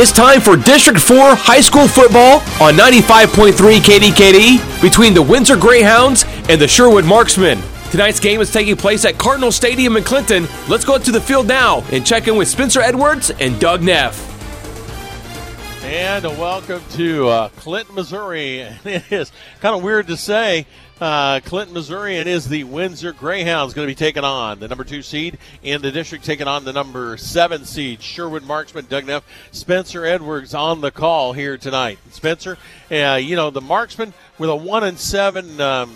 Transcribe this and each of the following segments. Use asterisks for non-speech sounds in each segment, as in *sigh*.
It's time for District 4 high school football on 95.3 KDKD between the Windsor Greyhounds and the Sherwood Marksmen. Tonight's game is taking place at Cardinal Stadium in Clinton. Let's go to the field now and check in with Spencer Edwards and Doug Neff. And welcome to uh, Clinton, Missouri. *laughs* It is kind of weird to say uh, Clinton, Missouri, and is the Windsor Greyhounds going to be taking on the number two seed in the district, taking on the number seven seed, Sherwood Marksman, Doug Neff, Spencer Edwards on the call here tonight. Spencer, uh, you know, the Marksman with a one and seven um,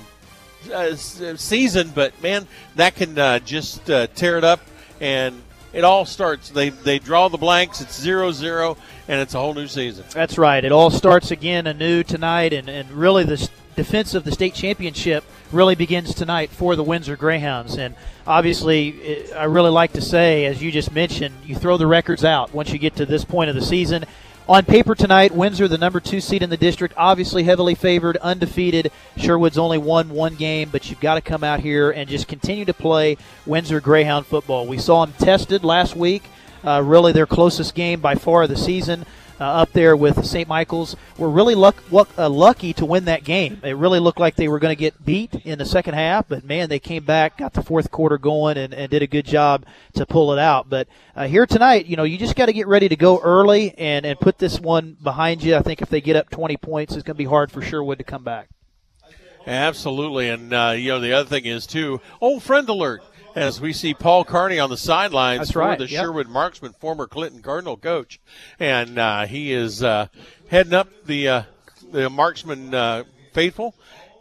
uh, season, but man, that can uh, just uh, tear it up and it all starts. They they draw the blanks. It's zero zero, and it's a whole new season. That's right. It all starts again anew tonight, and, and really the defense of the state championship really begins tonight for the Windsor Greyhounds. And obviously, I really like to say, as you just mentioned, you throw the records out once you get to this point of the season. On paper tonight, Windsor, the number two seed in the district, obviously heavily favored, undefeated. Sherwood's only won one game, but you've got to come out here and just continue to play Windsor Greyhound football. We saw them tested last week, uh, really their closest game by far of the season uh, up there with St. Michael's were really luck, luck, uh, lucky to win that game. It really looked like they were going to get beat in the second half, but man, they came back, got the fourth quarter going, and, and did a good job to pull it out. But uh, here tonight, you know, you just got to get ready to go early and, and put this one behind you. I think if they get up 20 points, it's going to be hard for Sherwood to come back. Absolutely, and uh, you know the other thing is too. Old friend alert as we see Paul Carney on the sidelines That's for right. the yep. Sherwood Marksman, former Clinton Cardinal coach, and uh, he is uh, heading up the uh, the Marksman uh, faithful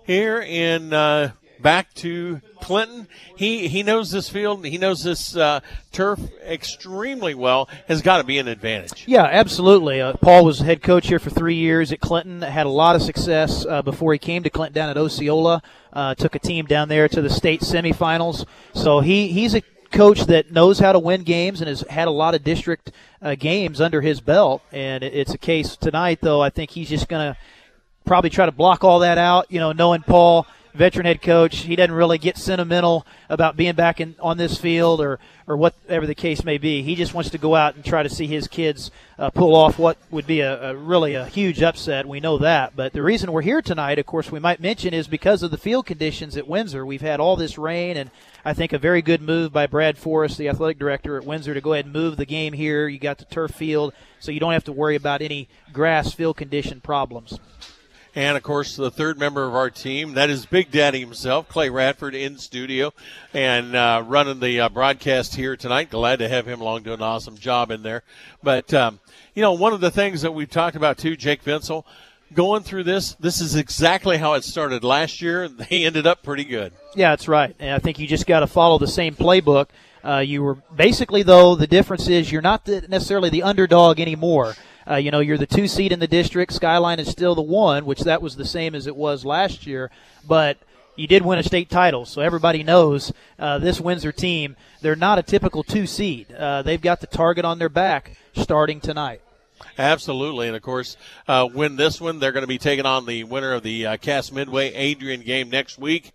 here in uh, back to Clinton. He he knows this field. He knows this uh, turf extremely well. Has got to be an advantage. Yeah, absolutely. Uh, Paul was head coach here for three years at Clinton. Had a lot of success uh, before he came to Clinton down at Osceola. Uh, took a team down there to the state semifinals. So he he's a coach that knows how to win games and has had a lot of district uh, games under his belt. And it's a case tonight, though. I think he's just going to probably try to block all that out. You know, knowing Paul veteran head coach. He doesn't really get sentimental about being back in on this field or or whatever the case may be. He just wants to go out and try to see his kids uh, pull off what would be a, a, really a huge upset. We know that. But the reason we're here tonight, of course, we might mention is because of the field conditions at Windsor. We've had all this rain and. I think a very good move by Brad Forrest, the athletic director at Windsor, to go ahead and move the game here. You got the turf field, so you don't have to worry about any grass field condition problems. And of course, the third member of our team, that is Big Daddy himself, Clay Radford, in studio and uh, running the uh, broadcast here tonight. Glad to have him along, doing an awesome job in there. But, um, you know, one of the things that we've talked about too, Jake Vinsel, going through this, this is exactly how it started last year. They ended up pretty good. Yeah, that's right. And I think you just got to follow the same playbook. Uh, you were basically, though, the difference is you're not the, necessarily the underdog anymore. Uh, you know, you're the two seed in the district. Skyline is still the one, which that was the same as it was last year. But you did win a state title, so everybody knows uh, this Windsor team. They're not a typical two seed. Uh, they've got the target on their back starting tonight. Absolutely, and of course, uh, win this one. They're going to be taking on the winner of the uh, Cass Midway Adrian game next week.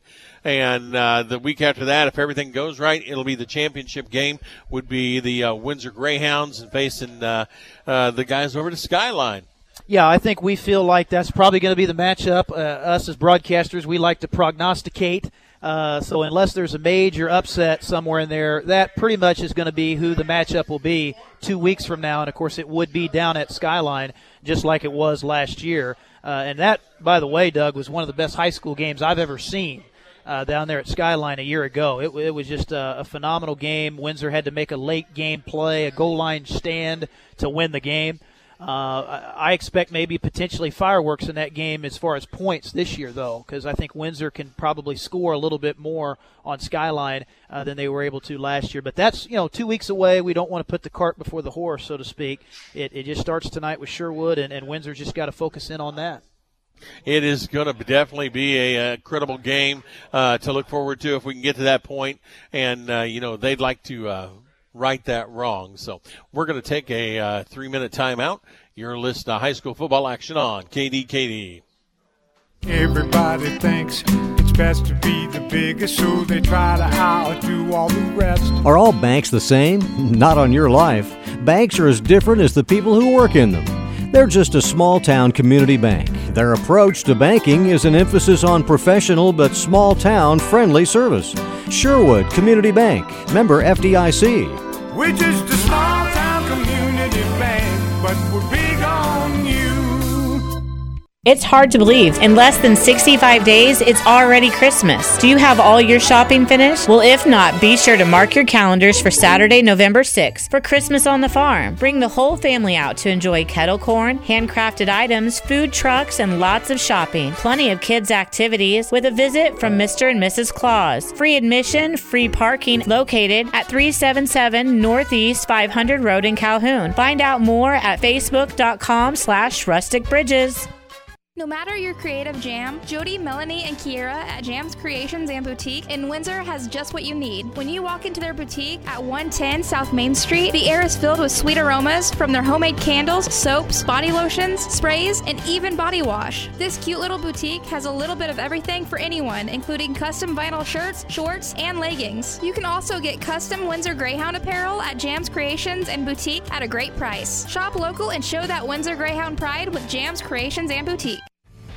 And uh, the week after that, if everything goes right, it'll be the championship game. Would be the uh, Windsor Greyhounds facing uh, uh, the guys over to Skyline. Yeah, I think we feel like that's probably going to be the matchup. Uh, us as broadcasters, we like to prognosticate. Uh, so unless there's a major upset somewhere in there, that pretty much is going to be who the matchup will be two weeks from now. And of course, it would be down at Skyline, just like it was last year. and that, by the way, Doug, was one of the best high school games I've ever seen uh, down there at Skyline a year ago. It, it was just a, a, phenomenal game. Windsor had to make a late game play, a goal line stand to win the game. Uh, I expect maybe potentially fireworks in that game as far as points this year, though, because I think Windsor can probably score a little bit more on Skyline uh, than they were able to last year. But that's you know two weeks away. We don't want to put the cart before the horse, so to speak. It, it just starts tonight with Sherwood, and, and Windsor just got to focus in on that. It is going to definitely be a, a credible game uh, to look forward to if we can get to that point. And, uh, you know, they'd like to uh, right that wrong. So we're going to take a uh, three minute timeout. Your list of high school football action on KDKD. Everybody thinks it's best to be the biggest, so they try to outdo all the rest. Are all banks the same? Not on your life. Banks are as different as the people who work in them. They're just a small town community bank. Their approach to banking is an emphasis on professional but small town friendly service. Sherwood Community Bank, member FDIC. We're just a small It's hard to believe. In less than 65 days, it's already Christmas. Do you have all your shopping finished? Well, if not, be sure to mark your calendars for Saturday, November 6th for Christmas on the Farm. Bring the whole family out to enjoy kettle corn, handcrafted items, food trucks, and lots of shopping. Plenty of kids' activities with a visit from Mr. and Mrs. Claus. Free admission, free parking located at 377 Northeast 500 Road in Calhoun. Find out more at facebook.com slash rustic bridges. No matter your creative jam, Jody, Melanie, and Kiera at Jams Creations and Boutique in Windsor has just what you need. When you walk into their boutique at 110 South Main Street, the air is filled with sweet aromas from their homemade candles, soaps, body lotions, sprays, and even body wash. This cute little boutique has a little bit of everything for anyone, including custom vinyl shirts, shorts, and leggings. You can also get custom Windsor Greyhound apparel at Jams Creations and Boutique at a great price. Shop local and show that Windsor Greyhound pride with Jams Creations and Boutique.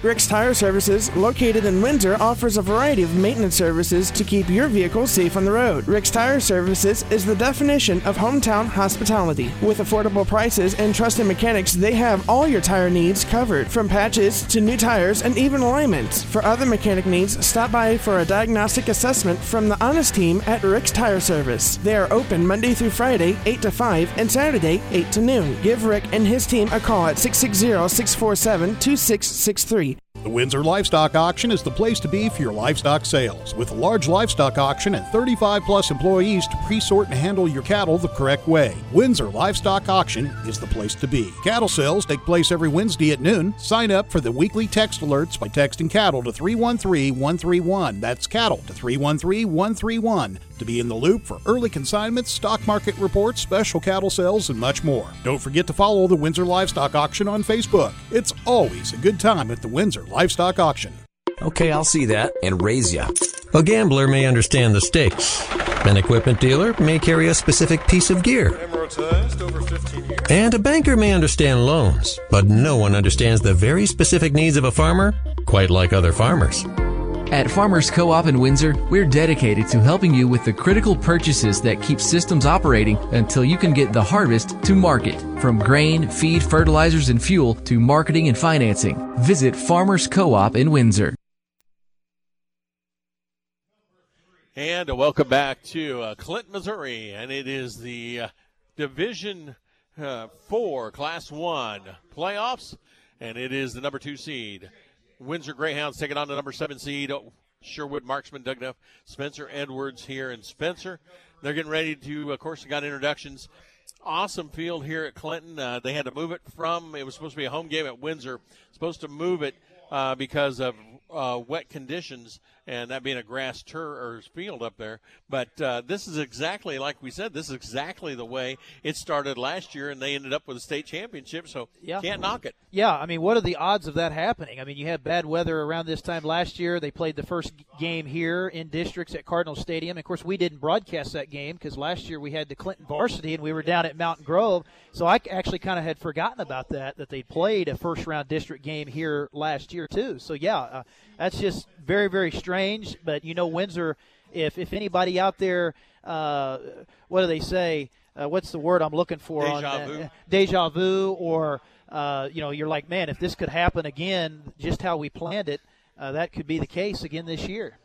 Rick's Tire Services, located in Windsor, offers a variety of maintenance services to keep your vehicle safe on the road. Rick's Tire Services is the definition of hometown hospitality. With affordable prices and trusted mechanics, they have all your tire needs covered, from patches to new tires and even alignment. For other mechanic needs, stop by for a diagnostic assessment from the honest team at Rick's Tire Service. They are open Monday through Friday, 8 to 5, and Saturday, 8 to noon. Give Rick and his team a call at 660 647 2663. The Windsor Livestock Auction is the place to be for your livestock sales. With a large livestock auction and 35 plus employees to pre sort and handle your cattle the correct way, Windsor Livestock Auction is the place to be. Cattle sales take place every Wednesday at noon. Sign up for the weekly text alerts by texting cattle to 313 131. That's cattle to 313 131 to be in the loop for early consignments, stock market reports, special cattle sales, and much more. Don't forget to follow the Windsor Livestock Auction on Facebook. It's always a good time at the Windsor Livestock Auction. Okay, I'll see that and raise ya. A gambler may understand the stakes. An equipment dealer may carry a specific piece of gear. And a banker may understand loans, but no one understands the very specific needs of a farmer quite like other farmers. At Farmers Co-op in Windsor, we're dedicated to helping you with the critical purchases that keep systems operating until you can get the harvest to market. From grain, feed, fertilizers, and fuel to marketing and financing. Visit Farmers Co-op in Windsor. And welcome back to uh, Clinton, Missouri, and it is the uh, Division uh, Four Class One playoffs, and it is the number two seed Windsor Greyhounds taking on the number seven seed Sherwood Marksman Doug Dugnuff, Spencer Edwards here and Spencer. They're getting ready to, of course, they got introductions. Awesome field here at Clinton. Uh, they had to move it from, it was supposed to be a home game at Windsor, supposed to move it uh, because of uh, wet conditions and that being a grass tur or field up there. But uh, this is exactly like we said. This is exactly the way it started last year, and they ended up with a state championship. So yeah. can't knock it. Yeah, I mean, what are the odds of that happening? I mean, you had bad weather around this time last year. They played the first game here in districts at Cardinal Stadium. Of course, we didn't broadcast that game because last year we had the Clinton varsity and we were down at Mountain Grove. So I actually kind of had forgotten about that that they played a first round district game here last year too. So yeah, uh, that's just very very strange. But you know, Windsor, if if anybody out there, uh, what do they say? Uh, what's the word I'm looking for? Deja on vu. Uh, deja vu, or uh, you know, you're like, man, if this could happen again, just how we planned it, uh, that could be the case again this year.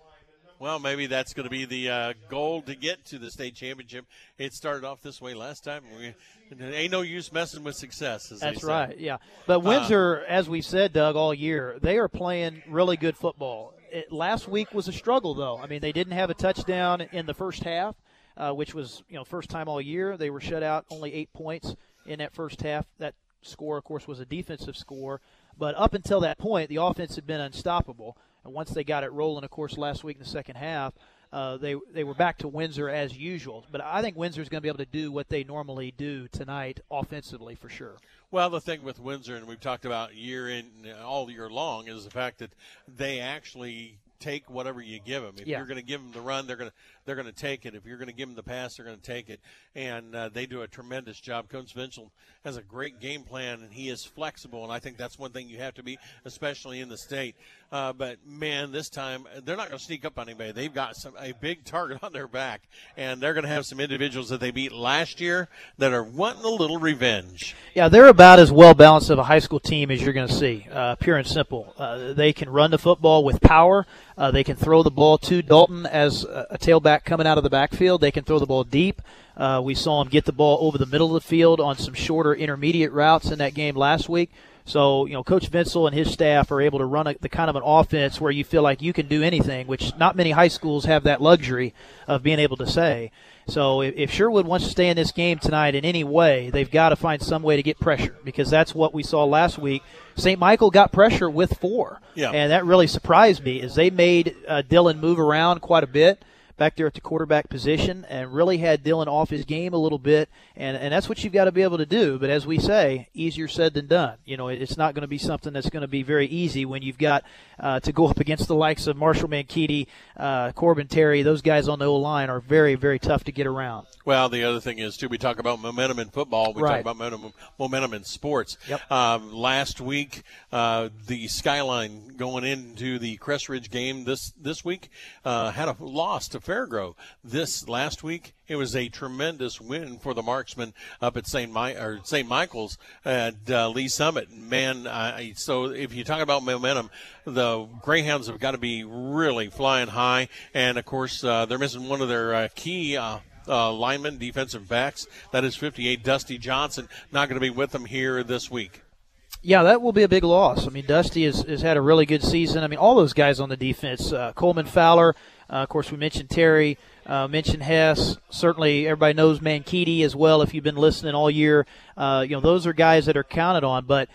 Well, maybe that's going to be the uh, goal to get to the state championship. It started off this way last time. We, ain't no use messing with success. That's right. Yeah, but Windsor, uh, as we've said, Doug, all year, they are playing really good football. It, last week was a struggle, though. I mean, they didn't have a touchdown in the first half, uh, which was you know first time all year. They were shut out, only eight points in that first half. That score, of course, was a defensive score. But up until that point, the offense had been unstoppable. And once they got it rolling, of course, last week in the second half, uh, they they were back to Windsor as usual. But I think Windsor is going to be able to do what they normally do tonight offensively for sure. Well, the thing with Windsor, and we've talked about year in all year long, is the fact that they actually take whatever you give them. If Yeah. you're going to give them the run, they're going to they're going to take it. If you're going to give them the pass, they're going to take it. And uh, they do a tremendous job. Coach Vinchel has a great game plan, and he is flexible. And I think that's one thing you have to be, especially in the state. Uh, but man, this time they're not going to sneak up on anybody. They've got some a big target on their back, and they're going to have some individuals that they beat last year that are wanting a little revenge. Yeah, they're about as well balanced of a high school team as you're going to see. Uh, pure and simple. Uh, they can run the football with power. Uh, they can throw the ball to Dalton as a, tailback coming out of the backfield. They can throw the ball deep. Uh, we saw him get the ball over the middle of the field on some shorter intermediate routes in that game last week. So, you know, Coach Vincel and his staff are able to run a, the kind of an offense where you feel like you can do anything, which not many high schools have that luxury of being able to say. So, if, if Sherwood wants to stay in this game tonight in any way, they've got to find some way to get pressure because that's what we saw last week. St. Michael got pressure with four, Yeah. and that really surprised me. Is they made uh, Dylan move around quite a bit back there at the quarterback position and really had Dylan off his game a little bit. And, and that's what you've got to be able to do. But as we say, easier said than done. You know, it's not going to be something that's going to be very easy when you've got uh, to go up against the likes of Marshall Mankiti, uh, Corbin Terry. Those guys on the O line are very, very tough to get around. Well, the other thing is too. We talk about momentum in football. We Right. talk about momentum, momentum in sports. Yep. Um, last week, uh, the skyline going into the Crest Ridge game this this week uh, had a loss to Fairgrove. This last week, it was a tremendous win for the marksmen up at St. Or St. Michael's at uh, Lee Summit. Man, I, so if you talk about momentum, the Greyhounds have got to be really flying high, and of course uh, they're missing one of their uh, key. Uh, uh, linemen, defensive backs. That is 58. Dusty Johnson not going to be with them here this week. Yeah, that will be a big loss. I mean, Dusty has, has had a really good season. I mean, all those guys on the defense uh, Coleman Fowler, uh, of course, we mentioned Terry, uh, mentioned Hess. Certainly, everybody knows Mankiti as well if you've been listening all year. Uh, you know, those are guys that are counted on. But,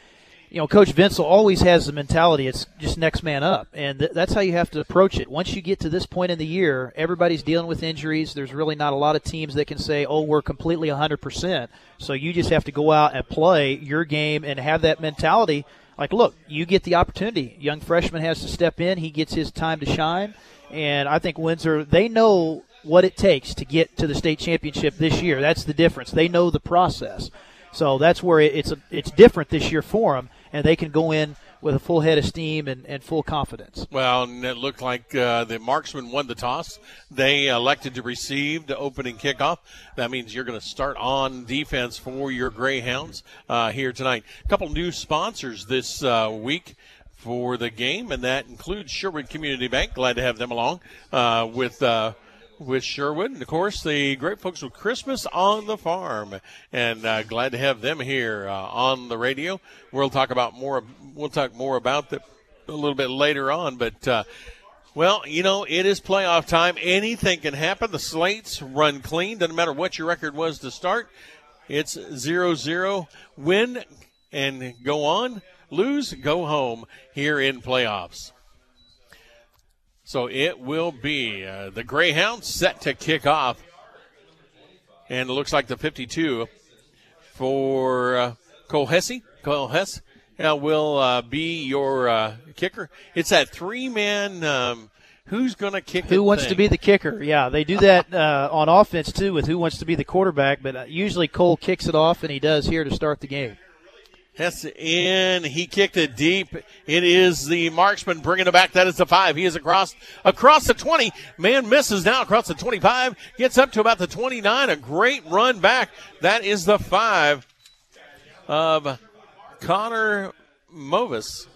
you know, Coach Vincel always has the mentality it's just next man up. And th- that's how you have to approach it. Once you get to this point in the year, everybody's dealing with injuries. There's really not a lot of teams that can say, oh, we're completely 100%. So you just have to go out and play your game and have that mentality. Like, look, you get the opportunity. Young freshman has to step in. He gets his time to shine. And I think Windsor, they know what it takes to get to the state championship this year. That's the difference. They know the process. So that's where it's a, it's different this year for them, and they can go in with a full head of steam and, and full confidence. Well, it looked like uh, the marksman won the toss. They elected to receive the opening kickoff. That means you're going to start on defense for your Greyhounds uh, here tonight. A couple new sponsors this uh, week for the game, and that includes Sherwood Community Bank. Glad to have them along uh, with. Uh, with Sherwood, and of course the great folks with Christmas on the Farm, and uh, glad to have them here uh, on the radio. We'll talk about more. We'll talk more about that a little bit later on, but. Uh, well, you know, it is playoff time. Anything can happen. The slates run clean. Doesn't matter what your record was to start. It's 0 0. Win and go on. Lose, go home here in playoffs. So it will be uh, the Greyhounds set to kick off. And it looks like the 52 for uh, Cole Hess. Cole Hess uh, will uh, be your uh, kicker. It's that three man. Um, who's going to kick Who wants thing. to be the kicker? Yeah, they do that *laughs* uh, on offense too with who wants to be the quarterback, but uh, usually Cole kicks it off, and he does here to start the game. Hess in. He kicked it deep. It is the marksman bringing it back. That is the five. He is across across the 20. Man misses now across the 25. Gets up to about the 29. A great run back. That is the five of Connor Morris.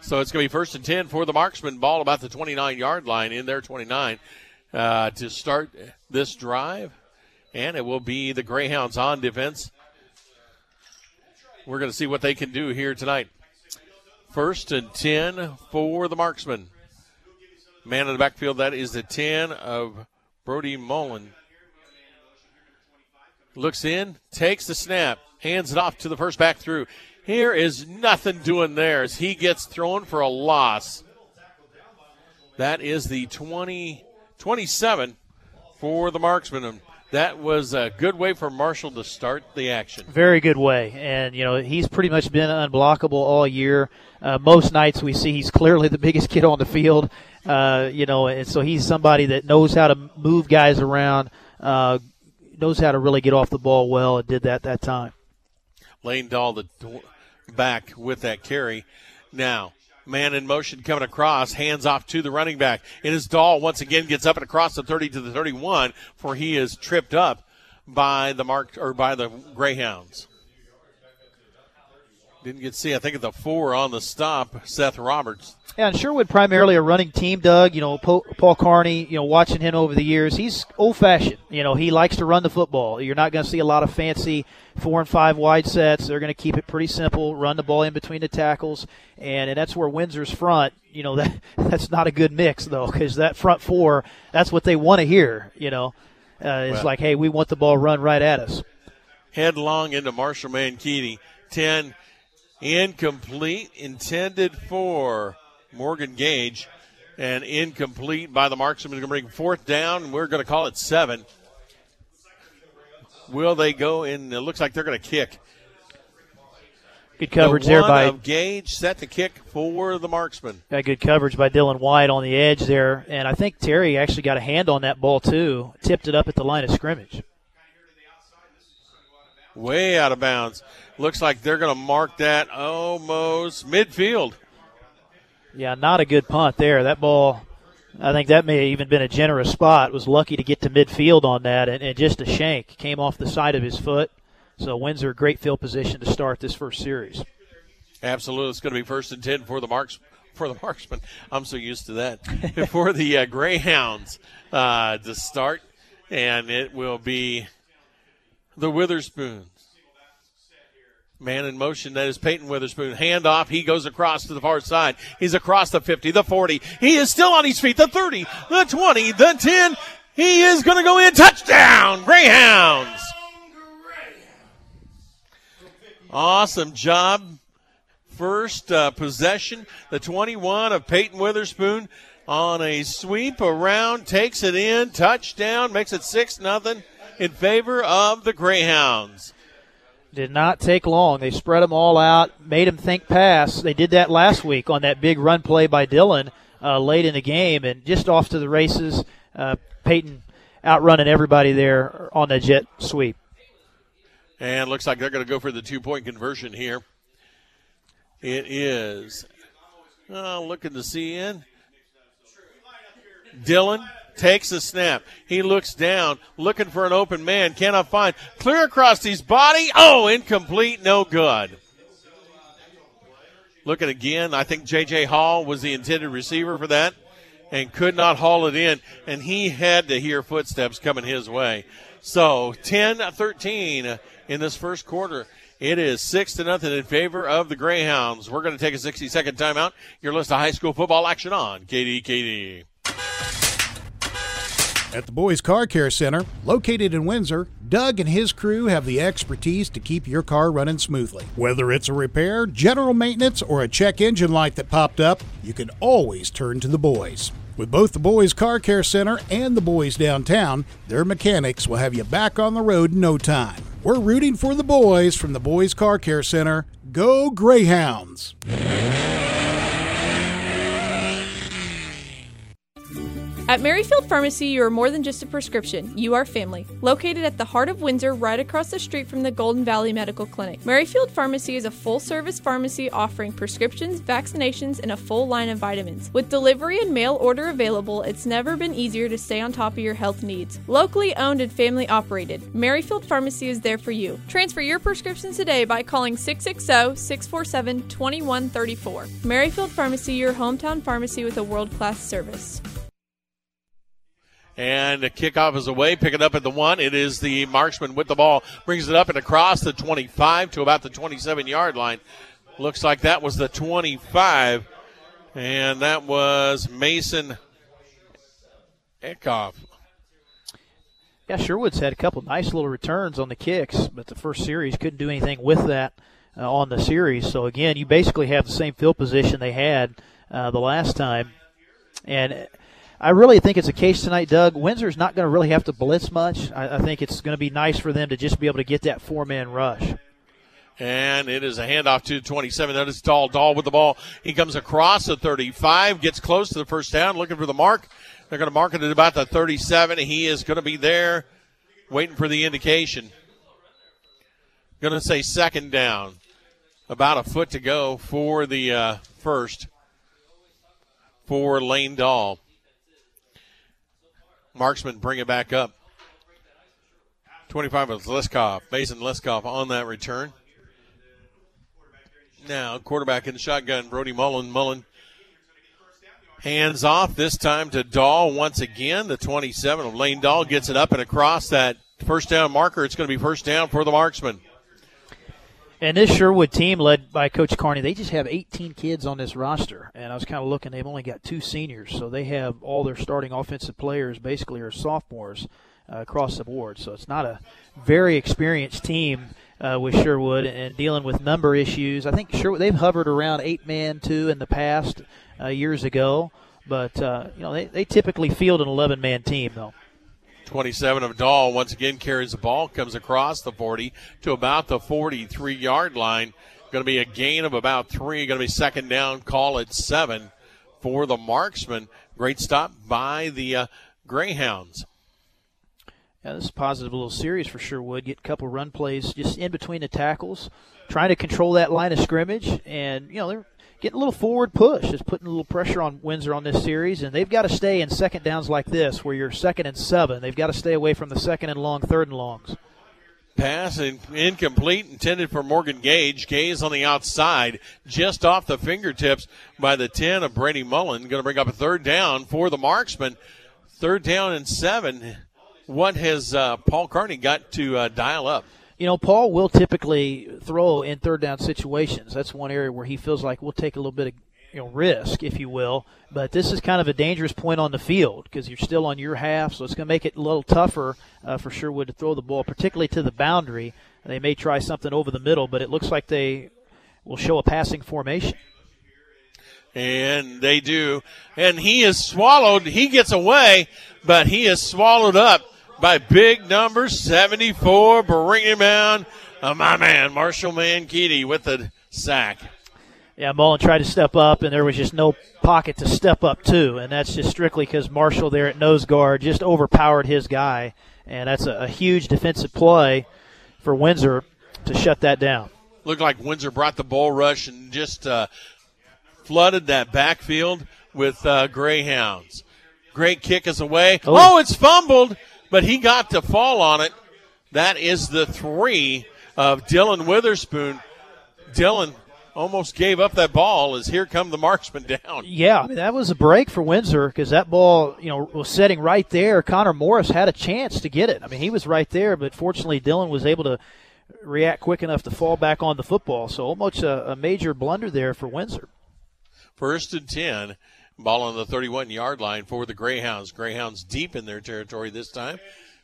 So it's going to be first and 10 for the marksman. Ball about the 29 yard line in their 29 uh, to start this drive. And it will be the Greyhounds on defense. We're going to see what they can do here tonight. First and 10 for the marksman. Man in the backfield, that is the 10 of Brody Mullen. Looks in, takes the snap, hands it off to the first back through. Here is nothing doing there as he gets thrown for a loss. That is the 20, 27 for the marksman. That was a good way for Marshall to start the action. Very good way, and you know he's pretty much been unblockable all year. Uh, most nights we see he's clearly the *laughs* biggest kid on the field, uh, you know, and so he's somebody that knows how to move guys around, uh, knows how to really get off the ball well, and did that that time. Lane Dahl the back with that carry. Now man in motion coming across, hands off to the running back. It is Dahl once again gets up and across the 30 to the 31, for he is tripped up by the mark or by the Greyhounds. Didn't get to see. I think at the four on the stop, Seth Roberts. Yeah, and Sherwood primarily a running team, Doug. You know, Paul Carney, you know, watching him over the years, he's old fashioned. You know, he likes to run the football. You're not going to see a lot of fancy four and five wide sets. They're going to keep it pretty simple, run the ball in between the tackles. And, and that's where Windsor's front, you know, *laughs* that that's not a good mix, though, because that front four, that's what they want to hear, you know. Uh, it's well, like, hey, we want the ball run right at us. Headlong into Marshall Mankato. 10 incomplete, intended for Morgan Gage, and incomplete by the marksman. Going to bring fourth down, and we're going to call it seven. Will they go in? It looks like they're going to kick. Good coverage the there by Gage set the kick for the marksman. Got good coverage by Dylan White on the edge there, and I think Terry actually got a hand on that ball too. Tipped it up at the line of scrimmage. Way out of bounds. Looks like they're going to mark that almost midfield. Yeah, not a good punt there. That ball, I think that may have even been a generous spot. Was lucky to get to midfield on that, and, and just a shank came off the side of his foot. So Windsor, great field position to start this first series. Absolutely, it's going to be first and ten for the marks for the marksman. I'm so used to that. *laughs* for the uh, Greyhounds uh, to start, and it will be the Witherspoons. Man in motion, that is Peyton Witherspoon. Hand off. He goes across to the far side. He's across the 50, the 40. He is still on his feet. The 30, the 20, the 10. He is going to go in. Touchdown, Greyhounds. Awesome job. First uh, possession, the 21 of Peyton Witherspoon on a sweep around, takes it in, touchdown, makes it 6 nothing in favor of the Greyhounds. Did not take long. They spread them all out, made them think pass. They did that last week on that big run play by Dylan uh, late in the game, and just off to the races. Uh, Peyton outrunning everybody there on the jet sweep. And looks like they're going to go for the two point conversion here. It is uh, looking to see in. Dylan takes the snap. He looks down, looking for an open man, cannot find. Clear across his body. Oh, incomplete, no good. Looking again, I think J.J. Hall was the intended receiver for that and could not haul it in, and he had to hear footsteps coming his way. So 10 13 in this first quarter. It is six to nothing in favor of the Greyhounds. We're going to take a 60 second timeout. Your list of high school football action on KDKD. At the Boys Car Care Center, located in Windsor, Doug and his crew have the expertise to keep your car running smoothly. Whether it's a repair, general maintenance, or a check engine light that popped up, you can always turn to the boys. With both the Boys Car Care Center and the Boys Downtown, their mechanics will have you back on the road in no time. We're rooting for the boys from the Boys Car Care Center. Go Greyhounds! At Merrifield Pharmacy, you are more than just a prescription. You are family. Located at the heart of Windsor, right across the street from the Golden Valley Medical Clinic. Merrifield Pharmacy is a full service pharmacy offering prescriptions, vaccinations, and a full line of vitamins. With delivery and mail order available, it's never been easier to stay on top of your health needs. Locally owned and family operated, Merrifield Pharmacy is there for you. Transfer your prescriptions today by calling 660 647 2134. Merrifield Pharmacy, your hometown pharmacy with a world class service. And the kickoff is away. Pick it up at the one. It is the marksman with the ball. Brings it up and across the 25 to about the 27 yard line. Looks like that was the 25. And that was Mason Eckhoff. Yeah, Sherwood's had a couple nice little returns on the kicks, but the first series couldn't do anything with that uh, on the series. So again, you basically have the same field position they had uh, the last time, and I really think it's a case tonight, Doug. Windsor's not going to really have to blitz much. I, I think it's going to be nice for them to just be able to get that four man rush. And it is a handoff to 27. That is Dahl. Dahl with the ball. He comes across the 35, gets close to the first down, looking for the mark. They're going to mark it at about the 37. He is going to be there, waiting for the indication. Going to say second down. About a foot to go for the uh, first for Lane Dahl. Marksman bring it back up. 25 is Liskov. Mason Liskov on that return. Now, quarterback in the shotgun, Brody Mullen. Mullen hands off this time to Dahl once again. The 27 of Lane Dahl gets it up and across that first down marker. It's going to be first down for the marksman. And this Sherwood team, led by Coach Carney, they just have 18 kids on this roster. And I was kind of looking; they've only got two seniors, so they have all their starting offensive players basically are sophomores uh, across the board. So it's not a very experienced team uh, with Sherwood and dealing with number issues. I think Sherwood they've hovered around eight man two in the past uh, years ago, but uh, you know they, they typically field an 11 man team though. 27 of Dahl once again carries the ball, comes across the 40 to about the 43 yard line. Going to be a gain of about three. Going to be second down. Call it seven for the marksman. Great stop by the uh, Greyhounds. Yeah, this is a positive little series for Sherwood. Get a couple run plays just in between the tackles, trying to control that line of scrimmage, and you know they're getting a little forward push, just putting a little pressure on Windsor on this series, and they've got to stay in second downs like this, where you're second and seven. They've got to stay away from the second and long, third and longs. Pass in, incomplete, intended for Morgan Gage. Gage on the outside, just off the fingertips by the 10 of Brady Mullen. Going to bring up a third down for the marksman. Third down and seven. What has uh, Paul Carney got to uh, dial up? You know, Paul will typically throw in third down situations. That's one area where he feels like we'll take a little bit of you know risk, if you will. But this is kind of a dangerous point on the field because you're still on your half, so it's going to make it a little tougher uh, for Sherwood to throw the ball, particularly to the boundary. They may try something over the middle, but it looks like they will show a passing formation. And they do. And he is swallowed. He gets away, but he is swallowed up by big number 74, bringing him down. Uh, my man, Marshall Mankini with the sack. Yeah, Mullen tried to step up, and there was just no pocket to step up to, and that's just strictly because Marshall there at nose guard just overpowered his guy, and that's a, a huge defensive play for Windsor to shut that down. Looked like Windsor brought the bull rush and just uh, flooded that backfield with uh, Greyhounds. Great kick is away. Oh. oh, it's fumbled but he got to fall on it. That is the three of Dylan Witherspoon. Dylan almost gave up that ball as here come the marksman down. Yeah, I mean, that was a break for Windsor because that ball, you know, was setting right there. Connor Morris had a chance to get it. I mean, he was right there, but fortunately Dylan was able to react quick enough to fall back on the football. So almost a, a major blunder there for Windsor. First and 10 Ball on the 31 yard line for the Greyhounds. Greyhounds deep in their territory this time.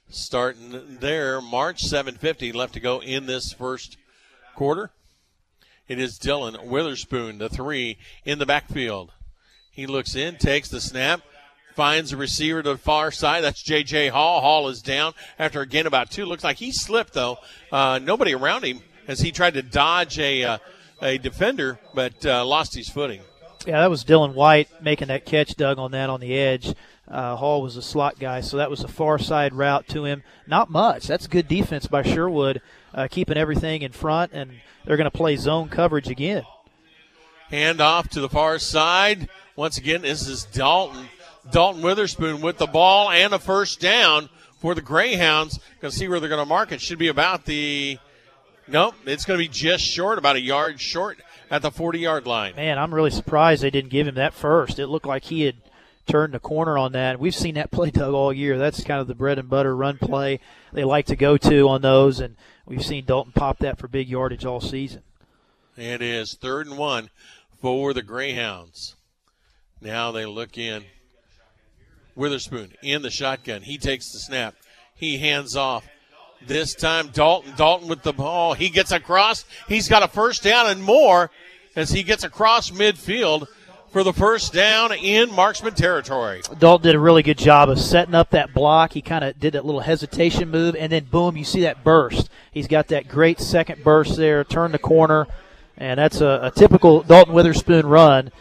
Starting there, March 750 left to go in this first quarter. It is Dylan Witherspoon, the three in the backfield. He looks in, takes the snap, finds the receiver to the far side. That's J.J. Hall. Hall is down after again about two. Looks like he slipped though. Uh, nobody around him as he tried to dodge a uh, a defender, but uh, lost his footing. Yeah, that was Dylan White making that catch, Doug, on that on the edge. Uh, Hall was a slot guy, so that was a far side route to him. Not much. That's good defense by Sherwood, uh, keeping everything in front, and they're going to play zone coverage again. Hand off to the far side. Once again, this is Dalton. Dalton Witherspoon with the ball and a first down for the Greyhounds. Going to see where they're going to mark it. Should be about the. Nope, it's going to be just short, about a yard short at the 40 yard line. Man, I'm really surprised they didn't give him that first. It looked like he had turned the corner on that. We've seen that *laughs* play, Doug, all year. That's kind of the bread and butter run play they like to go to on those, and we've seen Dalton pop that for big yardage all season. It is third and one for the Greyhounds. Now they look in. Witherspoon in the shotgun. He takes the snap. He hands off. This time, Dalton. Dalton with the ball. He gets across. He's got a first down and more as he gets across midfield for the first down in marksman territory. Dalton did a really good job of setting up that block. He kind of did that little hesitation move, and then boom, you see that burst. He's got that great second burst there, turn the corner, and that's a, a typical Dalton Witherspoon run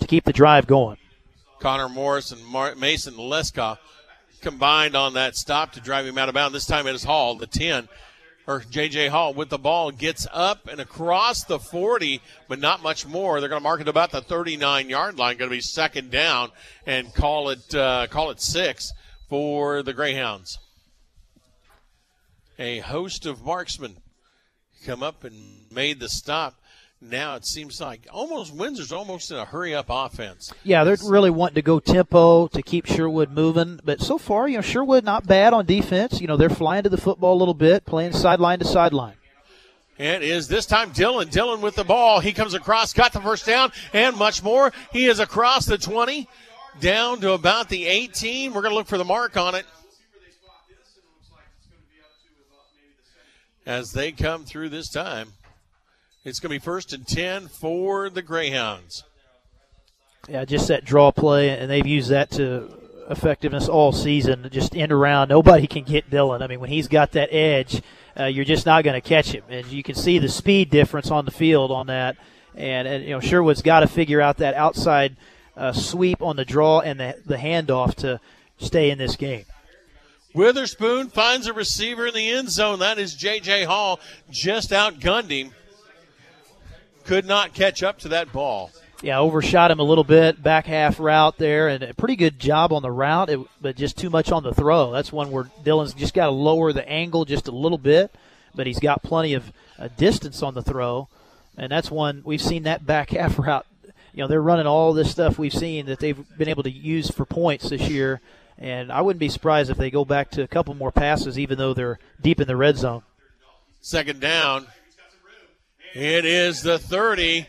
to keep the drive going. Connor Morris and Mar- Mason Leska combined on that stop to drive him out of bounds. This time it is Hall, the 10, or J.J. Hall with the ball, gets up and across the 40, but not much more. They're going to mark it about the 39 yard line. Going to be second down and call it uh, call it six for the Greyhounds. A host of marksmen come up and made the stop now it seems like almost Windsor's almost in a hurry up offense. Yeah, they're really wanting to go tempo to keep Sherwood moving. But so far, you know, Sherwood not bad on defense. You know, they're flying to the football a little bit, playing sideline to sideline. It is this time Dylan. Dylan with the ball. He comes across, got the first down, and much more. He is across the 20, down to about the 18. We're going to look for the mark on it. As they come through this time. It's going to be first and 10 for the Greyhounds. Yeah, just that draw play, and they've used that to effectiveness all season. Just end around. Nobody can get Dylan. I mean, when he's got that edge, uh, you're just not going to catch him. And you can see the speed difference on the field on that. And, and you know, Sherwood's got to figure out that outside uh, sweep on the draw and the, the handoff to stay in this game. Witherspoon finds a receiver in the end zone. That is J.J. Hall. Just outgunned him could not catch up to that ball. Yeah, overshot him a little bit, back half route there, and a pretty good job on the route, it, but just too much on the throw. That's one where Dylan's just got to lower the angle just a little bit, but he's got plenty of uh, distance on the throw, and that's one we've seen that back *laughs* half route. You know, they're running all this stuff we've seen that they've been able to use for points this year, and I wouldn't be surprised if they go back to a couple more passes, even though they're deep in the red zone. Second down. It is the 30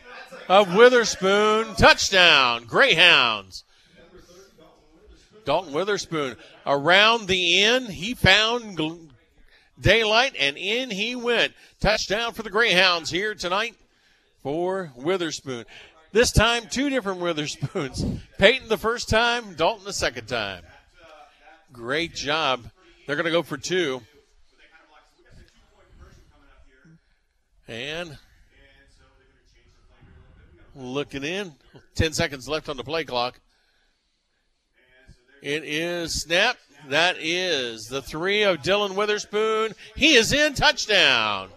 of Witherspoon. Touchdown, Greyhounds. Dalton Witherspoon around the end. He found daylight and in he went. Touchdown for the Greyhounds here tonight for Witherspoon. This time, two different Witherspoons. *laughs* Peyton the first time, Dalton the second time. Great job. They're going to go for two. And looking in. 10 seconds left on the play clock. It is snap. That is the three of Dylan Witherspoon. He is in touchdown.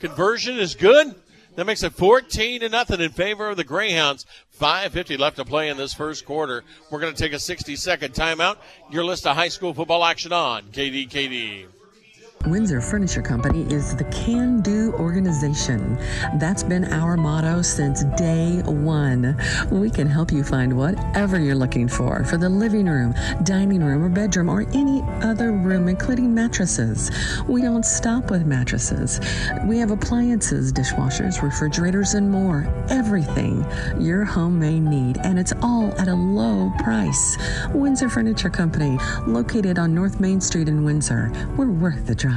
Conversion is good. That makes it 14 to nothing in favor of the Greyhounds. 5.50 left to play in this first quarter. We're going to take a 60 second timeout. Your list of high school football action on KDKD. Windsor Furniture Company is the can do organization. That's been our motto since day one. We can help you find whatever you're looking for for the living room, dining room, or bedroom, or any other room, including mattresses. We don't stop with mattresses. We have appliances, dishwashers, refrigerators, and more. Everything your home may need, and it's all at a low price. Windsor Furniture Company, located on North Main Street in Windsor. We're worth the drive.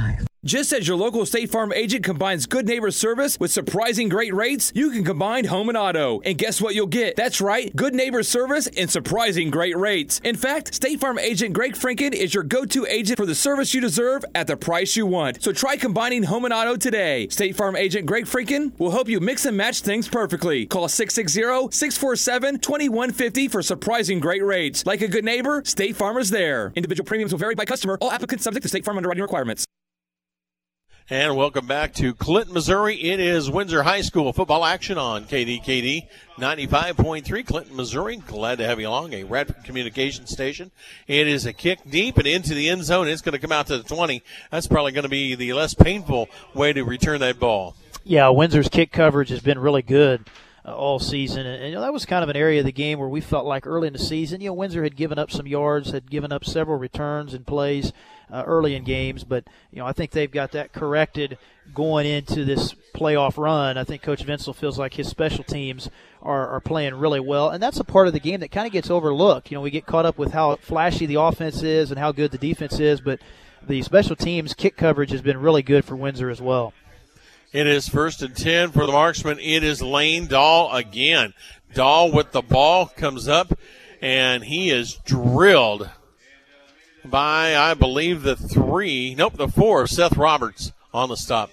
Just as your local State Farm agent combines good neighbor service with surprising great rates, you can combine home and auto. And guess what you'll get? That's right, good neighbor service and surprising great rates. In fact, State Farm agent Greg Franken is your go to agent for the service you deserve at the price you want. So try combining home and auto today. State Farm agent Greg Franken will help you mix and match things perfectly. Call 660 647 2150 for surprising great rates. Like a good neighbor, State Farm is there. Individual premiums will vary by customer, all applicants subject to State Farm underwriting requirements. And welcome back to Clinton, Missouri. It is Windsor High School football action on KDKD 95.3 Clinton, Missouri. Glad to have you along. A Radford Communication Station. It is a kick deep and into the end zone. It's going to come out to the 20. That's probably going to be the less painful way to return that ball. Yeah, Windsor's kick coverage has been really good. Uh, all season. And, and you know, that was kind of an area of the game where we felt like early in the season, you know, Windsor had given up some yards, had given up several returns and plays uh, early in games, but you know I think they've got that corrected going into this playoff run. I think Coach Vinsel feels like his special teams are, are playing really well, and that's a part of the game that kind of gets overlooked. You know, we get caught up with how flashy the offense is and how good the defense is, but the special teams kick coverage has been really good for Windsor as well. It is first and 10 for the marksman. It is Lane Dahl again. Dahl with the ball comes up, and he is drilled by, I believe, the three, nope, the four Seth Roberts on the stop.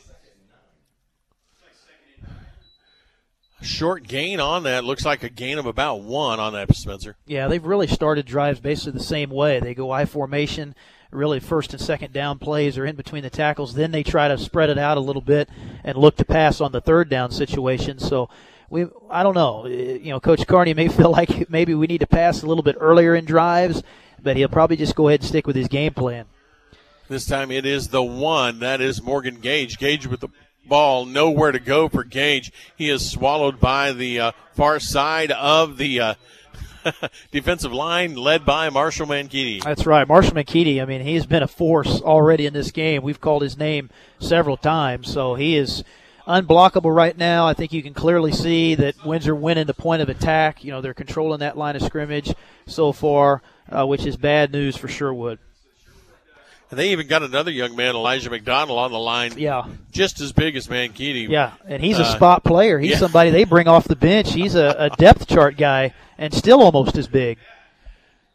Short gain on that. Looks like a gain of about one on that, Spencer. Yeah, they've really started drives basically the same way. They go I formation, really first and second down plays are in between the tackles. Then they try to spread it out a little bit and look to pass on the third down situation. So we, I don't know. You know, Coach Carney may *laughs* feel like maybe we need to pass a little bit earlier in drives, but he'll probably just go ahead and stick with his game plan. This time it is the one. That is Morgan Gage. Gage with the ball, nowhere to go for Gage. He is swallowed by the uh, far side of the uh, *laughs* defensive line, led by Marshall Mankini. That's right, Marshall Mankini. I mean, he's been a force already in this game. We've called his name several times, so he is unblockable right now. I think you can clearly see that Windsor winning the point of attack. You know, they're controlling that line of scrimmage so far, uh, which is bad news for Sherwood. And they even got another young man, Elijah McDonald, on the line. Yeah. Just as big as Mankini. Yeah, and he's a Uh, spot player. He's yeah. somebody they bring off the bench. He's a, a depth chart guy and still almost as big.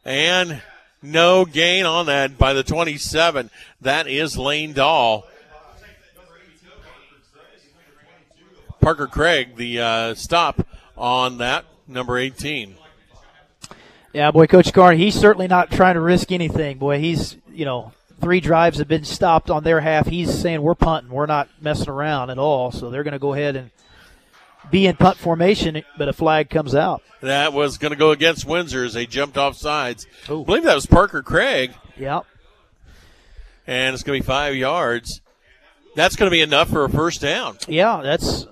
And no gain on that by the 27. That is Lane Dahl. Parker Craig, the uh, stop on that, number 18. Yeah, boy, Coach Carney, he's certainly not trying to risk anything. Boy, he's, you know, three drives have been stopped on their half. He's saying, we're punting. We're not messing around at all. So they're going to go ahead and be in punt formation, but a flag comes out. That was going to go against Windsor as they jumped off sides. I believe that was Parker Craig. Yep. And it's going to be five yards. That's going to be enough for a first down. Yeah, that's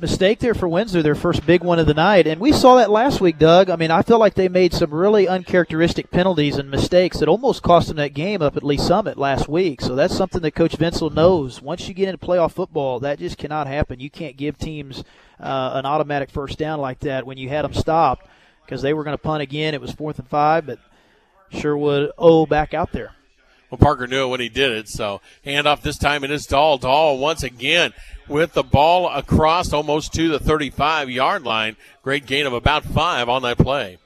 mistake there for Windsor, their first big one of the night. And we saw that last week, Doug. I mean, I feel like they made some really uncharacteristic penalties and mistakes that almost cost them that game up at Lee's Summit last week. So that's something that Coach Vincel knows. Once you get into playoff football, that just cannot happen. You can't give teams uh, an automatic first down like that when you had them stopped because they were going to punt again. It was fourth and five, but Sherwood, oh, back out there. Well, Parker knew it when he did it. So handoff this time it is Dahl. Dahl once again with the ball across almost to the 35 yard line. Great gain of about five on that play.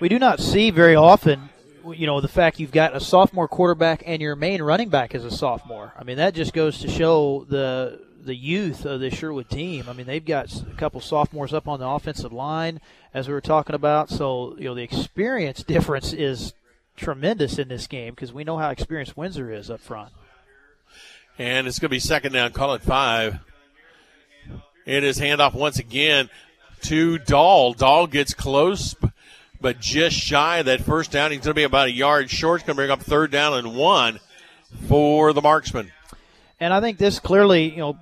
we do not see very often you know the fact you've got a sophomore quarterback and your main running back is a sophomore i mean that just goes to show the the youth of the sherwood team i mean they've got a couple sophomores up on the offensive line as we were talking about so you know the experience *laughs* difference is tremendous in this game because we know how experienced windsor is up front And it's going to be second down, call it five. It is handoff once again to Dahl. Dahl gets close, but just shy of that first down. He's going to be about a yard short. It's going to bring up third down and one for the marksman. And I think this clearly, you know,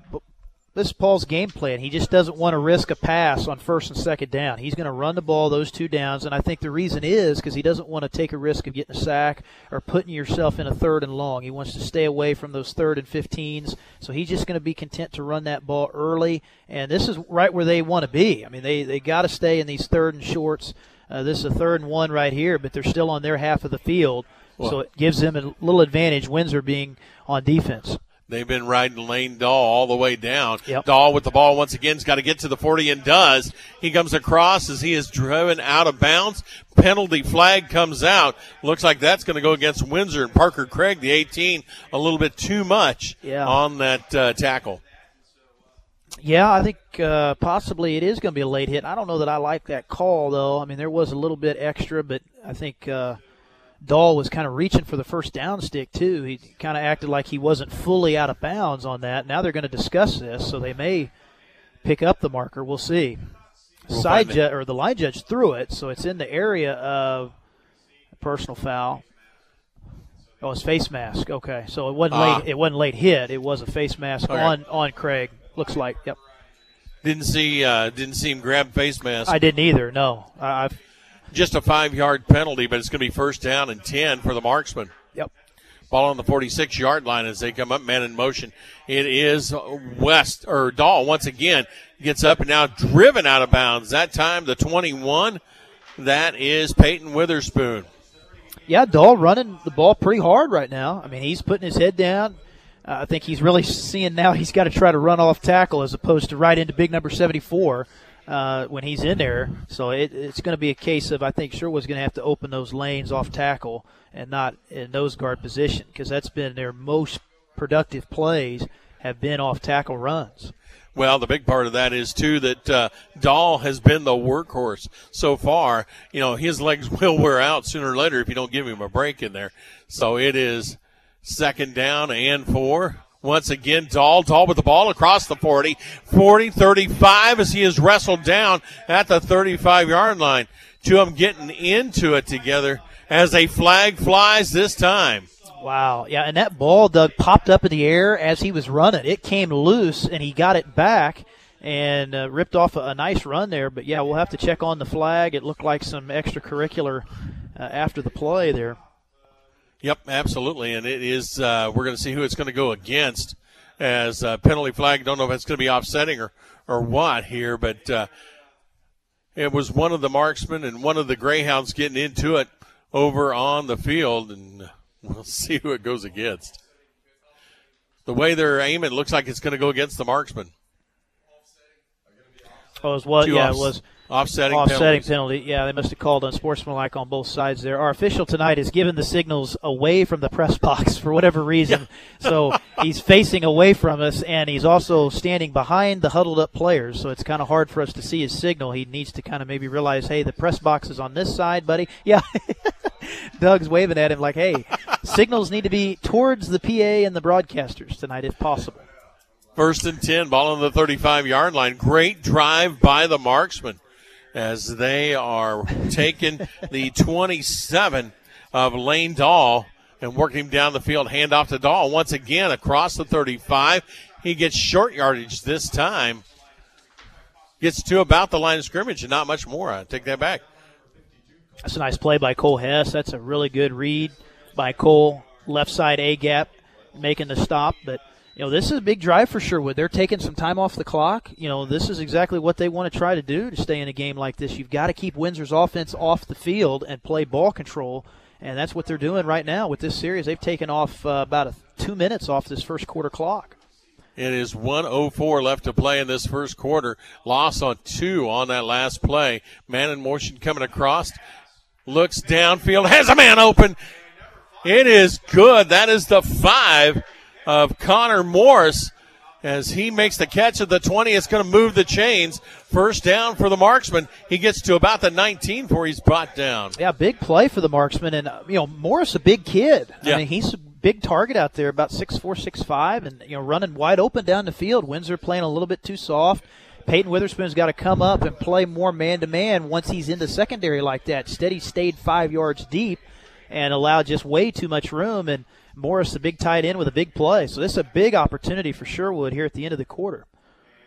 this is Paul's game plan. He just doesn't want to risk a pass on first and second down. He's going to run the ball those two downs, and I think the reason is because he doesn't want to take a risk of getting a sack or putting yourself in a third and long. He wants to stay away from those third and 15s, so he's just going to be content to run that ball early. And this is right where they want to be. I mean, they they got to stay in these third and shorts. Uh, this is a third and one right here, but they're still on their half of the field, so it gives them a little advantage. Windsor being on defense. They've been riding Lane Dahl all the way down. Dahl with the ball once again has got to get to the 40 and does. He comes across as he is driven out of bounds. Penalty flag comes out. Looks like that's going to go against Windsor and Parker Craig, the 18, a little bit too much Yeah. on that uh, tackle. Yeah, I think uh, possibly it is going to be a late hit. I don't know that I like that call though. I mean, there was a little bit extra, but I think uh, Dahl was kind of reaching for the first down stick too. He kind of acted like he wasn't fully out of bounds on that. Now they're going to discuss this, so they may pick up the marker. We'll see. We'll Side judge or the line judge threw it, so it's in the area of a personal foul. Oh, it's face mask. Okay, so it wasn't Ah. late. It wasn't late hit. It was a face mask Okay. on on Craig. Looks like. Yep. Didn't see uh, didn't see him grab face mask. I didn't either. No, I, I've Just a five yard penalty, but it's going to be first down and 10 for the marksman. Yep. Ball on the 46 yard line as they come up, man in motion. It is West, or Dahl once again gets up and now driven out of bounds. That time, the 21, that is Peyton Witherspoon. yeah, Dahl running the ball pretty hard right now. I mean, he's putting his head down. Uh, I think he's really seeing now he's got to try to run off tackle as opposed to right into big number 74. Uh, when he's in there. So it, it's going to be a case of I think Sherwood's going to have to open those lanes off tackle and not in nose guard position because that's been their most productive plays have been off tackle runs. Well, the big part of that is too that uh, Dahl has been the workhorse so far. You know, his legs *laughs* will wear out sooner or later if you don't give him a break in there. So it is second down and four. Once again, Dahl, Dahl with the ball across the 40, 40, 35 as he is wrestled down at the 35 yard line. Two of them getting into it together as a flag flies this time. Wow. Yeah, and that ball, Doug, popped up in the air as he was running. It came loose, and he got it back and uh, ripped off a, a, nice run there. But, yeah, we'll have to check on the flag. It looked like some extracurricular uh, after the play there. Yep, absolutely. And it is, uh, we're going to see who it's going to go against as uh, penalty flag. Don't know if it's going to be offsetting or, or what here, but uh, it was one of the marksmen and one of the Greyhounds getting into it over on the field. And We'll *laughs* see who it goes against. The way they're aiming, looks like it's going to go against the marksman. Oh, it was what? Two yeah, off, it was offsetting offsetting penalty. Yeah, they must have called unsportsmanlike on both sides there. Our official tonight has given the signals away from the press box *laughs* for whatever reason. Yeah. *laughs* so he's facing away from us, and he's also standing behind the huddled up players. So it's kind of hard for us to see his signal. He needs to kind of maybe realize, hey, the press box is on this side, buddy. *laughs* Yeah. Doug's waving at him like, hey, signals need to be towards the PA and the broadcasters tonight if possible. First and 10, ball on the 35 yard line. Great drive by the marksman as they are taking the 27 of Lane Dahl and working him down the field. Hand off to Dahl once again across the 35. He gets short yardage this time. Gets to about the line of scrimmage and not much more. I take that back. That's a nice play by Cole Hess. That's a really good read by Cole. Left side A gap, making the stop. But, you know, this is a big drive for Sherwood. They're taking some time off the clock. You know, this is exactly what they want to try to do to stay in a game like this. You've got to keep Windsor's offense off the field and play ball control. And that's what they're doing right now with this series. They've taken off uh, about a, two minutes off this first quarter clock. It is 104 left to play in this first quarter. Loss on two on that last play. Man in motion coming across looks downfield, has a man open. It is good. That is the five of Connor Morris. As he makes the catch at the 20, it's going to move the chains. First down for the marksman. He gets to about the 19 before he's brought down. Yeah, big play for the marksman. And, uh, you know, Morris, a big kid. Yeah. I mean, he's a big target out there, about six four, six five, and, you know, running wide open down the field. Windsor playing a little bit too soft. Peyton Witherspoon's got to come up and play more man to man once he's in the secondary like that. Steady stayed five yards deep and allowed just way too much room. And Morris, a big tight end with a big play. So this is a big opportunity for Sherwood here at the end of the quarter.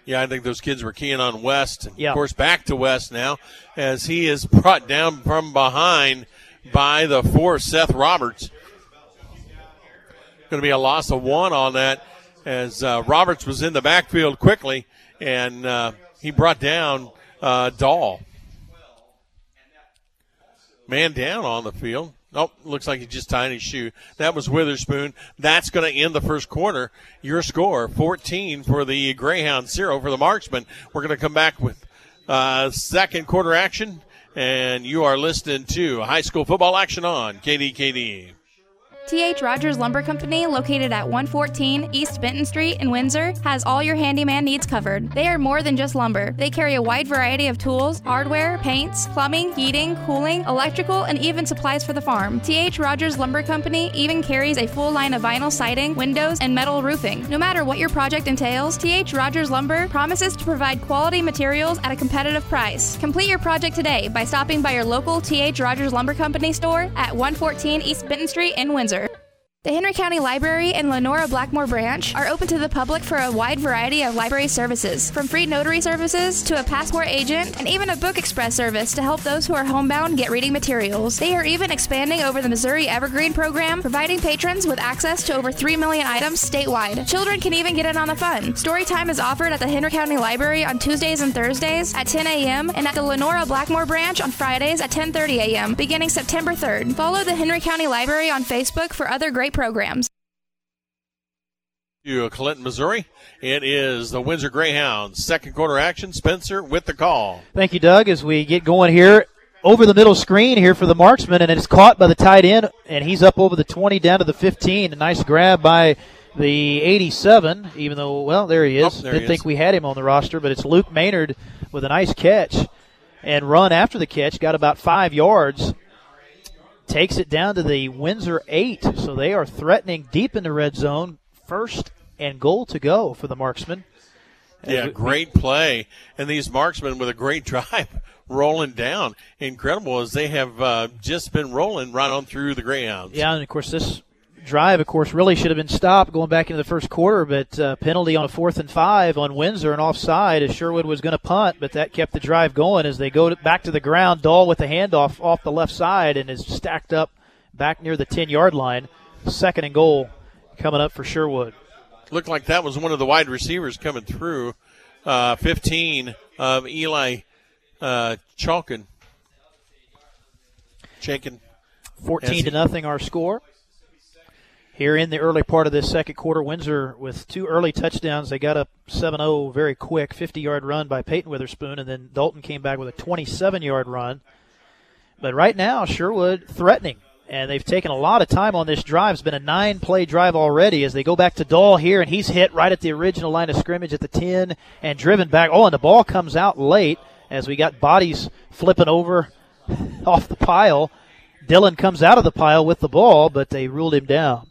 Yeah, I think those kids were keying on West. Yeah. Of course, back to West now as he is brought down from behind by the four, Seth Roberts. Going to be a loss of one on that as uh, Roberts was in the backfield quickly and uh, he brought down uh, Dahl. Man down on the field. Oh, looks like he just tied his shoe. That was Witherspoon. That's going to end the first quarter. Your score 14 for the Greyhound, 0 for the Marksman. We're going to come back with uh, second quarter action, and you are listening to high school football action on KDKD. T.H. Rogers Lumber Company, located at 114 East Benton Street in Windsor, has all your handyman needs covered. They are more than just lumber. They carry a wide variety of tools, hardware, paints, plumbing, heating, cooling, electrical, and even supplies for the farm. T.H. Rogers Lumber Company even carries a full line of vinyl siding, windows, and metal roofing. No matter what your project entails, T.H. Rogers Lumber promises to provide quality materials at a competitive price. Complete your project today by stopping by your local T.H. Rogers Lumber Company store at 114 East Benton Street in Windsor. The Henry County Library and Lenora Blackmore Branch are open to the public for a wide variety of library services, from free notary services to a passport agent and even a book express service to help those who are homebound get reading materials. They are even expanding over the Missouri Evergreen program, providing patrons with access to over 3 million items statewide. Children can even get in on the fun. Story time is offered at the Henry County Library on Tuesdays and Thursdays at 10 a.m. and at the Lenora Blackmore Branch on Fridays at 10:30 a.m. beginning September 3rd. Follow the Henry County Library on Facebook for other great programs. to Clinton, Missouri. It is the Windsor Greyhounds. Second quarter action. Spencer with the call. Thank you, Doug. As we get going here, over the middle screen here for the marksman, and it's caught by the tight end, and he's up over the 20 down to the 15. A nice grab by the 87, even though, well, there he is. Oh, there Didn't he think is. we had him on the roster, but it's Luke Maynard with a nice catch and run after the catch. Got about five yards. Takes it down to the Windsor 8, so they are threatening deep in the red zone. First and goal to go for the marksman. Yeah, great play. And these marksmen with a great *laughs* drive rolling down. Incredible as they have uh, just been rolling right on through the Greyhounds. Yeah, and of course this drive, of course, really should have been stopped going back into the first quarter, but uh, penalty on a fourth and five on Windsor and offside as Sherwood was going to punt, but that kept the drive going as they go to, back to the ground. Dahl with the handoff off the left side and is stacked up back near the ten yard line. Second and goal coming up for Sherwood. Looked like that was one of the wide receivers coming through. Uh, 15 of Eli uh, Chalkin. Chalkin. 14 to nothing our score. Here in the early part of this second quarter, Windsor with two early touchdowns. They got up 7 0 very quick, 50 yard run by Peyton Witherspoon, and then Dalton came back with a 27 yard run. But right now, Sherwood threatening, and they've taken a lot of time on this drive. It's been a nine play drive already as they go back to Dahl here, and he's hit right at the original line of scrimmage at the 10 and driven back. Oh, and the ball comes out late as we got bodies flipping over *laughs* off the pile. Dylan comes out of the pile with the ball, but they ruled him down.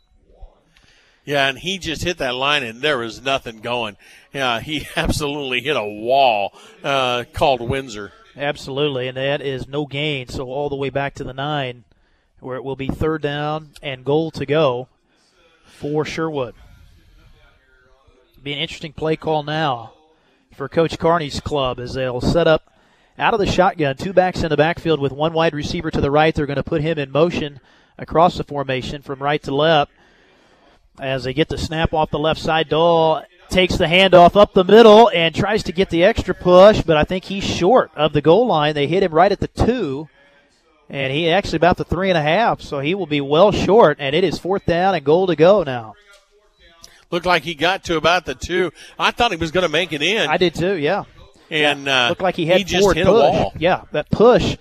Yeah, and he just hit that line, and there was nothing going. Yeah, he *laughs* absolutely hit a wall uh, called Windsor. Absolutely, and that is no gain. So all the way back to the nine, where it will be third down and goal to go for Sherwood. Be an interesting play call now for Coach Carney's club as they'll set up out of the shotgun, two backs in the backfield with one wide receiver to the right. They're going to put him in motion across the formation from right to left as they get the snap off the left side. Dahl takes the handoff up the middle and tries to get the extra push, but I think he's short of the goal line. They hit him right at the two, and he actually about the three and a half, so he will be well short, and it is fourth down and goal to go now. Looked like he got to about the two. I thought he was going to make it in. I did too, yeah. And uh, Looked like he had just hit push. a wall. Yeah, that push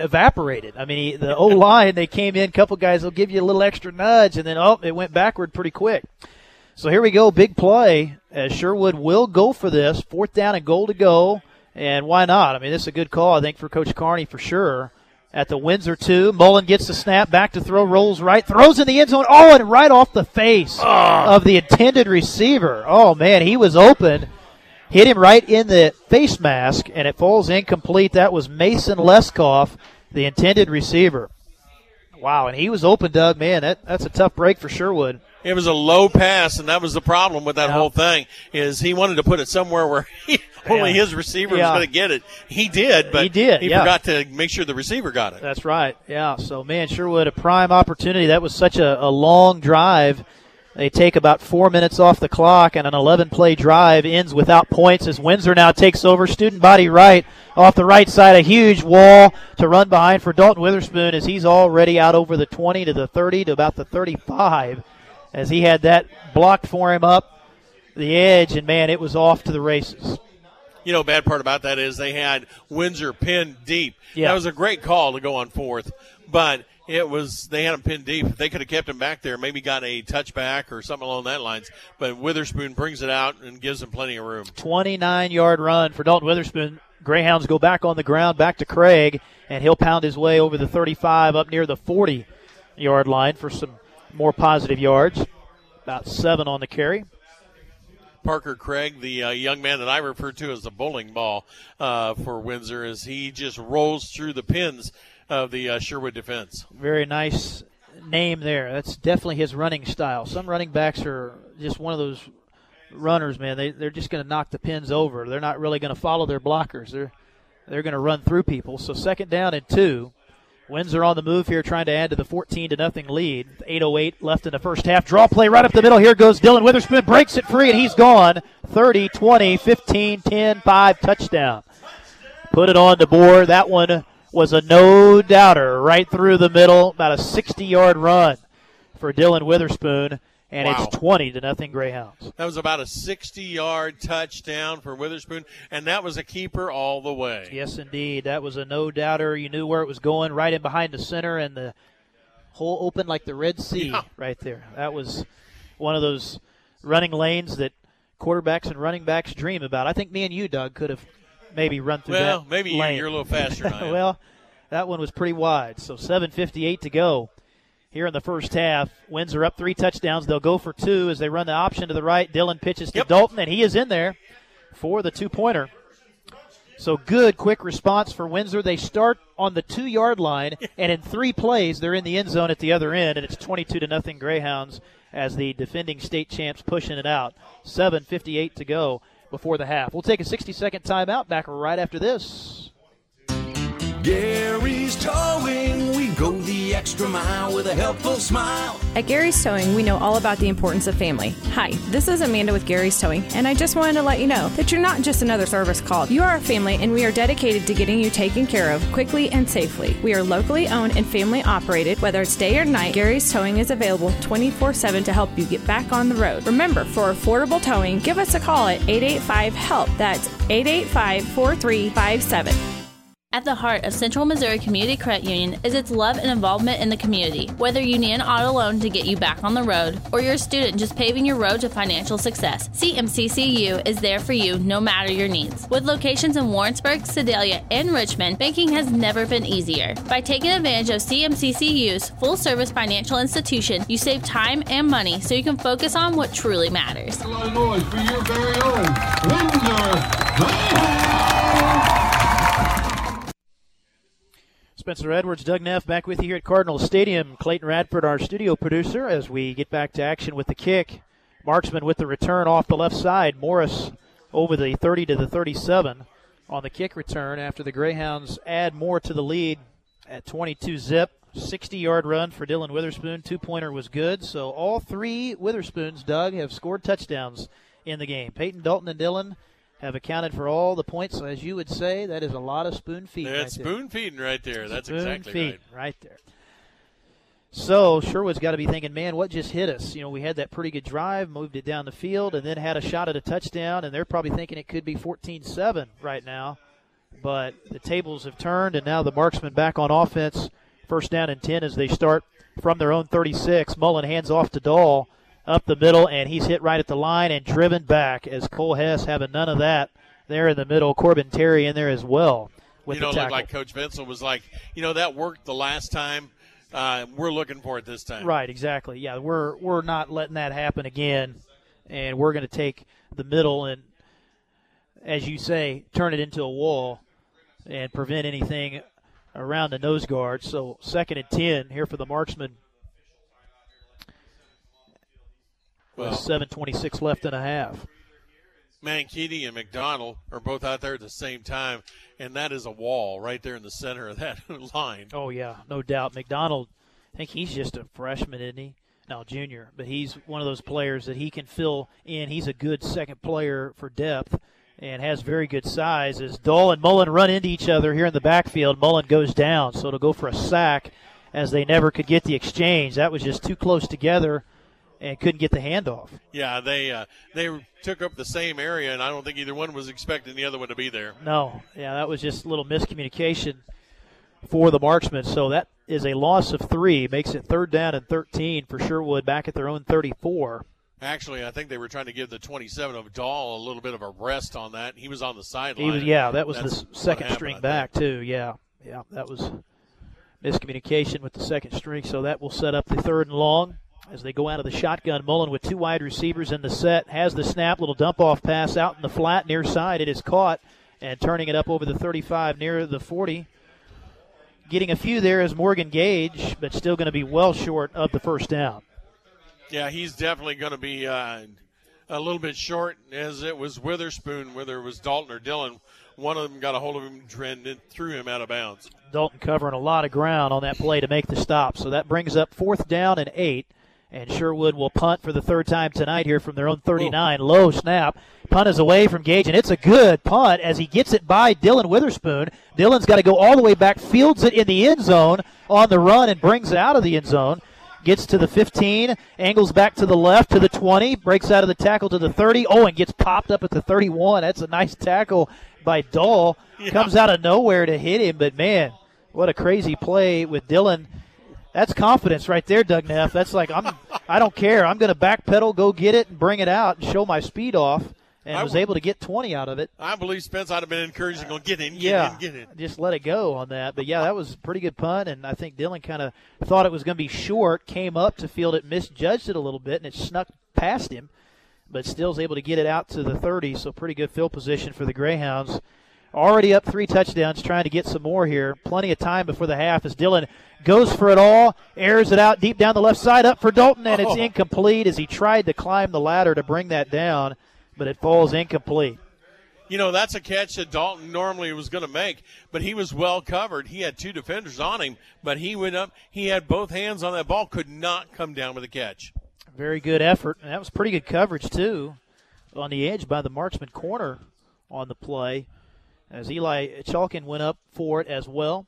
evaporated. I mean, he, the O *laughs* line they came in, couple guys will give you a little extra nudge, and then oh, it went backward pretty quick. So here we go, big play as Sherwood will go for this fourth down and goal to go, and why not? I mean, this is a good call I think for Coach Carney for sure. At the Windsor two, Mullen gets the snap back to throw, rolls right, throws in the end zone. Oh, and right off the face ah. of the intended receiver. Oh man, he was open hit him right in the face mask, and it falls incomplete. That was Mason Leskoff, the intended receiver. Wow, and he was open, Doug. Man, that, that's a tough break for Sherwood. It was a low pass, and that was the problem with that whole thing. Is he wanted to put it somewhere where *laughs* he, only Yeah. his receiver Yeah. was going to get it. He did, but He did, He yeah. forgot to make sure the receiver got it. That's right. Yeah. So, man, Sherwood, a prime opportunity. That was such a, a long drive. They take about four minutes off the clock, and an 11 play drive ends without points as Windsor now takes over. Student body right off the right side, a huge wall to run behind for Dalton Witherspoon as he's already out over the 20 to the 30 to about the 35 as he had that blocked for him up the edge, and man, it was off to the races. You know, bad part about that is they had Windsor pinned deep. Yeah. That was a great call to go on fourth, but it was they had him pinned deep. If they could have kept him back there, maybe got a touchback or something along that lines. But Witherspoon brings it out and gives him plenty of room. 29 yard run for Dalton Witherspoon. Greyhounds go back on the ground, back to Craig, and he'll pound his way over the 35 up near the 40 yard line for some more positive yards. About seven on the carry. Parker Craig, the uh, young man that I refer to as the bowling ball uh, for Windsor, as he just rolls through the pins of the uh, Sherwood defense. Very nice name there. That's definitely his running style. Some running backs are just one of those runners, man. They they're just going to knock the pins over. They're not really going to follow their blockers. They're they're going to run through people. So second down and two. Windsor on the move here, trying to add to the 14 to nothing lead. 8:08 left in the first half. Draw play right up the middle. Here goes Dylan Witherspoon, breaks it free, and he's gone. 30, 20, 15, 10, 5, touchdown. Put it on the board. That one was a no doubter right through the middle, about a 60 yard run for Dylan Witherspoon. and Wow. it's 20 to nothing Greyhounds. That was about a 60 yard touchdown for Witherspoon, and that was a keeper all the way. Yes, indeed. That was a no doubter. You knew where it was going, right in behind the center, and the hole open like the Red Sea right there. That was one of those running lanes that quarterbacks and running backs dream about. I think me and you, Doug, could have maybe run through Well, that. maybe lane. you're a little faster than I *laughs* am. well, that one was pretty wide. So 7:58 to go. Here in the first half, Windsor up three touchdowns. They'll go for two as they run the option to the right. Dylan pitches to Dalton, and he is in there for the two pointer. So good, quick response for Windsor. They start on the two yard line, and in three plays, they're in the end zone at the other end, and it's 22 to nothing Greyhounds as the defending state champs pushing it out. 7:58 to go before the half. We'll take a 60 second timeout. Back right after this. Gary's Towing, we go the extra mile with a helpful smile. At Gary's Towing, we know all about the importance of family. Hi, this is Amanda with Gary's Towing, and I just wanted to let you know that you're not just another service call. You are a family, and we are dedicated to getting you taken care of quickly and safely. We are locally owned and family operated, whether it's day or night. Gary's Towing is available 24 7 to help you get back on the road. Remember, for affordable towing, give us a call at 885 HELP. That's 885 4357. At the heart of Central Missouri Community Credit Union is its love and involvement in the community. Whether you need an auto loan to get you back on the road, or you're a student just paving your road to financial success, CMCCU is there for you no matter your needs. With locations in Warrensburg, Sedalia, and Richmond, banking has never been easier. By taking advantage of CMCCU's full service financial institution, you save time and money so you can focus on what truly matters. For your very own Windsor. Spencer Edwards, Doug Neff back with you here at Cardinal Stadium. Clayton Radford, our studio producer, as we get back to action with the kick. Marksman with the return off the left side. Morris over the 30 to the 37 on the kick return after the Greyhounds add more to the lead at 22 zip. 60 yard run for Dylan Witherspoon. Two pointer was good. So all three Witherspoons, Doug, have scored touchdowns in the game. Peyton, Dalton, and Dylan have accounted for all the points. So as you would say, that is a lot of spoon feeding. That's right there. spoon feeding right there. That's Spoon exactly feeding right. right there. So Sherwood's got to be thinking, man, what just hit us? You know, we had that pretty good drive, moved it down the field, and then had a shot at a touchdown, and they're probably thinking it could be 14-7 right now. But the tables have turned, and now the marksman back on offense. First down and 10 as they start from their own 36. Mullen hands off to Dahl up the middle, and he's hit right at the line and driven back as Cole Hess having none of that there in the middle. Corbin Terry in there as well with you know, the it tackle. like Coach Vincent was like, you know, that worked the last time. Uh, we're looking for it this time. Right, exactly. Yeah, we're we're not letting that happen again, and we're going to take the middle and, as you say, turn it into a wall and prevent anything around the nose guard. So second and ten here for the marksman. Well- seven twenty-six left and a half. Mankini and McDonald are both out there at the same time, and that is a wall right there in the center of that *laughs* line. Oh yeah, no doubt. McDonald, I think he's just a freshman, isn't he? No, junior, but he's one of those players that he can fill in. He's a good second player for depth and has very good size. As Dahl and Mullen run into each other here in the backfield, Mullen goes down, so it'll go for a sack as they never could get the exchange. That was just too close together and couldn't get the handoff. Yeah, they uh, they took up the same area, and I don't think either one was expecting the other one to be there. No, yeah, that was just a little miscommunication for the marksman. So that is a loss of three, makes it third down and 13 for Sherwood back at their own 34. Actually, I think they were trying to give the 27 of Dahl a little bit of a rest on that. He was on the sideline. He was, yeah, that was the That's s- what second happened, string back too. Yeah, yeah, that was miscommunication with the second string. So that will set up the third and long as they go out of the shotgun. Mullen with two wide receivers in the set has the snap, little dump off pass out in the flat near side. It is caught and turning it up over the 35 near the 40. Getting a few there is Morgan Gage, but still going to be well short of the first down. Yeah, he's definitely going to be uh, a little bit short, as it was Witherspoon, whether it was Dalton or Dylan. One of them got a hold of him and threw him out of bounds. Dalton covering a lot of ground on that play to make the stop. So that brings up fourth down and eight. And Sherwood will punt for the third time tonight here from their own 39. Low snap. Punt is away from Gage, and it's a good punt as he gets it by Dylan Witherspoon. Dylan's got to go all the way back, fields it in the end zone on the run, and brings it out of the end zone. gets to the 15, angles back to the left to the 20, breaks out of the tackle to the 30. Oh, and gets popped up at the 31. That's a nice tackle by Dahl. Yeah. Comes out of nowhere to hit him, but man, what a crazy play with Dylan. That's confidence right there, Doug Neff. That's like I'm. I don't care. I'm going to backpedal, go get it, and bring it out, and show my speed off, and I was w- able to get 20 out of it. I believe Spence I'd have been encouraging on get in, get Yeah, in, get in. just let it go on that. But yeah, that was a pretty good punt, and I think Dylan kind of thought it was going to be short, came up to field it, misjudged it a little bit, and it snuck past him, but still was able to get it out to the 30. So pretty good field position for the Greyhounds. Already up three touchdowns, trying to get some more here. Plenty of time before the half as Dylan goes for it all, airs it out deep down the left side, up for Dalton, and it's Oh. incomplete as he tried to climb the ladder to bring that down, but it falls incomplete. You know, that's a catch that Dalton normally was going to make, but he was well covered. He had two defenders on him, but he went up. He had both hands on that ball, could not come down with a catch. Very good effort. And that was pretty good coverage, too, on the edge by the marksman corner on the play. As Eli Chalkin went up for it as well.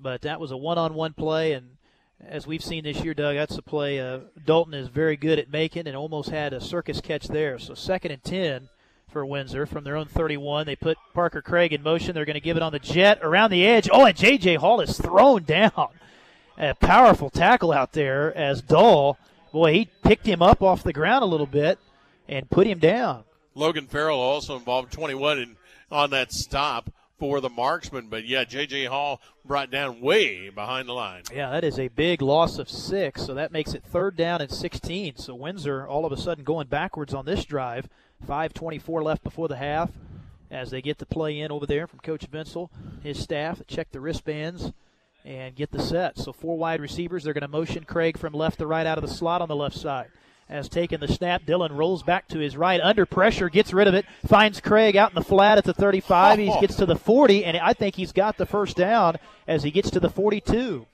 But that was a one on one play. And as we've seen this year, Doug, that's a play uh, Dalton is very good at making and almost had a circus catch there. So second and 10 for Windsor from their own 31. They put Parker Craig in motion. They're going to give it on the jet around the edge. Oh, and J.J. Hall is thrown down. A powerful tackle out there as Dahl, boy, he picked him up off the ground a little bit and put him down. Logan Farrell also involved 21 in, on that stop for the marksman, but yeah, J.J. Hall brought down way behind the line. Yeah, that is a big loss of six, so that makes it third down and 16. So Windsor all of a sudden going backwards on this drive. 5.24 left before the half as they get the play in over there from Coach Vinsel, his staff, check the wristbands and get the set. So four wide receivers. They're going to motion Craig from left to right out of the slot on the left side. Has taken the snap. Dylan rolls back to his right under pressure, gets rid of it, finds Craig out in the flat at the 35. He *laughs* gets to the 40, and I think he's got the first down as he gets to the 42.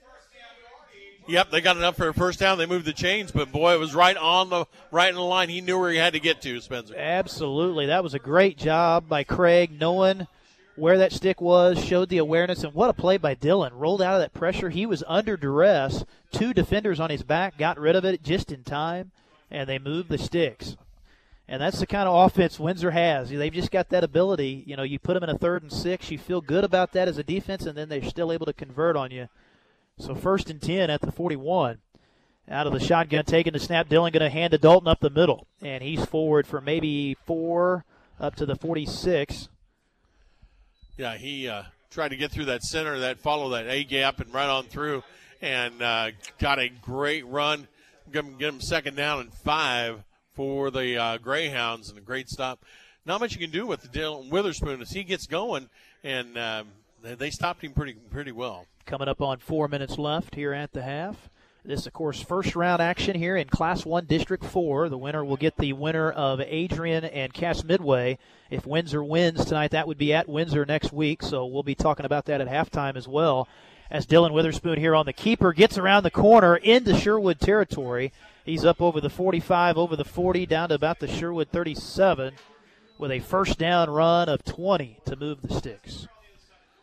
Yep, they got enough for a first down. They moved the chains, but boy, it was right on the right in the line. He knew where he had to get to, Spencer. Absolutely. That was a great job by Craig knowing where that stick was, showed the awareness, and what a play by Dylan. Rolled out of that pressure. He was under duress. Two defenders on his back, got rid of it just in time, and they move the sticks. And that's the kind of offense Windsor has. They've just got that ability. You know, you put them in a third and six, you feel good about that as a defense, and then they're still able to convert on you. So first and 10 at the 41. Out of the shotgun, taking the snap. Dylan going to hand to Dalton up the middle. And he's forward for maybe four up to the 46. Yeah, he uh, tried to get through that center, that follow that A gap, and right on through, and uh, got a great run. Give him, give him second down and five for the uh, Greyhounds, and a great stop. Not much you can do with the Dylan Witherspoon as he gets going, and um, they, they stopped him pretty pretty well. Coming up on four minutes left here at the half. This, of course, first round action here in Class 1 District 4. The winner will get the winner of Adrian and Cass Midway. If Windsor wins tonight, that would be at Windsor next week, so we'll be talking about that at halftime as well. As Dylan Witherspoon here on the keeper gets around the corner into Sherwood territory. He's up over the 45, over the 40, down to about the Sherwood 37 with a first down run of 20 to move the sticks.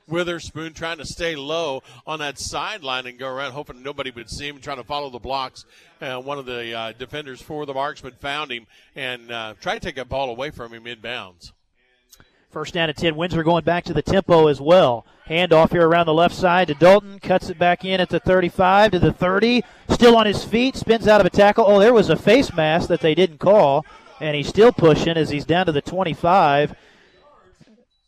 Witherspoon trying to stay low on that sideline and go around, hoping nobody would see him, trying to follow the blocks. Uh, one of the uh, defenders for the marksman found him and uh, tried to take a ball away from him inbounds. First down at 10. Windsor going back to the tempo as well. Handoff here around the left side to Dalton. Cuts it back in at the 35 to the 30. Still on his feet. Spins out of a tackle. Oh, there was a face mask that they didn't call. And he's still pushing as he's down to the 25.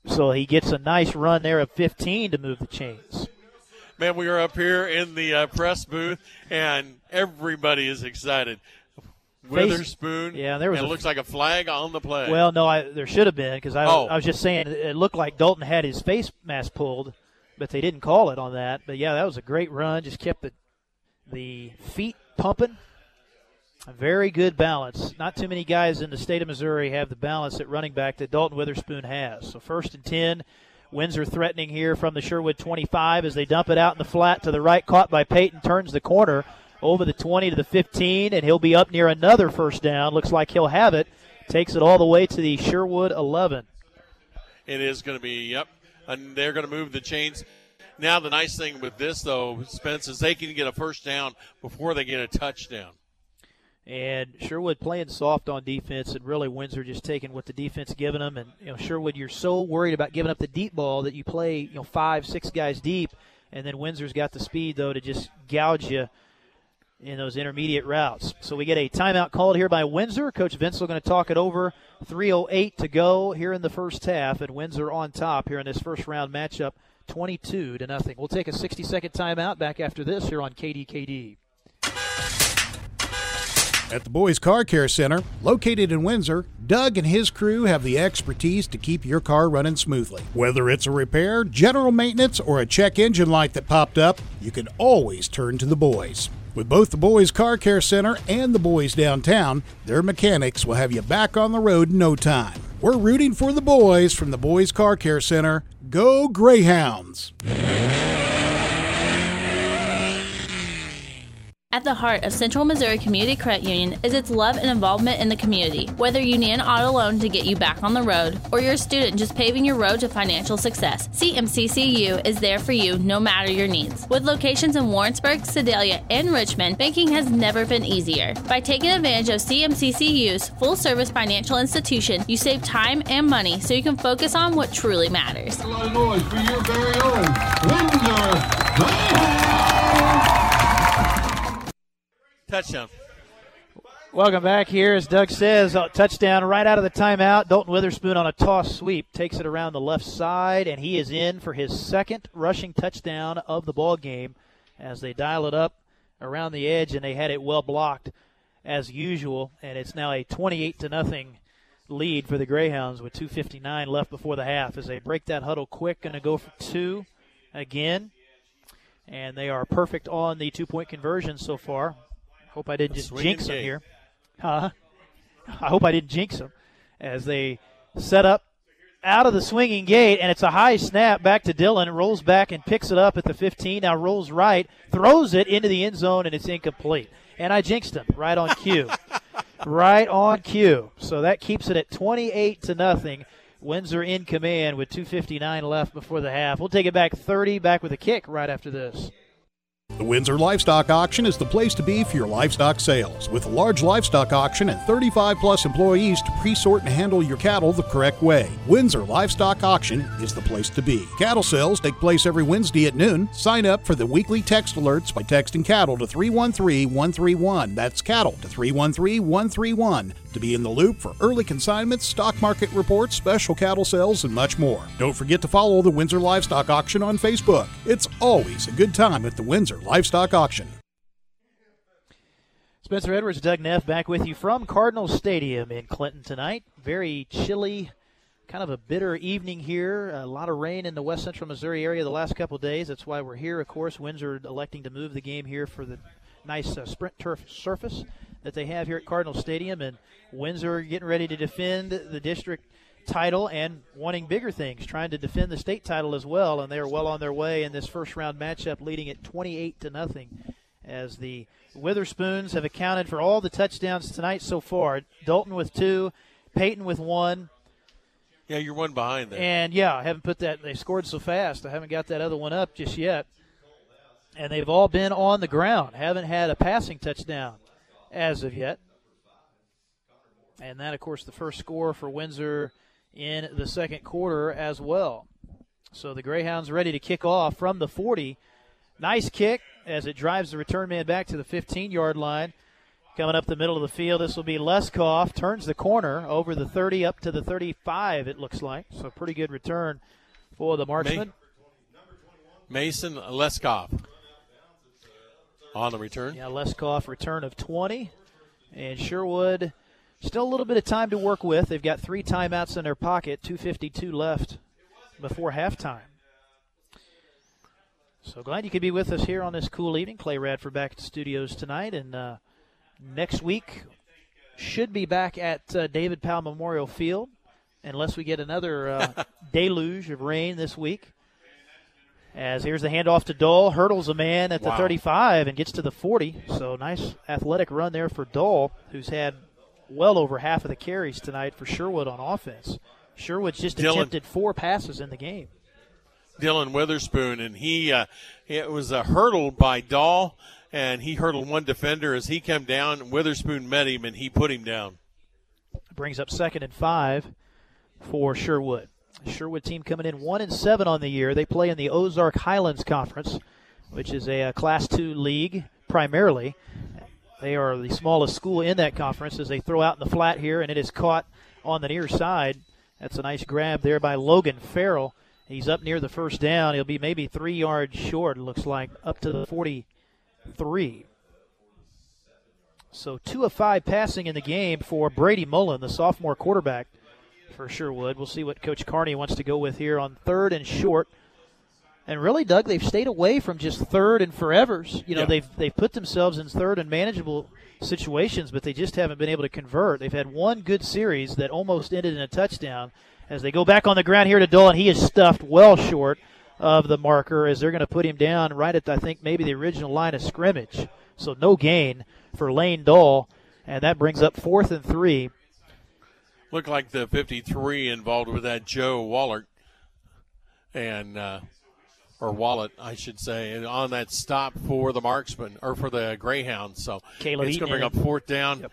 So he gets a nice run there of 15 to move the chains. Man, we are up here in the uh, press booth, and everybody is excited. Witherspoon. Yeah, there was it looks like a flag on the play. Well, no, I, there should have been because I, Oh. I was just saying it- it looked like Dalton had his face mask pulled, but they didn't call it on that. But yeah, that was a great run. Just kept the the feet pumping. A very good balance. Not too many guys in the state of Missouri have the balance at running back that Dalton Witherspoon has. So first and ten. Windsor threatening here from the Sherwood 25 as they dump it out in the flat to the right, caught by Peyton, turns the corner over the 20 to the 15, and he'll be up near another first down. Looks like he'll have it. Takes it all the way to the Sherwood 11. It is going to be, yep. And they're going to move the chains. Now the nice thing with this though, Spence, is they can get a first down before they get a touchdown. And Sherwood playing soft on defense, and really Windsor just taking what the defense giving them. And you know Sherwood, you're so worried about giving up the deep ball that you play you know five, six guys deep, and then Windsor's got the speed though to just gouge you in those intermediate routes. So we get a timeout called here by Windsor. Coach Vinsel going to talk it over. 3:08 to go here in the first half, and Windsor on top here in this first round matchup, 22 to nothing. We'll take a 60 second timeout. Back after this here on KDKD. At the Boys Car Care Center, located in Windsor, Doug and his crew have the expertise to keep your car running smoothly. Whether it's a repair, general maintenance, or a check engine light that popped up, you can always turn to the boys. With both the Boys Car Care Center and the Boys Downtown, their mechanics will have you back on the road in no time. We're rooting for the boys from the Boys Car Care Center. Go Greyhounds! At the heart of Central Missouri Community Credit Union is its love and involvement in the community. Whether you need an auto loan to get you back on the road, or you're a student just paving your road to financial success, CMCCU is there for you no matter your needs. With locations in Warrensburg, Sedalia, and Richmond, banking has never been easier. By taking advantage of CMCCU's full service financial institution, you save time and money so you can focus on what truly matters. Noise for your very own. Touchdown. Welcome back here, as Doug says, touchdown right out of the timeout. Dalton Witherspoon on a toss sweep takes it around the left side, and he is in for his second rushing touchdown of the ball game as they dial it up around the edge, and they had it well blocked as usual, and it's now a 28 to nothing lead for the Greyhounds with 2:59 left before the half as they break that huddle quick, going to go for two again, and they are perfect on the two-point conversion so far. Hope I didn't just jinx them here. Huh? I hope I didn't jinx them as they set up out of the swinging gate, and it's a high snap back to Dylan. Rolls back and picks it up at the 15. Now rolls right, throws it into the end zone, and it's incomplete. And I jinxed him right on cue. *laughs* right on cue. So that keeps it at 28 to nothing. Windsor in command with 2:59 left before the half. We'll take it back 30. Back with a kick right after this. The Windsor Livestock Auction is the place to be for your livestock sales. With a large livestock auction and 35 plus employees to pre sort and handle your cattle the correct way, Windsor Livestock Auction is the place to be. Cattle sales take place every Wednesday at noon. Sign up for the weekly text alerts by texting cattle to 313 131. That's cattle to 313 131 to be in the loop for early consignments, stock market reports, special cattle sales, and much more. Don't forget to follow the Windsor Livestock Auction on Facebook. It's always a good time at the Windsor Livestock Auction. Spencer Edwards, Doug Neff back with you from Cardinal Stadium in Clinton tonight. Very chilly, kind of a bitter evening here. A lot of rain in the west central Missouri area the last couple days. That's why we're here, of course. Windsor electing to move the game here for the nice uh, sprint turf surface that they have here at Cardinal Stadium. And Windsor getting ready to defend the district title and wanting bigger things, trying to defend the state title as well. And they are well on their way in this first round matchup, leading it 28 to nothing as the Witherspoons have accounted for all the touchdowns tonight so far. Dalton with two, Peyton with one, Yeah, you're one behind there. and yeah, I haven't put that. They scored so fast. I haven't got that other one up just yet. And they've all been on the ground. Haven't had a passing touchdown as of yet. And that, of course, the first score for Windsor in the second quarter as well. So the Greyhounds ready to kick off from the 40. Nice kick as it drives the return man back to the 15 yard line. Coming up the middle of the field, this will be Leskoff. Turns the corner over the 30 up to the 35, it looks like. So pretty good return for the marksman. Mason Leskoff on the return. Yeah, Leskoff return of 20. And Sherwood still a little bit of time to work with. They've got three timeouts in their pocket, 2.52 left before halftime. So glad you could be with us here on this cool evening. Clay Radford back at the studios tonight. And uh, next week should be back at uh, David Powell Memorial Field unless we get another uh, *laughs* deluge of rain this week. As here's the handoff to Dahl, hurdles a man at the Wow. 35 and gets to the 40. So nice athletic run there for Dahl, who's had well over half of the carries tonight for Sherwood on offense. Sherwood's just Dylan. attempted four passes in the game. Dylan Witherspoon, and he uh, it was a hurdle by Dahl, and he hurdled one defender as he came down. Witherspoon met him, and he put him down. Brings up second and five for Sherwood. Sherwood team coming in one and seven on the year. They play in the Ozark Highlands Conference, which is a, a Class Two league primarily. They are the smallest school in that conference as they throw out in the flat here, and it is caught on the near side. That's a nice grab there by Logan Farrell. He's up near the first down. He'll be maybe three yards short, looks like, up to the 43. So two of five passing in the game for Brady Mullen, the sophomore quarterback for Sherwood. We'll see what Coach Carney wants to go with here on third and short. And really, Doug, they've stayed away from just third and forevers. You know, Yeah. they've they've put themselves in third and manageable situations, but they just haven't been able to convert. They've had one good series that almost ended in a touchdown. As they go back on the ground here to Dolan, he is stuffed well short of the marker as they're going to put him down right at I think maybe the original line of scrimmage. So no gain for Lane Dahl, and that brings up fourth and three. Looked like the 53 involved with that Joe Wallert and uh, or Wallet, I should say, and on that stop for the marksman or for the Greyhound. So Caleb it's going to bring up fourth down.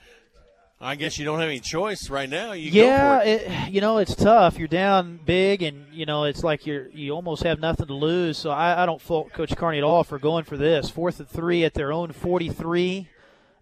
I guess you don't have any choice right now. You yeah, it. it, you know it's tough. You're down big, and you know it's like you're you almost have nothing to lose. So I, I don't fault Coach Carney at all for going for this fourth and three at their own 43.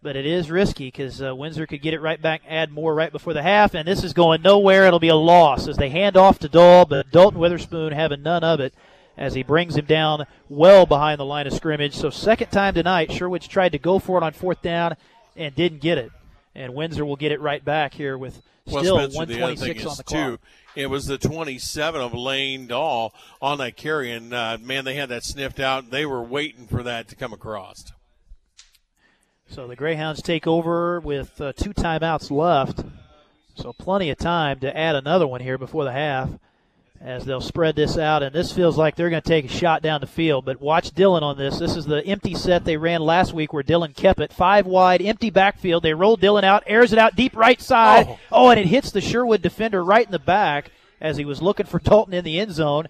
But it is risky because uh, Windsor could get it right back, add more right before the half, and this is going nowhere. It'll be a loss as they hand off to Dahl, but Dalton Witherspoon having none of it as he brings him down well behind the line of scrimmage. So second time tonight, Sherwood's tried to go for it on fourth down and didn't get it, and Windsor will get it right back here with Well, still Spencer, the 126 on the clock. too. It was the 27 of Lane Dahl on that carry, and uh, man, they had that sniffed out. They were waiting for that to come across. So the Greyhounds take over with uh, two timeouts left. So plenty of time to add another one here before the half as they'll spread this out. And this feels like they're going to take a shot down the field. But watch Dylan on this. This is the empty set they ran last week where Dylan kept it. Five wide, empty backfield. They roll Dylan out, airs it out deep right side. Oh. oh and it hits the Sherwood defender right in the back as he was looking for Dalton in the end zone.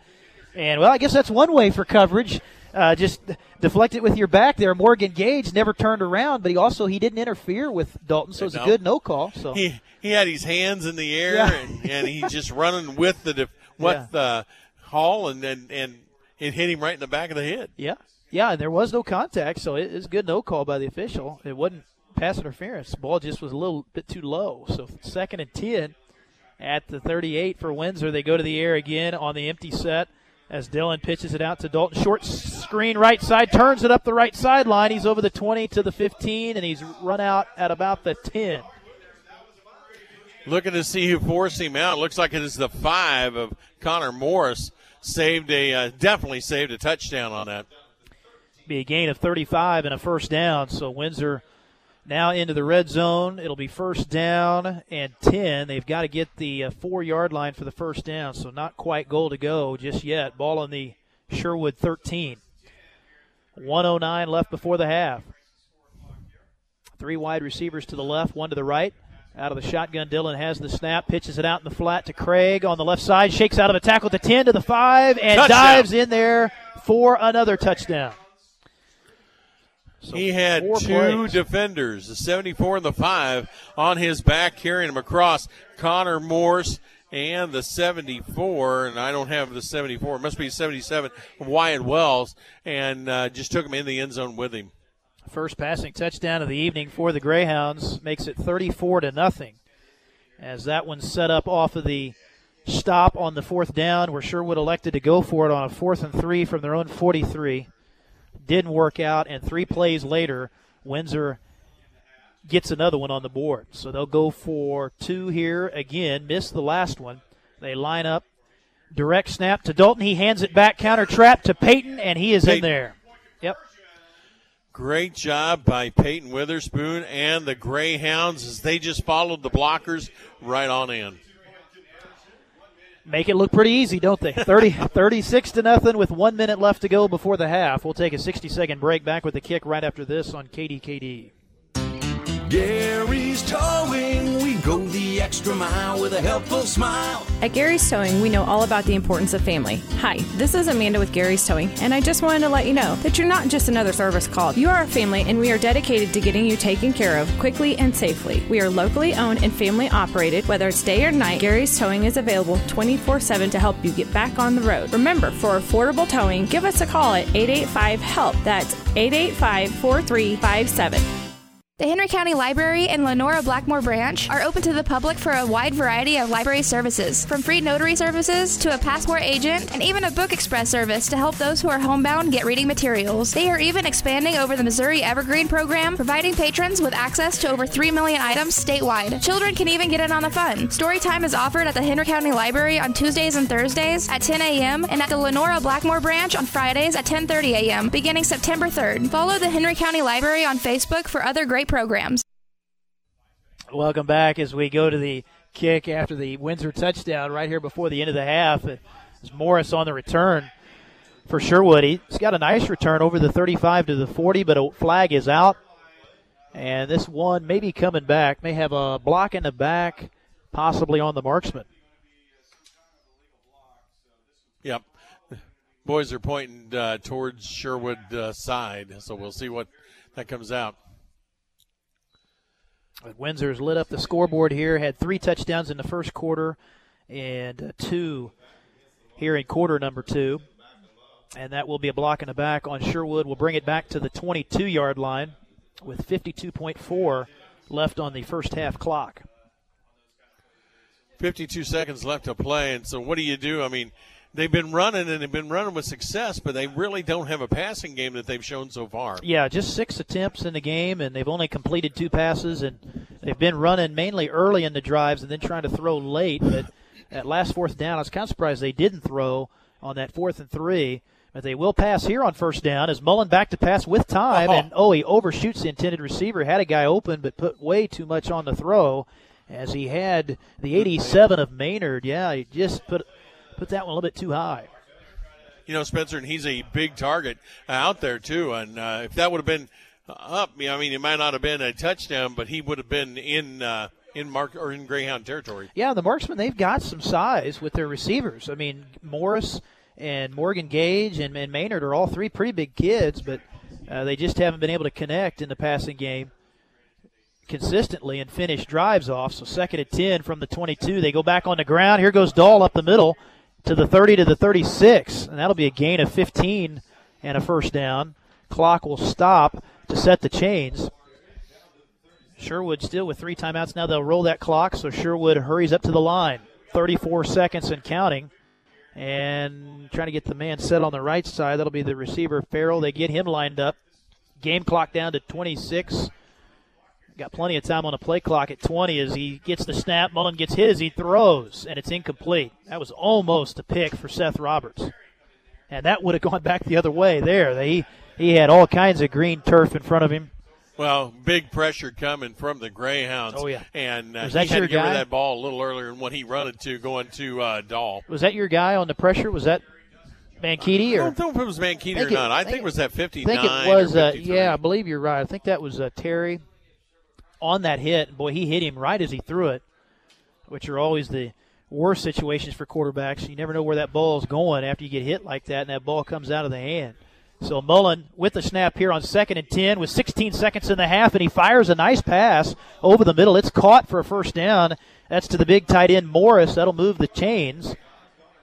And well, I guess that's one way for coverage. Uh, just deflect it with your back there. Morgan Gage never turned around, but he also he didn't interfere with Dalton, so it's a No. good no call. So He he had his hands in the air, Yeah. and, and he just running with the def- *laughs* with the Hall, and and and it hit him right in the back of the head. yeah, yeah, and there was no contact, so it, it is a good no call by the official. It wasn't pass interference. Ball just was a little bit too low. So second and ten at the 38 for Windsor. They go to the air again on the empty set. As Dylan pitches it out to Dalton, short screen right side, turns it up the right sideline. He's over the 20 to the 15, and he's run out at about the 10. Looking to see who forced him out. Looks like it is the five of Connor Morris. Saved a uh, definitely saved a touchdown on that. be a gain of 35 and a first down. So Windsor now into the red zone. It'll be first down and 10. They've got to get the uh, four yard line for the first down. So not quite goal to go just yet. Ball on the Sherwood 13. 109 left before the half. Three wide receivers to the left, one to the right. Out of the shotgun, Dylan has the snap, pitches it out in the flat to Craig on the left side, shakes out of a tackle to 10 to the 5, and Touchdown. dives in there for another touchdown. He had two plays. defenders, the 74 and the 5, on his back carrying him across. Connor Morris and the 74, and I don't have the 74, it must be 77, Wyatt Wells, and uh, just took him in the end zone with him. First passing touchdown of the evening for the Greyhounds makes it 34 to nothing. As that one set up off of the stop on the fourth down, where Sherwood elected to go for it on a fourth and three from their own 43. Didn't work out, and three plays later, Windsor gets another one on the board. So they'll go for two here again. Missed the last one. They line up. Direct snap to Dalton. He hands it back, counter trap to Peyton, and he is in there. Yep. Great job by Peyton Witherspoon and the Greyhounds as they just followed the blockers right on in. Make it look pretty easy, don't they? 30, *laughs* 36 to nothing with one minute left to go before the half. We'll take a 60 second break back with the kick right after this on KDKD. Gary's Towing, go the extra mile with a helpful smile. At Gary's Towing, we know all about the importance of family. Hi, this is Amanda with Gary's Towing, and I just wanted to let you know that you're not just another service call. You are a family, and we are dedicated to getting you taken care of quickly and safely. We are locally owned and family operated. Whether it's day or night, Gary's Towing is available 24 7 to help you get back on the road. Remember, for affordable towing, give us a call at 885 HELP. That's 885 4357. The Henry County Library and Lenora Blackmore Branch are open to the public for a wide variety of library services, from free notary services to a passport agent and even a book express service to help those who are homebound get reading materials. They are even expanding over the Missouri Evergreen program, providing patrons with access to over 3 million items statewide. Children can even get in on the fun. Story time is offered at the Henry County Library on Tuesdays and Thursdays at 10 a.m. and at the Lenora Blackmore Branch on Fridays at 10:30 a.m. beginning September 3rd. Follow the Henry County Library on Facebook for other great programs. Welcome back as we go to the kick after the Windsor touchdown right here before the end of the half. It's Morris on the return for Sherwood. He's got a nice return over the 35 to the 40, but a flag is out. And this one may be coming back, may have a block in the back, possibly on the marksman. Yep. Boys are pointing uh, towards Sherwood uh, side, so we'll see what that comes out. Windsor's lit up the scoreboard here, had three touchdowns in the first quarter and uh, two here in quarter number two. And that will be a block in the back on Sherwood. We'll bring it back to the 22 yard line with 52.4 left on the first half clock. 52 seconds left to play, and so what do you do? I mean, they've been running and they've been running with success, but they really don't have a passing game that they've shown so far. Yeah, just six attempts in the game, and they've only completed two passes, and they've been running mainly early in the drives and then trying to throw late. But at last fourth down, I was kind of surprised they didn't throw on that fourth and three. But they will pass here on first down as Mullen back to pass with time, and oh. oh, he overshoots the intended receiver. Had a guy open, but put way too much on the throw, as he had the 87 of Maynard. Yeah, he just put put that one a little bit too high. You know, Spencer, and he's a big target out there too. And uh, if that would have been up, I mean, it might not have been a touchdown, but he would have been in uh, in mark or in Greyhound territory. Yeah, the marksmen they've got some size with their receivers. I mean, Morris and Morgan Gage and, and Maynard are all three pretty big kids, but uh, they just haven't been able to connect in the passing game consistently and finish drives off. So second and 10 from the 22. They go back on the ground. Here goes Dahl up the middle to the 30 to the 36, and that'll be a gain of 15 and a first down. Clock will stop to set the chains. Sherwood still with three timeouts. Now they'll roll that clock, so Sherwood hurries up to the line. 34 seconds and counting. And trying to get the man set on the right side. That'll be the receiver, Farrell. They get him lined up. Game clock down to 26. Got plenty of time on the play clock at 20 as he gets the snap. Mullen gets his. he throws, and it's incomplete. That was almost a pick for Seth Roberts. And that would have gone back the other way there. They, he had all kinds of green turf in front of him. Well, big pressure coming from the Greyhounds. Oh, yeah. And uh, Was he that had your to guy? that ball a little earlier than what he run it to going to uh, Dahl. Was that your guy on the pressure? Was that Mankini? I Or don't know if it was Mankini or it- not. I I think, it was that I 59 think it was, uh, 53. yeah, I believe you're right. I think that was uh, Terry on that hit. Boy, he hit him right as he threw it, which are always the worst situations for quarterbacks. You never know where that ball is going after you get hit like that, and that ball comes out of the hand. So Mullen with the snap here on second and 10 with 16 seconds in the half, and he fires a nice pass over the middle. It's caught for a first down. That's to the big tight end Morris. That'll move the chains.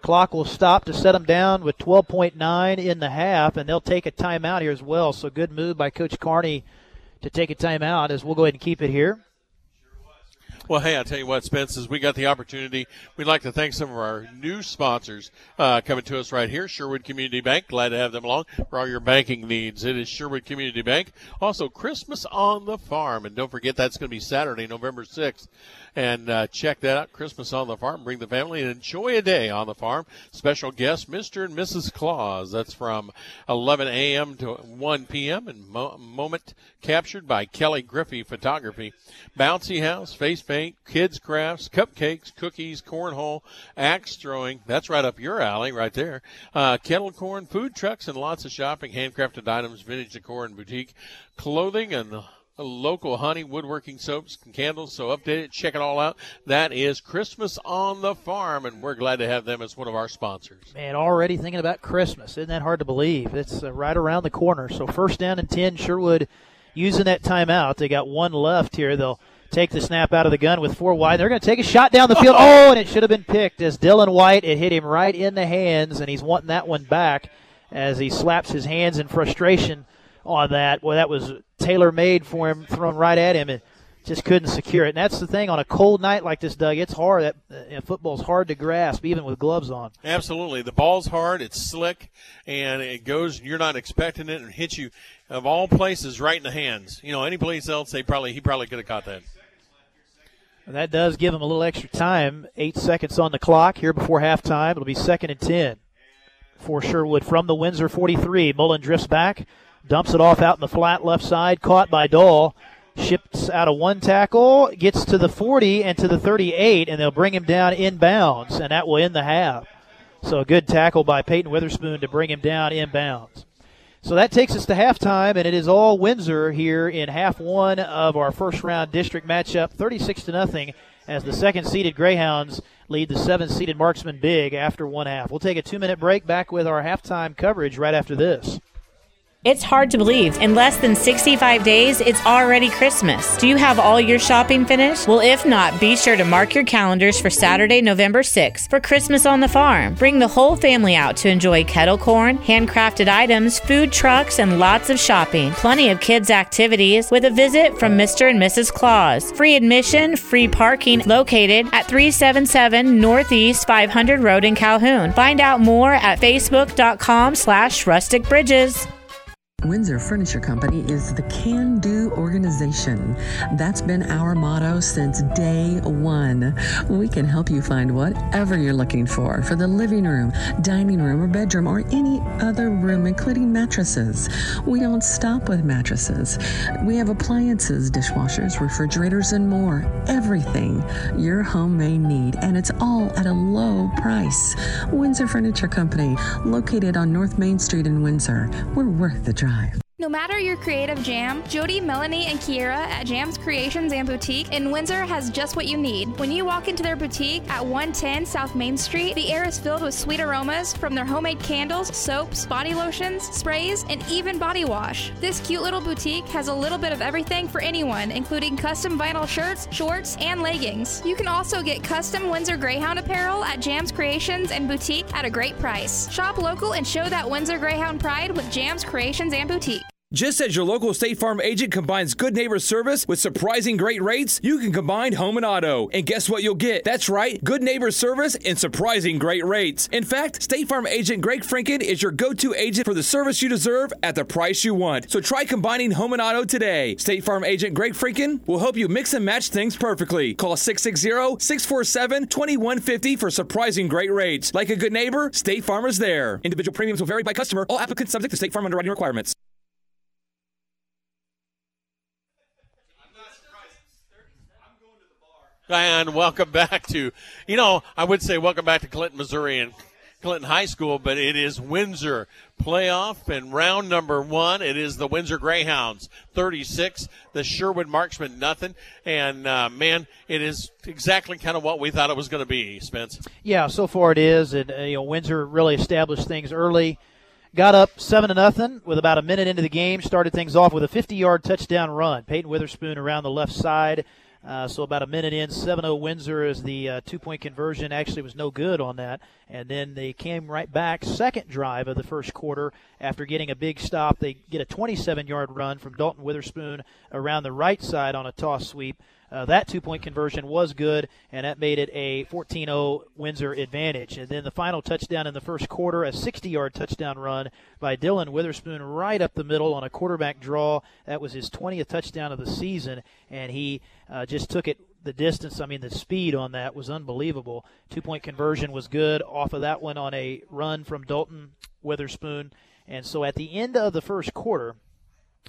Clock will stop to set them down with 12.9 in the half, and they'll take a timeout here as well. So good move by Coach Carney to take a timeout as we'll go ahead and keep it here. Well, hey, I'll tell you what, Spence, as we got the opportunity, we'd like to thank some of our new sponsors uh, coming to us right here. Sherwood Community Bank, glad to have them along for all your banking needs. It is Sherwood Community Bank. Also, Christmas on the Farm. And don't forget, that's going to be Saturday, November 6th. And uh, check that out, Christmas on the Farm. Bring the family and enjoy a day on the farm. Special guest, Mr. and Mrs. Claus. That's from 11 a.m. to 1 p.m. and mo- moment captured by Kelly Griffey Photography. Bouncy House, face paint, kids crafts, cupcakes, cookies, cornhole, axe throwing. That's right up your alley, right there. Uh, kettle corn, food trucks, and lots of shopping, handcrafted items, vintage decor and boutique, clothing, and local honey woodworking soaps and candles. So update it, check it all out. That is Christmas on the Farm, and we're glad to have them as one of our sponsors. Man, already thinking about Christmas. Isn't that hard to believe? It's uh, right around the corner. So first down and 10, Sherwood using that timeout. They got one left here. They'll take the snap out of the gun with four wide. They're going to take a shot down the field. Oh, and it should have been picked as Dylan White. It hit him right in the hands, and he's wanting that one back as he slaps his hands in frustration on that. Well, that was tailor made for him, thrown right at him, and just couldn't secure it. And that's the thing on a cold night like this, Doug. It's hard. That uh, football's hard to grasp, even with gloves on. Absolutely, the ball's hard. It's slick, and it goes. You're not expecting it, and hits you of all places right in the hands. You know, any place else, they probably he probably could have caught that. And that does give him a little extra time. Eight seconds on the clock here before halftime. It'll be second and ten for Sherwood from the Windsor 43. Mullen drifts back, dumps it off out in the flat left side, caught by Dahl. Ships out of one tackle, gets to the 40 and to the 38, and they'll bring him down inbounds, and that will end the half. So a good tackle by Peyton Witherspoon to bring him down inbounds. So that takes us to halftime, and it is all Windsor here in half one of our first round district matchup, 36 to nothing, as the second seeded Greyhounds lead the seventh seeded Marksman Big after one half. We'll take a two minute break back with our halftime coverage right after this. It's hard to believe. In less than 65 days, it's already Christmas. Do you have all your shopping finished? Well, if not, be sure to mark your calendars for Saturday, November 6th for Christmas on the Farm. Bring the whole family out to enjoy kettle corn, handcrafted items, food trucks, and lots of shopping. Plenty of kids' activities with a visit from Mr. and Mrs. Claus. Free admission, free parking located at 377 Northeast 500 Road in Calhoun. Find out more at facebook.com slash rustic bridges. Windsor Furniture Company is the can do organization. That's been our motto since day one. We can help you find whatever you're looking for for the living room, dining room, or bedroom, or any other room, including mattresses. We don't stop with mattresses. We have appliances, dishwashers, refrigerators, and more. Everything your home may need, and it's all at a low price. Windsor Furniture Company, located on North Main Street in Windsor. We're worth the drive alive. No matter your creative jam, Jody, Melanie, and Kiera at Jams Creations and Boutique in Windsor has just what you need. When you walk into their boutique at 110 South Main Street, the air is filled with sweet aromas from their homemade candles, soaps, body lotions, sprays, and even body wash. This cute little boutique has a little bit of everything for anyone, including custom vinyl shirts, shorts, and leggings. You can also get custom Windsor Greyhound apparel at Jams Creations and Boutique at a great price. Shop local and show that Windsor Greyhound pride with Jams Creations and Boutique. Just as your local State Farm agent combines good neighbor service with surprising great rates, you can combine home and auto. And guess what you'll get? That's right, good neighbor service and surprising great rates. In fact, State Farm agent Greg Franken is your go to agent for the service you deserve at the price you want. So try combining home and auto today. State Farm agent Greg Franken will help you mix and match things perfectly. Call 660 647 2150 for surprising great rates. Like a good neighbor, State Farm is there. Individual premiums will vary by customer, all applicants subject to State Farm underwriting requirements. And welcome back to, you know, I would say welcome back to Clinton, Missouri and Clinton High School, but it is Windsor playoff and round number one. It is the Windsor Greyhounds 36, the Sherwood Marksman nothing. And uh, man, it is exactly kind of what we thought it was going to be, Spence. Yeah, so far it is. And, uh, you know, Windsor really established things early. Got up seven to nothing with about a minute into the game. Started things off with a 50-yard touchdown run. Peyton Witherspoon around the left side. Uh, so about a minute in, 7-0 Windsor as the uh, two-point conversion actually was no good on that. And then they came right back, second drive of the first quarter after getting a big stop. They get a 27-yard run from Dalton Witherspoon around the right side on a toss sweep. Uh, that two point conversion was good, and that made it a 14 0 Windsor advantage. And then the final touchdown in the first quarter, a 60 yard touchdown run by Dylan Witherspoon right up the middle on a quarterback draw. That was his 20th touchdown of the season, and he uh, just took it the distance, I mean, the speed on that was unbelievable. Two point conversion was good off of that one on a run from Dalton Witherspoon. And so at the end of the first quarter,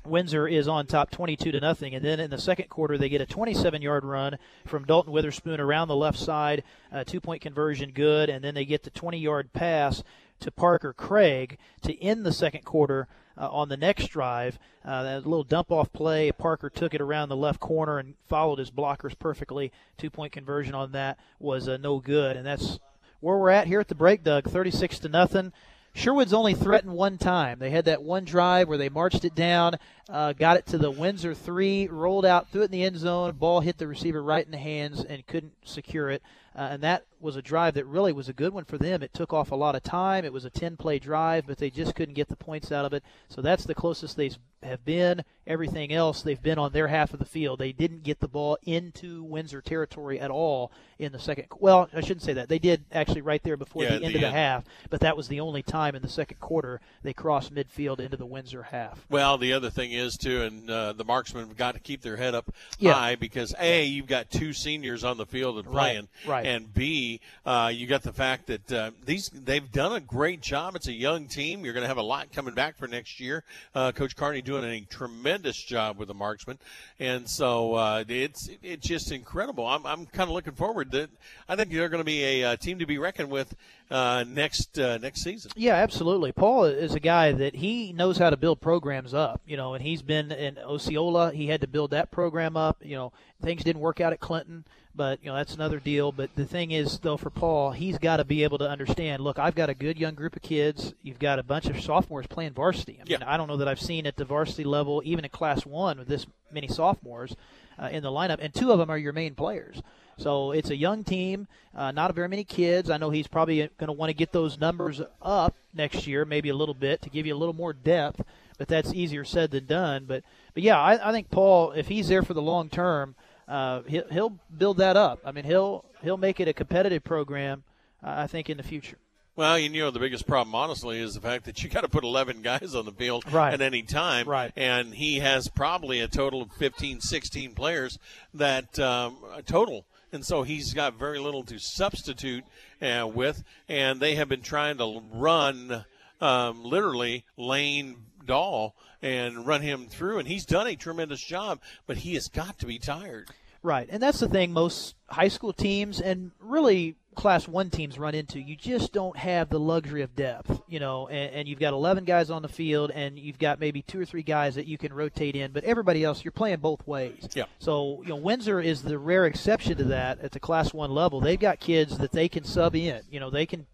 Windsor is on top 22 to nothing, and then in the second quarter they get a 27-yard run from Dalton Witherspoon around the left side, uh, two-point conversion good, and then they get the 20-yard pass to Parker Craig to end the second quarter uh, on the next drive. Uh, little dump off play, Parker took it around the left corner and followed his blockers perfectly. Two point conversion on that was uh, no good, and that's where we're at here at the break, Doug. 36 to nothing. Sherwood's only threatened one time. They had that one drive where they marched it down, uh, got it to the Windsor three, rolled out, threw it in the end zone. Ball hit the receiver right in the hands and couldn't secure it. Uh, and that was a drive that really was a good one for them. It took off a lot of time. It was a 10 play drive, but they just couldn't get the points out of it. So that's the closest they have been. Everything else, they've been on their half of the field. They didn't get the ball into Windsor territory at all in the second. Well, I shouldn't say that. They did actually right there before Yeah, the end the of the half, but that was the only time in the second quarter they crossed midfield into the Windsor half. Well, the other thing is too, and uh, the marksmen have got to keep their head up Yeah. high because a you've got two seniors on the field and Right, playing, right. And b uh, you got the fact that uh, these they've done a great job. It's a young team. You're going to have a lot coming back for next year. Uh, Coach Carney doing a tremendous job with the marksmen, and so uh, it's it's just incredible. I'm I'm kind of looking forward to. I think they're going to be a uh, team to be reckoned with uh, next next season. Yeah, absolutely. Paul is a guy that he knows how to build programs up, you know, and he's been in Osceola. He had to build that program up. You know, things didn't work out at Clinton, but you know that's another deal. But the thing is, though, for Paul, he's got to be able to understand. Look, I've got a good young group of kids. You've got a bunch of sophomores playing varsity. I mean, I don't know that I've seen at the varsity level, even in Class One, with this many sophomores uh, in the lineup, and two of them are your main players. So it's a young team, uh, not very many kids. I know he's probably going to want to get those numbers up next year, maybe a little bit, to give you a little more depth. But that's easier said than done. But but yeah, I, I think Paul, if he's there for the long term, uh, he'll, he'll build that up. I mean, he'll he'll make it a competitive program. Uh, I think in the future. Well, you know, the biggest problem, honestly, is the fact that you got to put 11 *laughs* guys on the field Right. at any time. Right. And he has probably a total of 15, 16 players that um, total. And so he's got very little to substitute uh, with. And they have been trying to run um, literally Lane Dahl and run him through. And he's done a tremendous job, but he has got to be tired. Right, and that's the thing most high school teams and really class one teams run into. You just don't have the luxury of depth, you know, and, and you've got 11 guys on the field and you've got maybe two or three guys that you can rotate in, but everybody else, you're playing both ways. Yeah. So, you know, Windsor is the rare exception to that at the class one level. They've got kids that they can sub in, you know, they can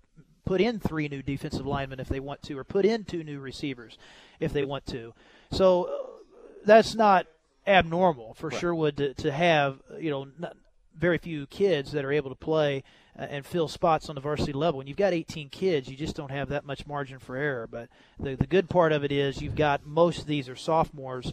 put in three new defensive linemen if they want to, or put in two new receivers if they want to. So uh, that's not abnormal for Sherwood to, to have, you know, not, very few kids that are able to play uh, and fill spots on the varsity level. When you've got 18 kids, you just don't have that much margin for error. But the, the good part of it is you've got most of these are sophomores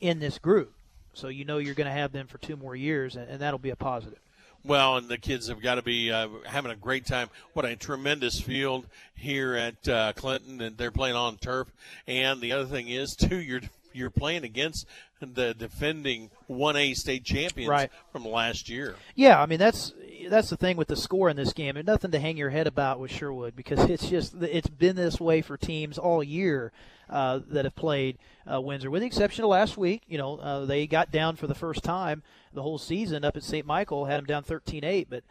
in this group. So you know you're going to have them for two more years, and, and that'll be a positive. Well, and the kids have got to be uh, having a great time. What a tremendous field here at uh, Clinton, and they're playing on turf. And the other thing is, too, you're you're playing against the defending 1A state champions Right. from last year. Yeah, I mean that's that's the thing with the score in this game. There's nothing to hang your head about with Sherwood because it's just it's been this way for teams all year uh, that have played uh, Windsor, with the exception of last week. You know, uh, they got down for the first time the whole season up at St. Michael, had them down 13-8. But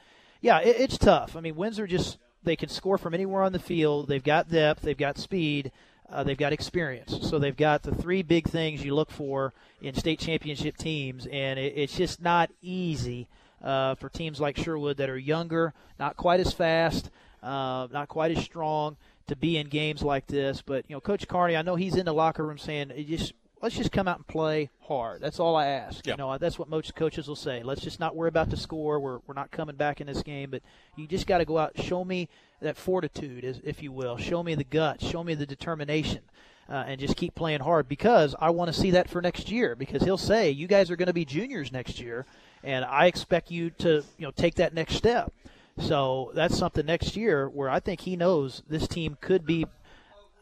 yeah, it, it's tough. I mean, Windsor just they can score from anywhere on the field. They've got depth. They've got speed. Uh, they've got experience. So they've got the three big things you look for in state championship teams, and it, it's just not easy uh, for teams like Sherwood that are younger, not quite as fast, uh, not quite as strong to be in games like this. But you know, Coach Carney, I know he's in the locker room saying, just let's just come out and play hard. That's all I ask. You know, that's what most coaches will say. Let's just not worry about the score. We're we're not coming back in this game, but you just got to go out, show me that fortitude, if you will, show me the guts, show me the determination. Uh, and just keep playing hard because I want to see that for next year. Because he'll say you guys are going to be juniors next year, and I expect you to you know take that next step. So that's something next year where I think he knows this team could be.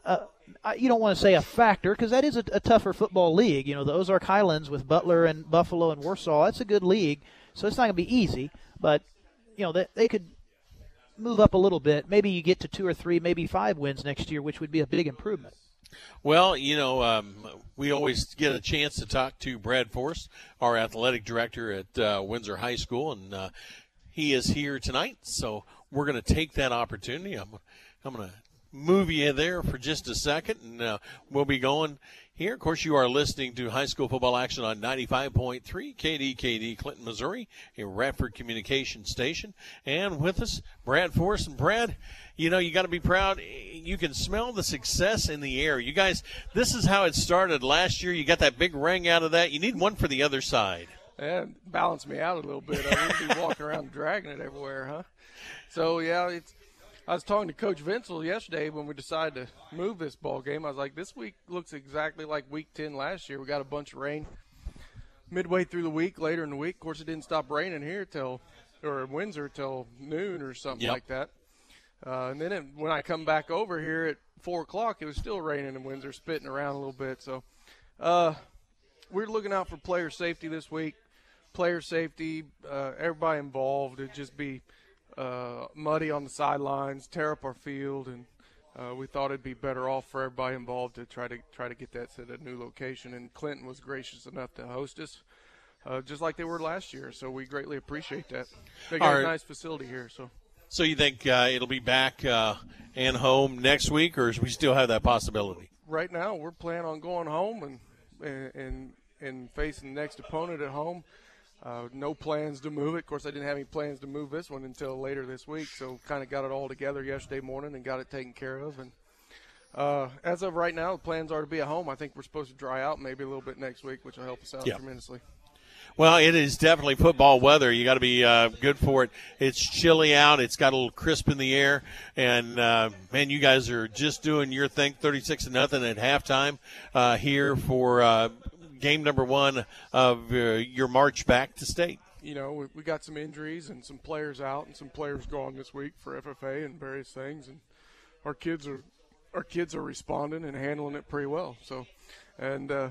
Uh, you don't want to say a factor because that is a, a tougher football league. You know, the Ozark Highlands with Butler and Buffalo and Warsaw, that's a good league. So it's not going to be easy, but you know they, they could move up a little bit. Maybe you get to two or three, maybe five wins next year, which would be a big improvement. Well, you know, um, we always get a chance to talk to Brad Forrest, our athletic director at uh, Windsor High School, and uh, he is here tonight. So we're going to take that opportunity. I'm, I'm going to move you there for just a second, and uh, we'll be going here. Of course, you are listening to high school football action on 95.3 KDKD Clinton, Missouri, a Radford communication station. And with us, Brad Forrest. And Brad, you know, you got to be proud. You can smell the success in the air. You guys, this is how it started last year. You got that big ring out of that. You need one for the other side. Yeah, balance me out a little bit. I wouldn't be walking around dragging it everywhere, huh? So yeah, it's. I was talking to Coach Vincel yesterday when we decided to move this ball game. I was like, this week looks exactly like Week Ten last year. We got a bunch of rain midway through the week, later in the week. Of course, it didn't stop raining here till or in Windsor till noon or something Yep. like that. Uh, and then it, when I come back over here at four o'clock, it was still raining in Windsor, spitting around a little bit. So uh, we're looking out for player safety this week. Player safety, uh, everybody involved. It'd just be uh, muddy on the sidelines, tear up our field, and uh, we thought it'd be better off for everybody involved to try to try to get that at a new location. And Clinton was gracious enough to host us, uh, just like they were last year. So we greatly appreciate that. They got All a nice facility here, so. So you think uh, it'll be back uh, and home next week, or we still have that possibility? right now we're planning on going home and and and, and facing the next opponent at home. Uh, no plans to move it. Of course, I didn't have any plans to move this one until later this week, so kind of got it all together yesterday morning and got it taken care of. And uh, as of right now, the plans are to be at home. I think we're supposed to dry out maybe a little bit next week, which will help us out Yeah. tremendously. Well, it is definitely football weather. You got to be uh, good for it. It's chilly out. It's got a little crisp in the air, and uh, man, you guys are just doing your thing, thirty-six to nothing at halftime uh, here for uh, game number one of uh, your march back to state. you know, we, we got some injuries and some players out and some players gone this week for FFA and various things, and our kids are our kids are responding and handling it pretty well. So, and uh,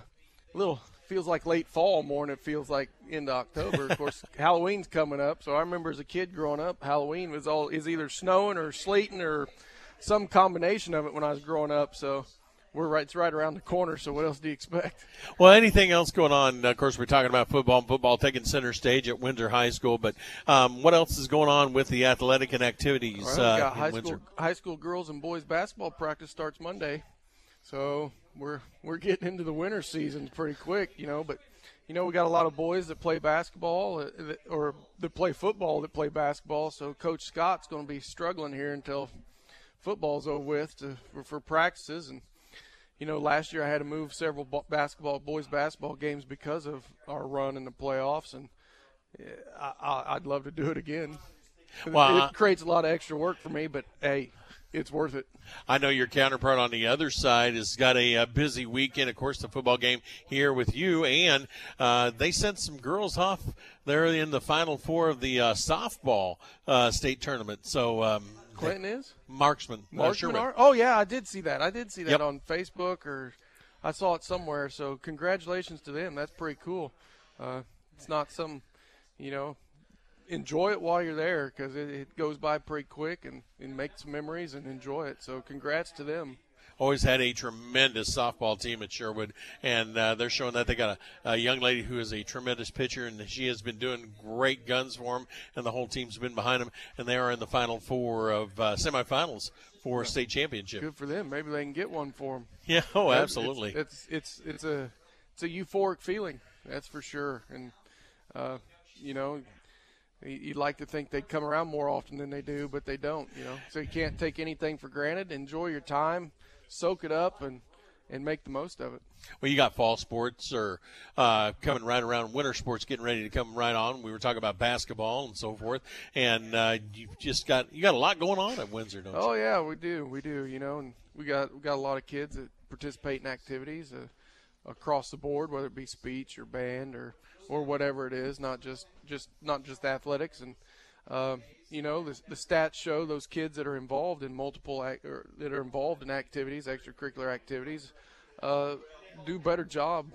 a little feels like late fall more than it feels like into October. Of course, *laughs* Halloween's coming up, so I remember as a kid growing up, Halloween was all is either snowing or sleeting or some combination of it when I was growing up. So. We're right, it's right around the corner. So what else do you expect? Well, anything else going on? Of course, we're talking about football and football taking center stage at Windsor High School. But um, what else is going on with the athletic and activities right, uh, high Windsor? school high school girls and boys basketball practice starts Monday, so we're we're getting into the winter season pretty quick, you know. But you know we got a lot of boys that play basketball uh, or that play football that play basketball. So Coach Scott's going to be struggling here until football's over with to, for, for practices and. You know, last year I had to move several basketball, boys basketball games because of our run in the playoffs, and I, I, I'd love to do it again. *laughs* Well, it I- creates a lot of extra work for me, but hey, it's worth it. I know your counterpart on the other side has got a, uh busy weekend. Of course, the football game here with you, and uh, they sent some girls off. They're in the final four of the uh, softball uh, state tournament. So um, Clinton is marksman. Marksman. Oh yeah, I did see that. I did see that Yep. on Facebook or I saw it somewhere. So congratulations to them. That's pretty cool. Uh, it's not some, you know, enjoy it while you're there because it, it goes by pretty quick and, and make some memories and enjoy it. So congrats to them. Always had a tremendous softball team at Sherwood, and uh, they're showing that they got a, a young lady who is a tremendous pitcher, and she has been doing great guns for them, and the whole team's been behind them, and they are in the final four of uh, semifinals for state championship. Good for them. Maybe they can get one for them. *laughs* Yeah, oh, absolutely. It's it's it's, it's a it's a euphoric feeling. That's for sure. And uh, you know, you'd like to think they'd come around more often than they do, but they don't. You know, so you can't take anything for granted. Enjoy your time, soak it up, and and make the most of it. Well, you got fall sports or uh, coming right around, winter sports getting ready to come right on. We were talking about basketball and so forth, and uh, you've just got you got a lot going on at Windsor, don't you? Oh yeah, we do, we do. You know, and we got we got a lot of kids that participate in activities uh, across the board, whether it be speech or band or or whatever it is. Not just just not just athletics, and um, you know the, the stats show those kids that are involved in multiple that are involved in activities, extracurricular activities, uh, do a better job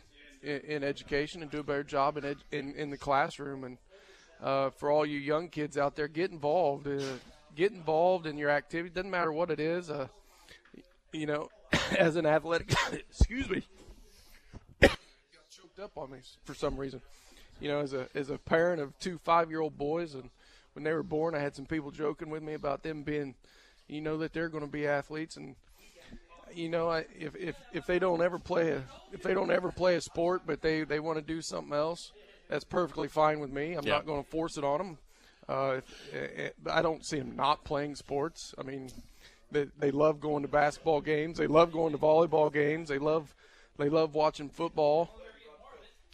in, in education and do a better job in ed, in, in the classroom and uh, for all you young kids out there, get involved. Uh, get involved in your activity. Doesn't matter what it is. Uh, you know, *coughs* as an athletic, *coughs* excuse me, *coughs* choked up on me for some reason. You know, as a as a parent of two five year old boys, and when they were born, I had some people joking with me about them being, you know that they're going to be athletes, and you know, I, if, if if they don't ever play a if they don't ever play a sport, but they they want to do something else, that's perfectly fine with me. I'm Yeah. not going to force it on them. Uh, if, eh, eh, I don't see them not playing sports. I mean, they they love going to basketball games. They love going to volleyball games. They love they love watching football.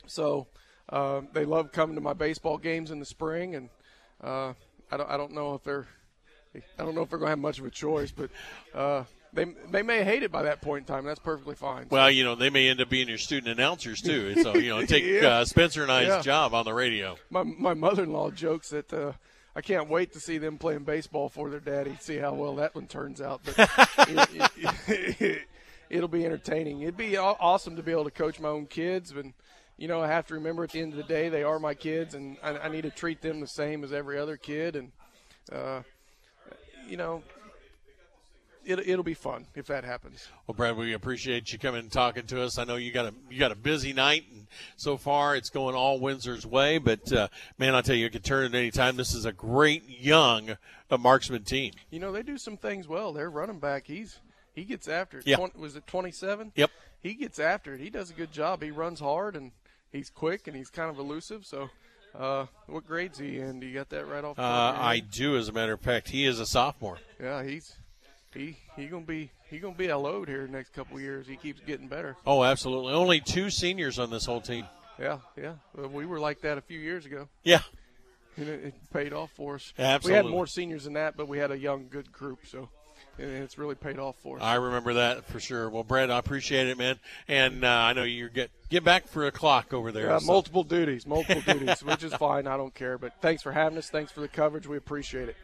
So uh, they love coming to my baseball games in the spring, and uh, I don't I don't know if they're I don't know if they're going to have much of a choice, but uh, they they may hate it by that point in time. That's perfectly fine. Well, you know, they may end up being your student announcers too. So you know, take *laughs* Yeah. uh, Spencer and I's Yeah. job on the radio. My my mother-in-law jokes that uh, I can't wait to see them playing baseball for their daddy. See how well that one turns out. But *laughs* it, will *laughs* be entertaining. It'd be awesome to be able to coach my own kids, but you know I have to remember at the end of the day they are my kids, and I, I need to treat them the same as every other kid. And uh, you know, it, it'll be fun if that happens. Well, Brad, we appreciate you coming and talking to us. I know you got a you got a busy night, and so far it's going all Windsor's way. But uh, man, I tell you, it could turn at any time. This is a great young uh, marksman team. You know, they do some things well. Their running back, he's he gets after it. Yeah. Twen- was it 27? Yep. He gets after it. He does a good job. He runs hard and he's quick and he's kind of elusive. So, uh, what grade's he in? Do you got that right off? the Uh, top of your I do, as a matter of fact. He is a sophomore. Yeah, he's he he gonna be he gonna be a load here the next couple of years. He keeps getting better. Oh, absolutely. Only two seniors on this whole team. Yeah, yeah. Well, we were like that a few years ago. Yeah. And it, it paid off for us. Absolutely. We had more seniors than that, but we had a young, good group. So, it's really paid off for us. I remember that for sure. Well, Brad, I appreciate it, man. And uh, I know you get get back for a clock over there. Yeah, so- multiple duties, multiple *laughs* duties, which is fine. I don't care. But thanks for having us. Thanks for the coverage. We appreciate it.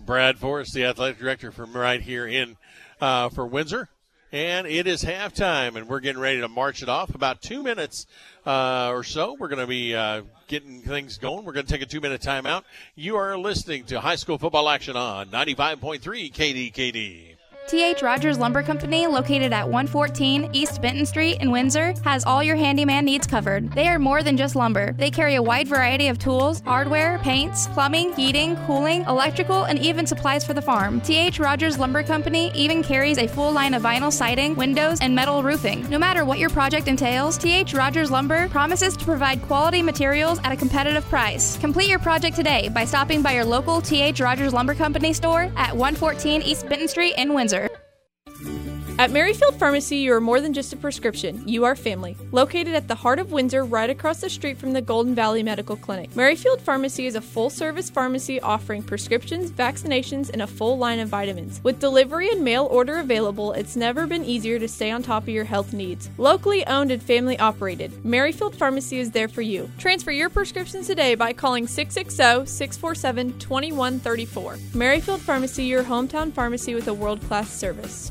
Brad Forrest, the athletic director from right here in uh, for Windsor. And it is halftime, and we're getting ready to march it off. About two minutes uh, or so, we're going to be uh, getting things going. We're going to take a two minute timeout. You are listening to high school football action on 95.3 KDKD. TH Rogers Lumber Company, located at 114 East Benton Street in Windsor, has all your handyman needs covered. They are more than just lumber. They carry a wide variety of tools, hardware, paints, plumbing, heating, cooling, electrical, and even supplies for the farm. TH Rogers Lumber Company even carries a full line of vinyl siding, windows, and metal roofing. No matter what your project entails, TH Rogers Lumber promises to provide quality materials at a competitive price. Complete your project today by stopping by your local TH Rogers Lumber Company store at 114 East Benton Street in Windsor answer. At Merrifield Pharmacy, you are more than just a prescription. You are family. Located at the heart of Windsor, right across the street from the Golden Valley Medical Clinic. Merrifield Pharmacy is a full service pharmacy offering prescriptions, vaccinations, and a full line of vitamins. With delivery and mail order available, it's never been easier to stay on top of your health needs. Locally owned and family operated, Merrifield Pharmacy is there for you. Transfer your prescriptions today by calling 660 647 2134. Merrifield Pharmacy, your hometown pharmacy with a world class service.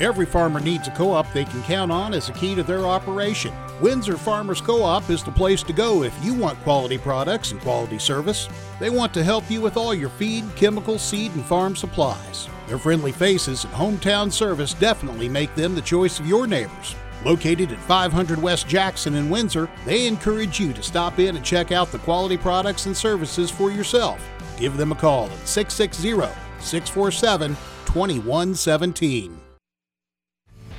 Every farmer needs a co op they can count on as a key to their operation. Windsor Farmers Co op is the place to go if you want quality products and quality service. They want to help you with all your feed, chemical, seed, and farm supplies. Their friendly faces and hometown service definitely make them the choice of your neighbors. Located at 500 West Jackson in Windsor, they encourage you to stop in and check out the quality products and services for yourself. Give them a call at 660 647 2117.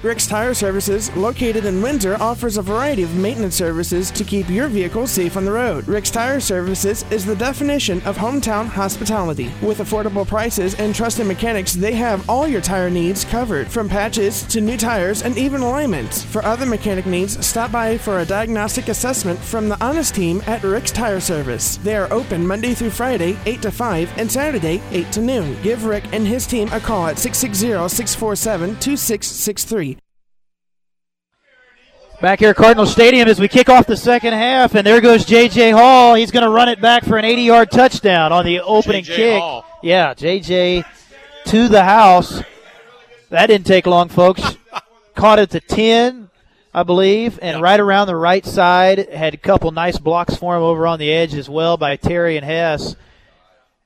Rick's Tire Services, located in Windsor, offers a variety of maintenance services to keep your vehicle safe on the road. Rick's Tire Services is the definition of hometown hospitality. With affordable prices and trusted mechanics, they have all your tire needs covered, from patches to new tires and even alignments. For other mechanic needs, stop by for a diagnostic assessment from the honest team at Rick's Tire Service. They are open Monday through Friday, 8 to 5, and Saturday, 8 to noon. Give Rick and his team a call at 660 647 2663. Back here at Cardinal Stadium as we kick off the second half, and there goes J.J. Hall. He's going to run it back for an 80 yard touchdown on the opening J.J. kick. Hall. Yeah, J.J. to the house. That didn't take long, folks. *laughs* Caught it to 10, I believe, and right around the right side. Had a couple nice blocks for him over on the edge as well by Terry and Hess.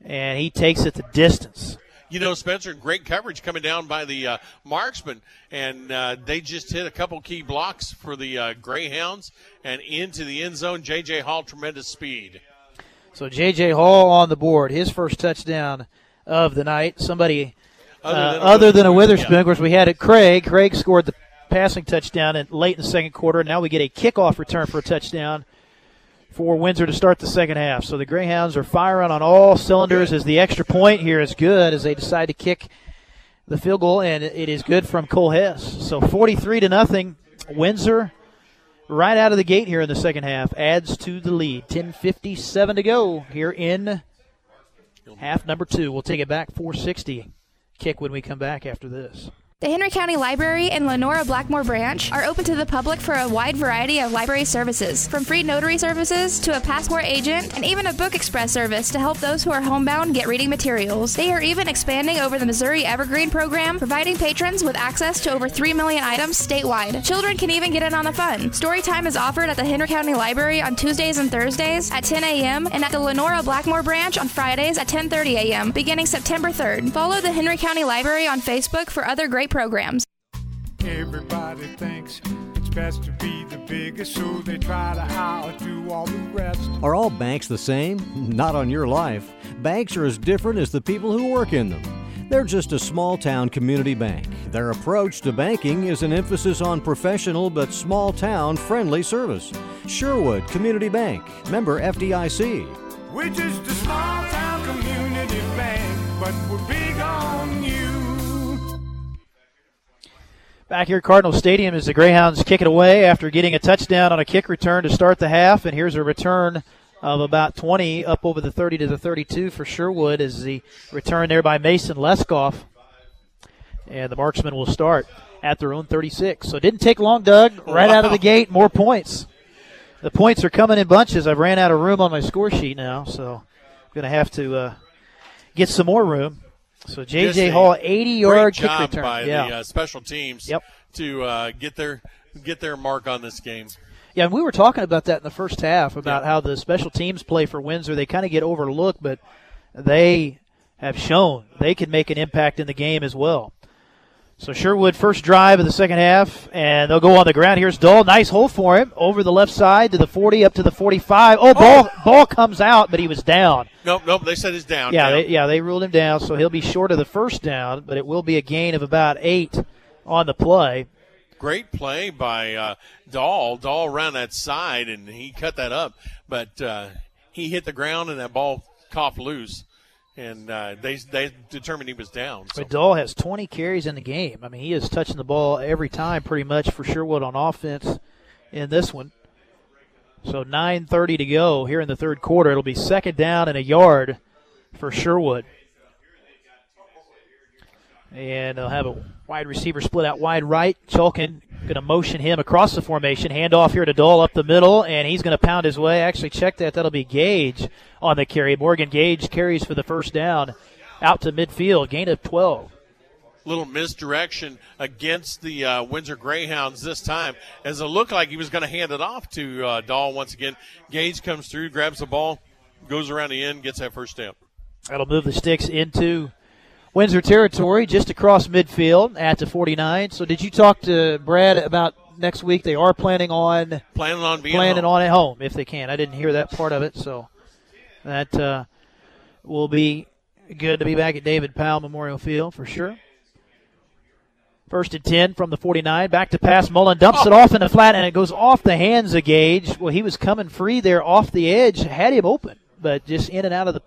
And he takes it the distance. You know, Spencer, great coverage coming down by the uh, marksman, and uh, they just hit a couple key blocks for the uh, Greyhounds and into the end zone. J.J. Hall, tremendous speed. So J.J. Hall on the board, his first touchdown of the night. Somebody Other uh, than a other than a Witherspoon, Witherspoon. yeah. Of course, we had it. Craig. Craig scored the passing touchdown in, late in the second quarter. Now we get a kickoff return for a touchdown for Windsor to start the second half. So the Greyhounds are firing on all cylinders as the extra point here is good as they decide to kick the field goal, and it is good from Cole Hess. So 43 to nothing. Windsor right out of the gate here in the second half adds to the lead. 10:57 to go here in half number two. We'll take it back 460 kick when we come back after this. The Henry County Library and Lenora Blackmore Branch are open to the public for a wide variety of library services, from free notary services to a passport agent and even a book express service to help those who are homebound get reading materials. They are even expanding over the Missouri Evergreen program, providing patrons with access to over 3 million items statewide. Children can even get in on the fun. Story time is offered at the Henry County Library on Tuesdays and Thursdays at 10 a.m. and at the Lenora Blackmore Branch on Fridays at 10:30 a.m. beginning September 3rd. Follow the Henry County Library on Facebook for other great programs. Everybody thinks it's best to be the biggest, so they try to outdo all the rest. Are all banks the same? *laughs* Not on your life. Banks are as different as the people who work in them. They're just a small town community bank. Their approach to banking is an emphasis on professional but small town friendly service. Sherwood Community Bank, member FDIC. We're just a small town community bank, but we're big Back here at Cardinal Stadium as the Greyhounds kick it away after getting a touchdown on a kick return to start the half. And here's a return of about 20 up over the 30 to the 32 for Sherwood as the return there by Mason Leskoff. And the marksman will start at their own 36. So it didn't take long, Doug. Right out of the gate, more points. The points are coming in bunches. I've ran out of room on my score sheet now, so I'm going to have to uh, get some more room. So J.J. Hall, 80 yard great kick job return. by yeah. the uh, special teams Yep. to uh, get their get their mark on this game. Yeah, and we were talking about that in the first half about how the special teams play for Windsor. They kind of get overlooked, but they have shown they can make an impact in the game as well. So Sherwood first drive of the second half, and they'll go on the ground. Here's Dahl, nice hole for him over the left side to the 40, up to the 45. Oh, ball ball comes out, but he was down. Nope, nope. They said he's down. Yeah, down. they, yeah, they ruled him down, so he'll be short of the first down, but it will be a gain of about eight on the play. Great play by uh, Dahl. Dahl around that side, and he cut that up. But uh, he hit the ground, and that ball coughed loose. And uh, they they determined he was down. So. Dahl has 20 carries in the game. I mean, he is touching the ball every time pretty much for Sherwood on offense in this one. So 9:30 to go here in the third quarter. It'll be second down and a yard for Sherwood. And they'll have a wide receiver split out wide right. Chulkin going to motion him across the formation. Hand off here to Dahl up the middle, and he's going to pound his way. Actually, check that. That'll be Gage on the carry. Morgan Gage carries for the first down out to midfield. Gain of 12. Little misdirection against the uh, Windsor Greyhounds this time, as it looked like he was going to hand it off to uh, Dahl once again. Gage comes through, grabs the ball, goes around the end, gets that first down. That'll move the sticks into Windsor territory, just across midfield at the 49. So, did you talk to Brad about next week? They are planning on Planning on being planning home. on at home if they can. I didn't hear that part of it, so that uh, will be good to be back at David Powell Memorial Field for sure. First and 10 from the 49. Back to pass. Mullen dumps it off in the flat, and it goes off the hands of Gage. Well, he was coming free there off the edge, had him open, but just in and out of the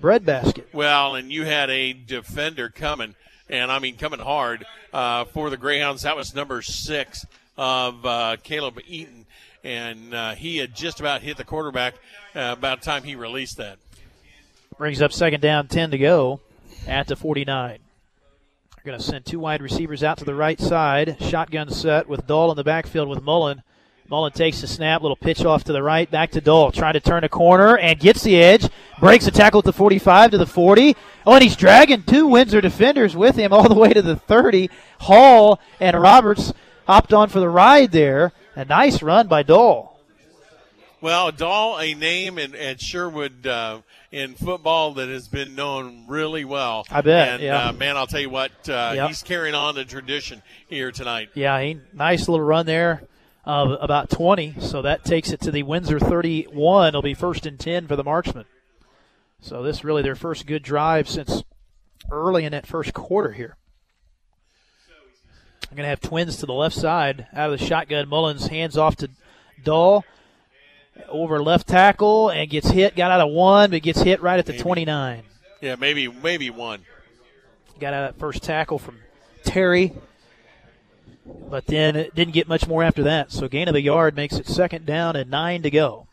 breadbasket. Well, and you had a defender coming, and I mean coming hard uh, for the Greyhounds. That was number six of uh, Caleb Eaton, and uh, he had just about hit the quarterback uh, about the time he released that. Brings up second down, 10 to go at the 49. They're going to send two wide receivers out to the right side. Shotgun set with Dahl in the backfield with Mullen. Mullen takes the snap, little pitch off to the right, back to Dahl, trying to turn a corner and gets the edge. Breaks a tackle at the 45 to the 40. Oh, and he's dragging two Windsor defenders with him all the way to the 30. Hall and Roberts hopped on for the ride there. A nice run by Dahl. Well, Dahl, a name in, at Sherwood uh, in football that has been known really well. I bet, And yeah. uh, man, I'll tell you what, uh, Yep. he's carrying on the tradition here tonight. Yeah, he, nice little run there of about 20. So that takes it to the Windsor 31. It'll be first and 10 for the marksman. So this really their first good drive since early in that first quarter here. I'm going to have twins to the left side out of the shotgun. Mullins hands off to Dahl over left tackle and gets hit. Got out of one, but gets hit right at the Maybe. 29. Yeah, maybe maybe one. Got out of that first tackle from Terry, but then it didn't get much more after that. So gain of a yard makes it second down and nine to go.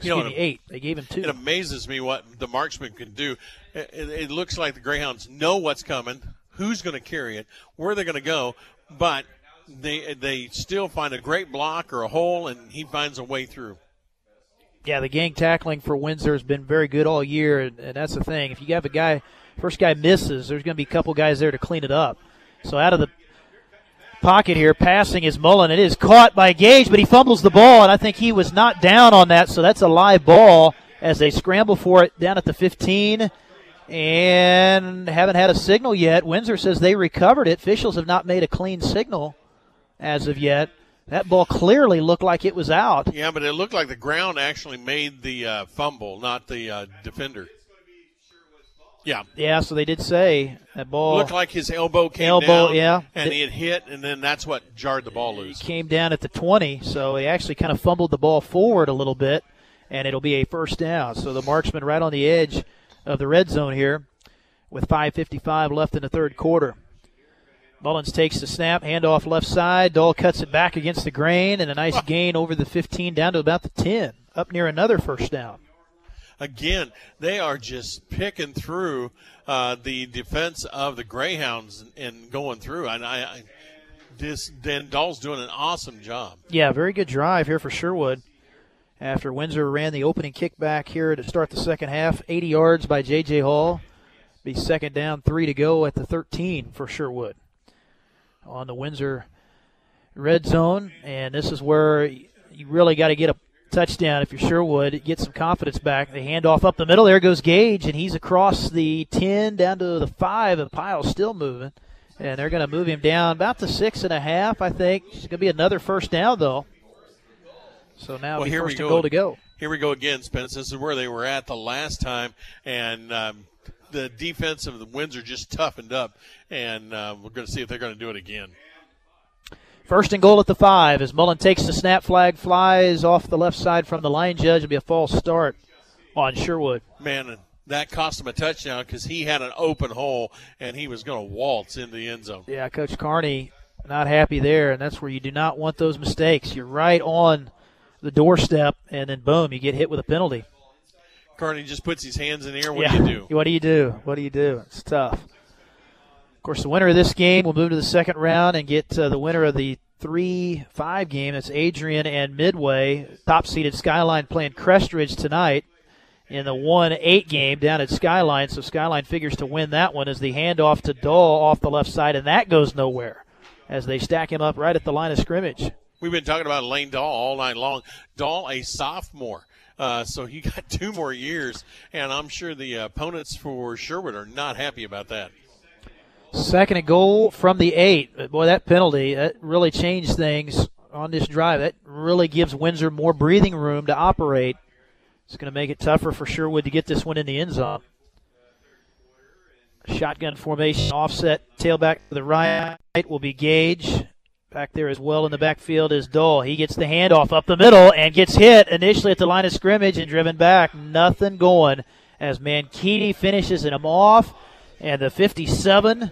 You know, Excuse me, eight. They gave him two. It amazes me what the marksman can do. It, it, it looks like the Greyhounds know what's coming, who's going to carry it, where they're going to go, but they they still find a great block or a hole, and he finds a way through. Yeah, the gang tackling for Windsor has been very good all year, and, and that's the thing. If you have a guy, first guy misses, there's going to be a couple guys there to clean it up. So out of the pocket here, passing is Mullen. It is caught by Gage, but he fumbles the ball, and I think he was not down on that, so that's a live ball as they scramble for it down at the 15 and haven't had a signal yet. Windsor says they recovered it. Officials have not made a clean signal as of yet. That ball clearly looked like it was out. Yeah, but it looked like the ground actually made the uh, fumble, not the uh, defender. Yeah, Yeah, so they did say that ball looked like his elbow came Elbow, down, yeah. and he had hit, and then that's what jarred the ball loose. came down at the 20, so he actually kind of fumbled the ball forward a little bit, and it'll be a first down. So the marksman right on the edge of the red zone here with 5.55 left in the third quarter. Mullins takes the snap, handoff left side. Dahl cuts it back against the grain, and a nice gain over the 15 down to about the 10, up near another first down. Again, they are just picking through uh, the defense of the Greyhounds and, going through. And I, I this Dan Dahl's doing an awesome job. Yeah, very good drive here for Sherwood. After Windsor ran the opening kickback here to start the second half, 80 yards by J.J. Hall. Be second down, three to go at the 13 for Sherwood. On the Windsor red zone, and this is where you really got to get a touchdown if you're Sherwood. Get some confidence back. They hand off up the middle. There goes Gage, and he's across the 10 down to the 5, and Pyle's still moving. And they're going to move him down about the six and a half, I think. It's going to be another first down, though. So now well, here first we go. goal to go. Here we go again, Spence. This is where they were at the last time, and um, the defense of the Winds are just toughened up, and uh, we're going to see if they're going to do it again. First and goal at the five as Mullen takes the snap flag, flies off the left side from the line judge. It'll be a false start on Sherwood. Man, that cost him a touchdown because he had an open hole and he was going to waltz into the end zone. Yeah, Coach Carney not happy there, and that's where you do not want those mistakes. You're right on the doorstep, and then boom, you get hit with a penalty. Carney just puts his hands in the air. What yeah. do you do? What do you do? What do you do? It's tough. Of course, the winner of this game will move to the second round and get uh, the winner of the 3 5 game. That's Adrian and Midway, top seeded Skyline playing Crestridge tonight in the 1 8 game down at Skyline. So Skyline figures to win that one as the handoff to Dahl off the left side, and that goes nowhere as they stack him up right at the line of scrimmage. We've been talking about Lane Dahl all night long. Dahl, a sophomore. Uh, so he *laughs* got two more years, and I'm sure the opponents for Sherwood are not happy about that. Second and goal from the eight. Boy, that penalty that really changed things on this drive. That really gives Windsor more breathing room to operate. It's going to make it tougher for Sherwood to get this one in the end zone. Shotgun formation, offset, tailback to the right will be Gage. Back there as well in the backfield is Dahl. He gets the handoff up the middle and gets hit initially at the line of scrimmage and driven back. Nothing going as Mankini finishes him off. And the 57,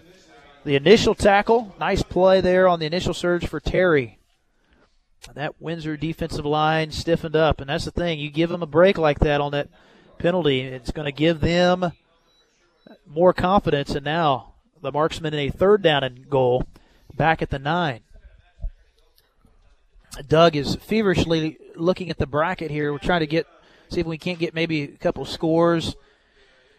the initial tackle. Nice play there on the initial surge for Terry. That Windsor defensive line stiffened up. And that's the thing. You give them a break like that on that penalty, it's going to give them more confidence. And now the marksman in a third down and goal back at the nine. Doug is feverishly looking at the bracket here. We're trying to get see if we can't get maybe a couple scores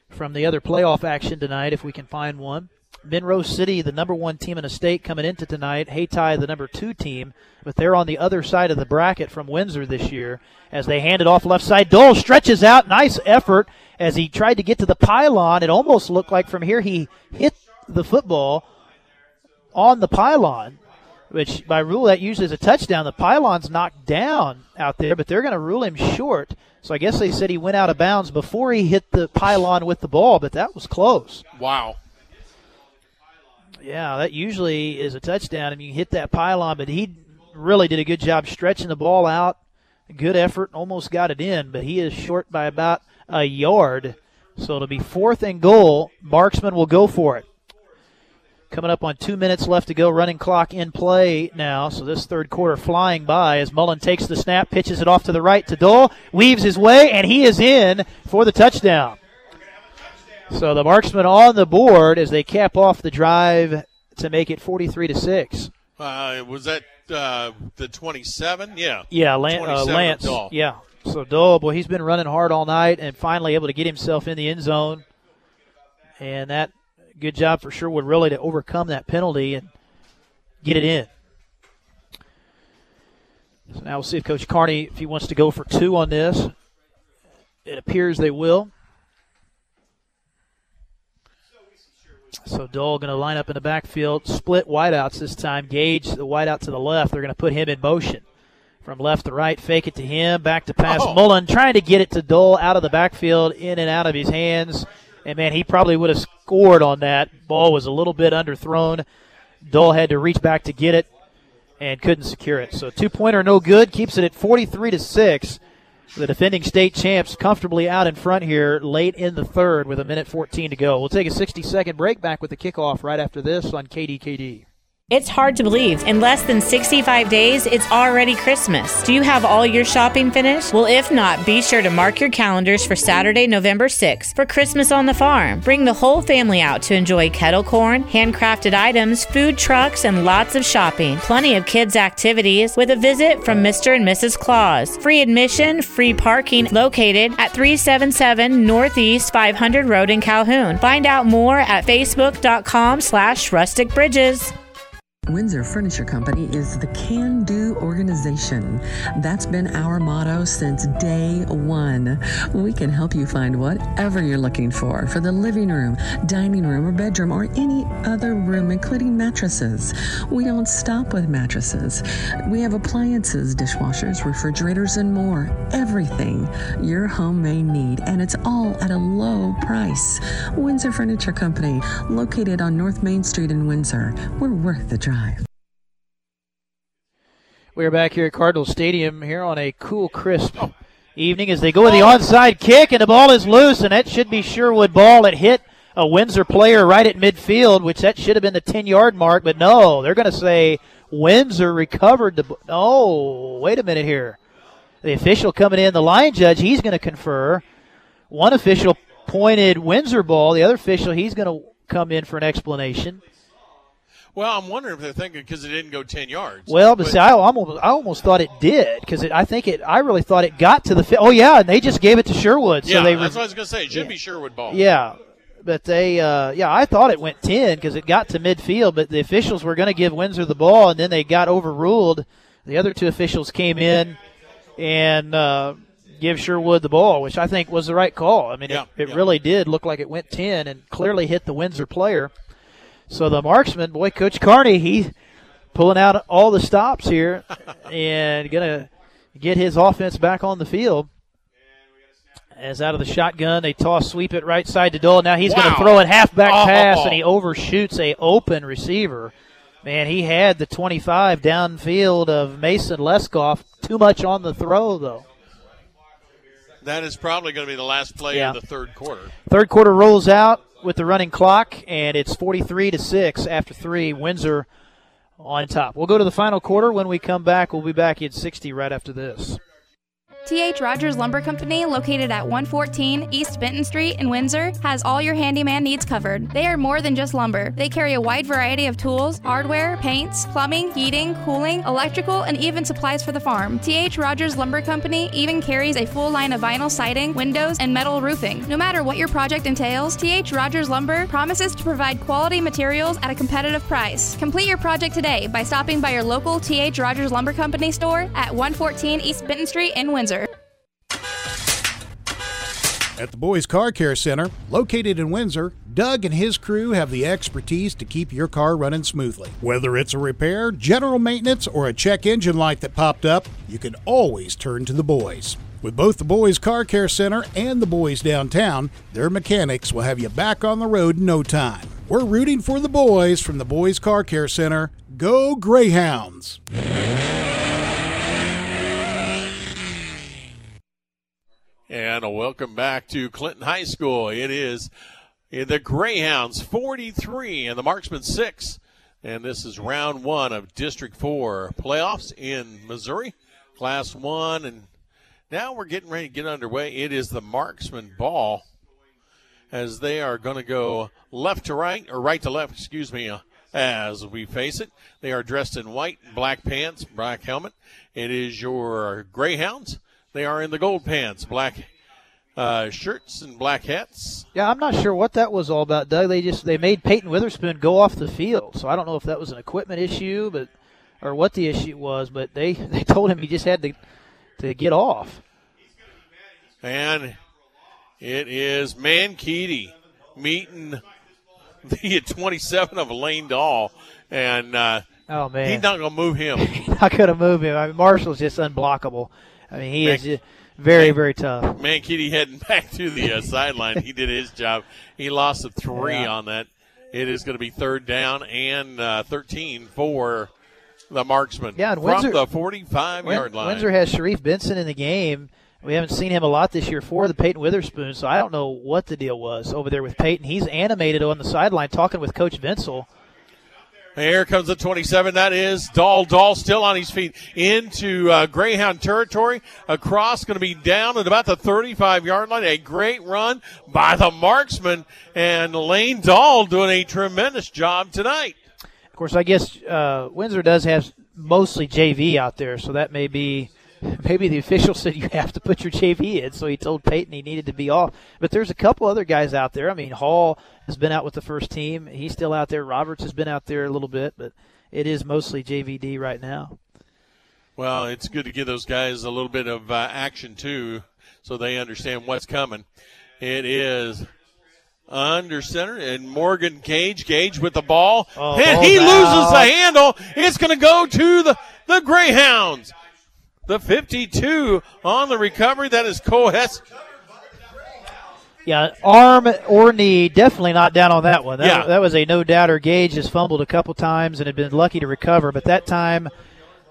from the other playoff action tonight if we can find one. Monroe City, the number one team in the state coming into tonight. Hayti, the number two team, but they're on the other side of the bracket from Windsor this year as they hand it off left side. Dahl stretches out. Nice effort as he tried to get to the pylon. It almost looked like from here he hit the football on the pylon which by rule that usually is a touchdown. The pylon's knocked down out there, but they're going to rule him short. So I guess they said he went out of bounds before he hit the pylon with the ball, but that was close. Wow. Yeah, that usually is a touchdown, and you hit that pylon, but he really did a good job stretching the ball out. Good effort, almost got it in, but he is short by about a yard. So it'll be fourth and goal. Marksman will go for it. Coming up on two minutes left to go, running clock in play now. So this third quarter flying by as Mullen takes the snap, pitches it off to the right to Dahl, weaves his way, and he is in for the touchdown. So the marksman on the board as they cap off the drive to make it 43 to six. Uh, was that uh, the 27? Yeah. Yeah, Lan- uh, Lance. Yeah. So Dahl, boy, he's been running hard all night and finally able to get himself in the end zone. And that good job for Sherwood really to overcome that penalty and get it in. So now we'll see if Coach Carney, if he wants to go for two on this. It appears they will. So Dahl going to line up in the backfield, split wideouts this time. Gage the wideout to the left. They're going to put him in motion from left to right. Fake it to him, back to pass Oh. Mullen, trying to get it to Dahl out of the backfield, in and out of his hands. And man, he probably would have scored on that. Ball was a little bit underthrown. Dahl had to reach back to get it and couldn't secure it. So two pointer no good. Keeps it at 43 to six. The defending state champs comfortably out in front here late in the third with a minute 14 to go. We'll take a 60 second break back with the kickoff right after this on KDKD. It's hard to believe. In less than 65 days, it's already Christmas. Do you have all your shopping finished? Well, if not, be sure to mark your calendars for Saturday, November 6th for Christmas on the Farm. Bring the whole family out to enjoy kettle corn, handcrafted items, food trucks, and lots of shopping. Plenty of kids' activities with a visit from Mr. and Mrs. Claus. Free admission, free parking located at 377 Northeast 500 Road in Calhoun. Find out more at facebook.com slash rustic bridges. Windsor Furniture Company is the can do organization. That's been our motto since day one. We can help you find whatever you're looking for for the living room, dining room, or bedroom, or any other room, including mattresses. We don't stop with mattresses. We have appliances, dishwashers, refrigerators, and more. Everything your home may need, and it's all at a low price. Windsor Furniture Company, located on North Main Street in Windsor. We're worth the drive. We are back here at Cardinal Stadium here on a cool, crisp evening as they go with the onside kick, and the ball is loose, and that should be Sherwood ball. It hit a Windsor player right at midfield, which that should have been the 10 yard mark, but no, they're going to say Windsor recovered the. No, wait a minute here. The official coming in, the line judge, he's going to confer. One official pointed Windsor ball, the other official, he's going to come in for an explanation. Well, I'm wondering if they're thinking because it didn't go 10 yards. Well, but, see, I almost, I almost thought it did because I think it. I really thought it got to the. Fi- oh yeah, and they just gave it to Sherwood. yeah, so they. that's re- what I was going to say. It should be Sherwood ball. yeah, but they. Uh, yeah, I thought it went ten because it got to midfield, but the officials were going to give Windsor the ball, and then they got overruled. The other two officials came in and uh, give Sherwood the ball, which I think was the right call. I mean, Yeah, it, it yeah. really did look like it went ten and clearly hit the Windsor player. So the marksman, boy, Coach Carney, he pulling out all the stops here and gonna get his offense back on the field. As out of the shotgun, they toss sweep it right side to Dahl. Now he's going to throw it halfback oh, oh. pass, and oh. he overshoots a open receiver. Man, he had the 25 downfield of Mason Leskoff. Too much on the throw, though. That is probably going to be the last play Yeah. of the third quarter. Third quarter rolls out with the running clock, and it's 43 to six after three. Windsor on top. We'll go to the final quarter. When we come back, we'll be back at 60 right after this. T.H. Rogers Lumber Company, located at 114 East Benton Street in Windsor, has all your handyman needs covered. They are more than just lumber. They carry a wide variety of tools, hardware, paints, plumbing, heating, cooling, electrical, and even supplies for the farm. T.H. Rogers Lumber Company even carries a full line of vinyl siding, windows, and metal roofing. No matter what your project entails, T.H. Rogers Lumber promises to provide quality materials at a competitive price. Complete your project today by stopping by your local T.H. Rogers Lumber Company store at 114 East Benton Street in Windsor. At the Boys Car Care Center, located in Windsor, Doug and his crew have the expertise to keep your car running smoothly. Whether it's a repair, general maintenance, or a check engine light that popped up, you can always turn to the boys. With both the Boys Car Care Center and the Boys Downtown, their mechanics will have you back on the road in no time. We're rooting for the boys from the Boys Car Care Center. Go Greyhounds! And a welcome back to Clinton High School. It is eh, the Greyhounds 43 and the Marksmen 6. And this is round one of District 4 playoffs in Missouri, Class 1. And now we're getting ready to get underway. It is the Marksman ball as they are going to go left to right, or right to left, excuse me, as we face it. They are dressed in white, black pants, black helmet. It is your Greyhounds. They are in the gold pants, black uh, shirts and black hats. Yeah, I'm not sure what that was all about, Doug. They just they made Peyton Witherspoon go off the field, so I don't know if that was an equipment issue, but or what the issue was. But they *laughs* they told him he just had to to get off. And it is Mankini meeting the *laughs* 27 of Lane Dahl, and uh, oh man, he's not going to move him. *laughs* not to move him. I mean, Marshall's just unblockable. I mean, he Man- is just very, very tough. Mankini heading *laughs* back to the uh, sideline. He did his job. He lost a three Yeah. on that. It is going to be third down and uh, 13 for the marksman Yeah, and from Windsor- the 45 yard line. Windsor has Sharif Benson in the game. We haven't seen him a lot this year for the Peyton Witherspoon, so I don't know what the deal was over there with Peyton. He's animated on the sideline talking with Coach Vinsel. Here comes the 27. That is Dahl. Dahl still on his feet into uh, Greyhound territory. Across, going to be down at about the 35 yard line. A great run by the marksman. And Lane Dahl doing a tremendous job tonight. Of course, I guess uh, Windsor does have mostly JV out there, so that may be maybe the official said you have to put your JV in, so he told Peyton he needed to be off. But there's a couple other guys out there. I mean, Hall has been out with the first team; he's still out there. Roberts has been out there a little bit, but it is mostly JVD right now. Well, it's good to give those guys a little bit of uh, action too, so they understand what's coming. It is under center and Morgan Gage. Gage with the ball, Oh, and he loses out. the handle. It's going to go to the the Greyhounds. The 52 on the recovery. That is Cohes. Yeah, arm or knee, definitely not down on that one. That, Yeah. that was a no doubter. Gage has fumbled a couple times and had been lucky to recover, but that time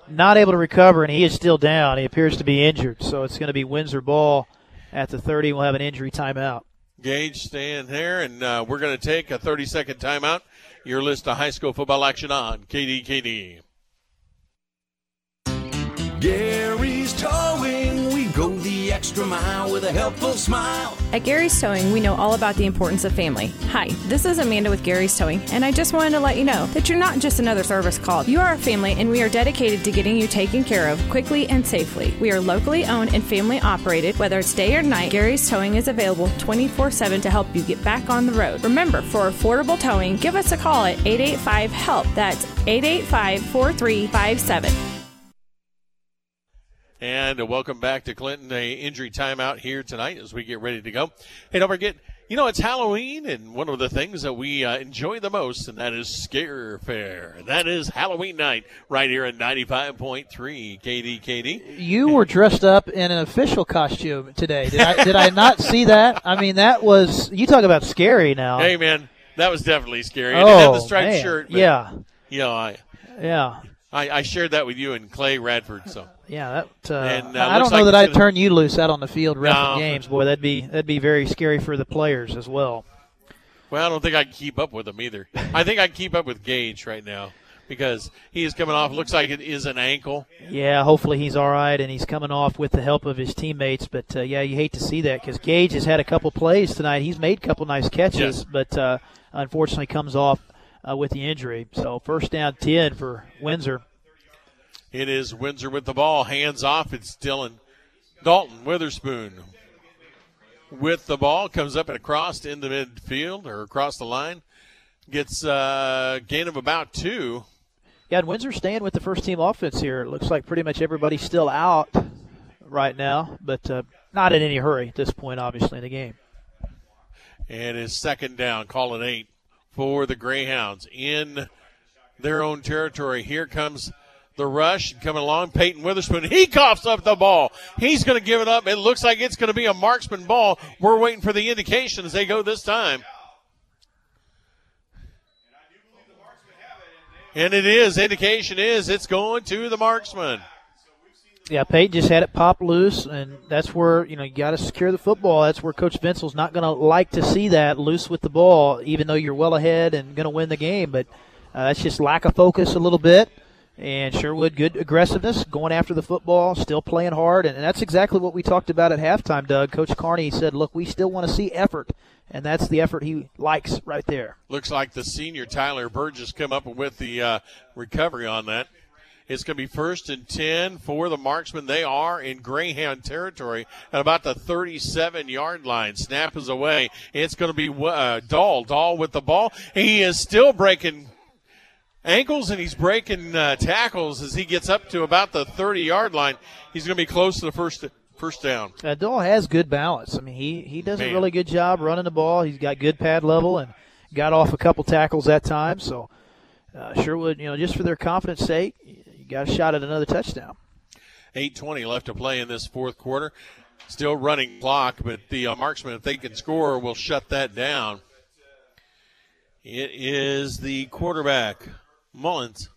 not able to recover, and he is still down. He appears to be injured, so it's going to be Windsor ball at the 30. We'll have an injury timeout. Gage staying there, and uh, we're going to take a 30 second timeout. Your list of high school football action on KDKD. Gary's Towing, we go the extra mile with a helpful smile. At Gary's Towing, we know all about the importance of family. Hi, this is Amanda with Gary's Towing, and I just wanted to let you know that you're not just another service call. You are a family, and we are dedicated to getting you taken care of quickly and safely. We are locally owned and family operated. Whether it's day or night, Gary's Towing is available 24 7 to help you get back on the road. Remember, for affordable towing, give us a call at 885 HELP. That's 885 4357. And uh, welcome back to Clinton. A injury timeout here tonight as we get ready to go. Hey, don't forget, you know it's Halloween, and one of the things that we uh, enjoy the most, and that is Scare Fair. That is Halloween night right here at ninety five point three KDKD. You were dressed up in an official costume today. Did I, did I not see that? *laughs* I mean, that was, you talk about scary now. Hey, man, that was definitely scary. I didn't have the Oh, striped man. shirt. but, Yeah. You know, I, Yeah. I I shared that with you and Clay Radford. So Yeah, that. Uh, And, uh, I don't know like that I'd gonna- turn you loose out on the field refing No. games, boy. That'd be that'd be very scary for the players as well. Well, I don't think I can keep up with him either. I think I can keep up with Gage right now because he is coming off. Looks like it is an ankle. Yeah, hopefully he's all right and he's coming off with the help of his teammates. But uh, yeah, you hate to see that because Gage has had a couple plays tonight. He's made a couple nice catches, Yes. but uh, unfortunately comes off uh, with the injury. So first down ten for Windsor. It is Windsor with the ball, hands off. It's Dylan Dalton Witherspoon with the ball comes up and across in the midfield or across the line. Gets uh, gain of about two. Yeah, and Windsor staying with the first team offense here. It looks like pretty much everybody's still out right now, but uh, not in any hurry at this point, obviously, in the game. And is second down, call it eight for the Greyhounds in their own territory. Here comes the rush coming along. Peyton Witherspoon, he coughs up the ball. He's going to give it up. It looks like it's going to be a marksman ball. We're waiting for the indication as they go this time. And it is. Indication is it's going to the marksman. Yeah, Peyton just had it pop loose, and that's where you know you got to secure the football. That's where Coach Vincel's not going to like to see that loose with the ball, even though you're well ahead and going to win the game. But uh, that's just lack of focus a little bit. And Sherwood, good aggressiveness, going after the football, still playing hard, and, that's exactly what we talked about at halftime. Doug, Coach Carney said, "Look, we still want to see effort, and that's the effort he likes right there." Looks like the senior Tyler Burgess come up with the uh, recovery on that. It's going to be first and 10 for the marksmen. They are in Greyhound territory at about the 37 yard line. Snap is away. It's going to be uh, Dahl. Dahl with the ball. He is still breaking ankles and he's breaking uh, tackles as he gets up to about the 30 yard line. He's going to be close to the first first down. Uh, Dahl has good balance. I mean, he, he does Man. a really good job running the ball. He's got good pad level and got off a couple tackles that time. So uh, Sherwood, you know, just for their confidence sake, you got a shot at another touchdown. 8.20 left to play in this fourth quarter. Still running clock, but the uh, marksman, if they can score, will shut that down. It is the quarterback, Mullins,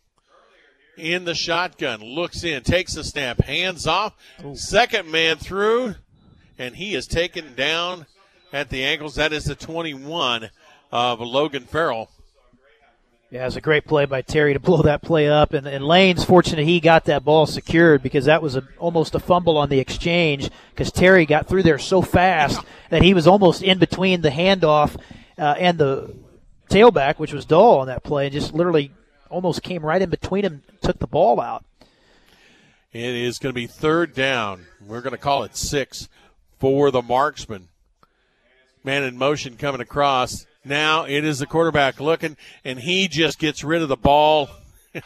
in the shotgun. Looks in, takes the snap, hands off. Second man through, and he is taken down at the ankles. That is the 21 of Logan Farrell. Yeah, it was a great play by Terry to blow that play up, and, and Lane's fortunate he got that ball secured because that was a, almost a fumble on the exchange because Terry got through there so fast that he was almost in between the handoff uh, and the tailback, which was Dahl on that play, and just literally almost came right in between him, took the ball out. It is going to be third down. We're going to call it six for the marksman. Man in motion coming across. Now it is the quarterback looking, and he just gets rid of the ball. *laughs*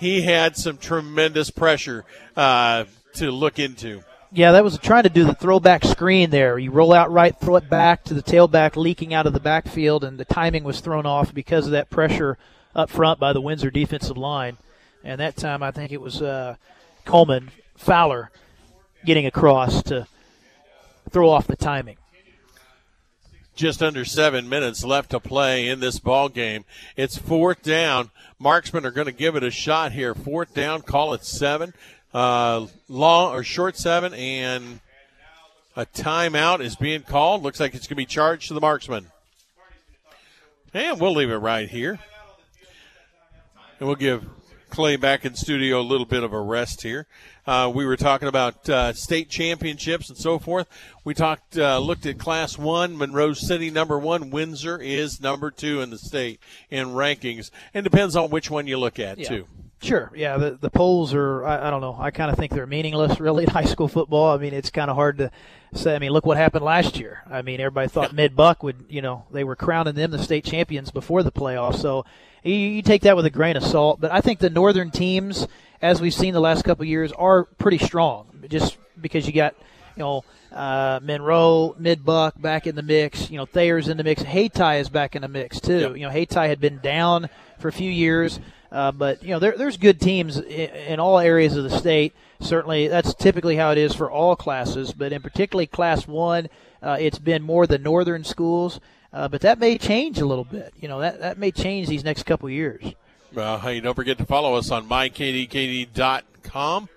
he had some tremendous pressure uh, to look into. Yeah, that was trying to do the throwback screen there. You roll out right, throw it back to the tailback, leaking out of the backfield, and the timing was thrown off because of that pressure up front by the Windsor defensive line. And that time, I think it was uh, Coleman Fowler getting across to throw off the timing. Just under seven minutes left to play in this ball game. It's fourth down. Marksmen are going to give it a shot here. Fourth down, call it seven. Uh, long or short seven, and a timeout is being called. Looks like it's going to be charged to the marksman. And we'll leave it right here. And we'll give Clay back in studio a little bit of a rest here. Uh, we were talking about uh, state championships and so forth. We talked, uh, looked at Class One. Monroe City number one. Windsor is number two in the state in rankings, and depends on which one you look at Yeah. too. Sure. Yeah, the, the polls are, I, I don't know, I kind of think they're meaningless, *laughs* really, in high school football. I mean, it's kind of hard to say. I mean, look what happened last year. I mean, everybody thought *laughs* Mid Buck would, you know, they were crowning them the state champions before the playoffs. So you, you take that with a grain of salt. But I think the northern teams, as we've seen the last couple of years, are pretty strong just because you got, you know, uh, Monroe, Mid Buck back in the mix. You know, Thayer's in the mix. Hayti is back in the mix, too. You know, Hayti had been down for a few years. Uh, but you know, there, there's good teams in, in all areas of the state. Certainly, that's typically how it is for all classes. But in particularly Class One, uh, it's been more the northern schools. Uh, but that may change a little bit. You know, that that may change these next couple of years. Well, hey, don't forget to follow us on mykdkd.com.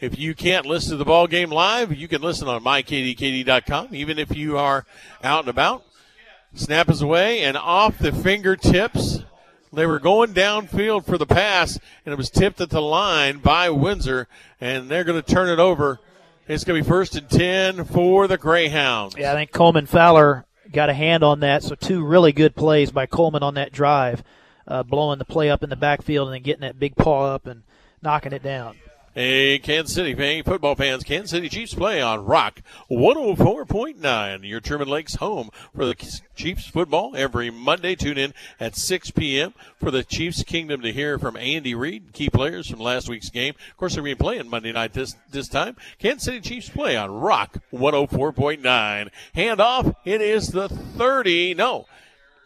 If you can't listen to the ball game live, you can listen on mykdkd.com, even if you are out and about. Snap is away and off the fingertips. They were going downfield for the pass, and it was tipped at the line by Windsor, and they're going to turn it over. It's going to be first and 10 for the Greyhounds. Yeah, I think Coleman Fowler got a hand on that. So two really good plays by Coleman on that drive, uh, blowing the play up in the backfield and then getting that big paw up and knocking it down. Hey, Kansas City football fans, Kansas City Chiefs play on Rock 104.9, your Truman Lakes home for the Chiefs football every Monday. Tune in at 6 p.m. for the Chiefs Kingdom to hear from Andy Reid, key players from last week's game. Of course, they're going to be playing Monday night this, this time. Kansas City Chiefs play on Rock 104.9. Hand off, it is the 30, no,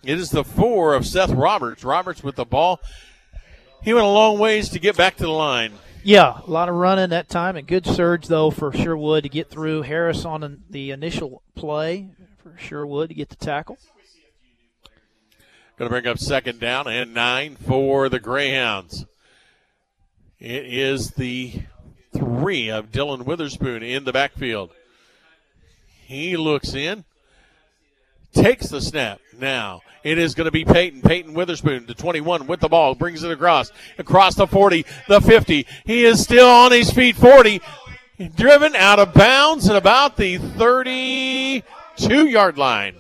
it is the four of Seth Roberts. Roberts with the ball. He went a long ways to get back to the line. Yeah, a lot of running that time, and good surge though for Sherwood to get through. Harris on the initial play for Sherwood to get the tackle. Going to bring up second down and nine for the Greyhounds. It is the three of Dylan Witherspoon in the backfield. He looks in, takes the snap. Now it is going to be Peyton. Peyton Witherspoon to 21 with the ball, brings it across, across the 40, the 50. He is still on his feet, 40, driven out of bounds at about the 32 yard line.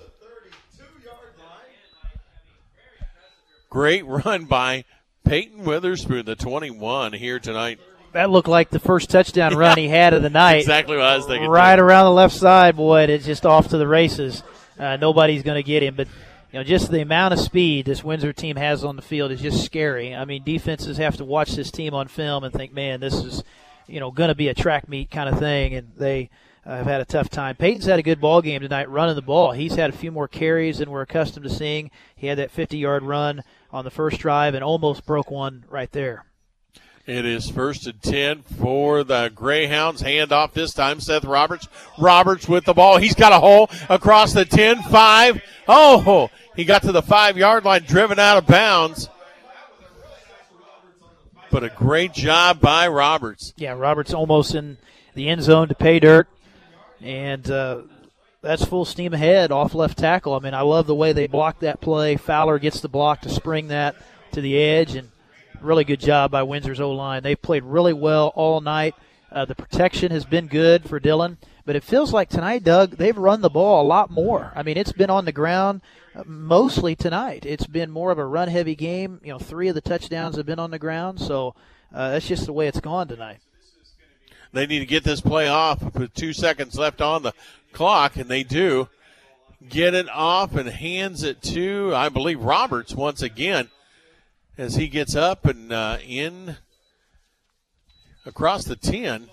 Great run by Peyton Witherspoon, the 21 here tonight. That looked like the first touchdown run *laughs* he had of the night. Exactly what I was thinking. Right too. around the left side, boy, it's just off to the races. Uh, nobody's going to get him, but you know, just the amount of speed this Windsor team has on the field is just scary. I mean, defenses have to watch this team on film and think, man, this is, you know, going to be a track meet kind of thing, and they uh, have had a tough time. Peyton's had a good ball game tonight, running the ball. He's had a few more carries than we're accustomed to seeing. He had that 50-yard run on the first drive and almost broke one right there. It is first and 10 for the Greyhounds. Hand off this time, Seth Roberts. Roberts with the ball. He's got a hole across the 10 5. Oh, he got to the five yard line, driven out of bounds. But a great job by Roberts. Yeah, Roberts almost in the end zone to pay dirt. And uh, that's full steam ahead off left tackle. I mean, I love the way they block that play. Fowler gets the block to spring that to the edge, and really good job by Windsor's O line. They've played really well all night. Uh, the protection has been good for Dylan, but it feels like tonight, Doug, they've run the ball a lot more. I mean, it's been on the ground uh, mostly tonight. It's been more of a run heavy game. You know, three of the touchdowns have been on the ground, so uh, that's just the way it's gone tonight. They need to get this play off with two seconds left on the clock, and they do. Get it off and hands it to, I believe, Roberts once again as he gets up and uh, in across the 10.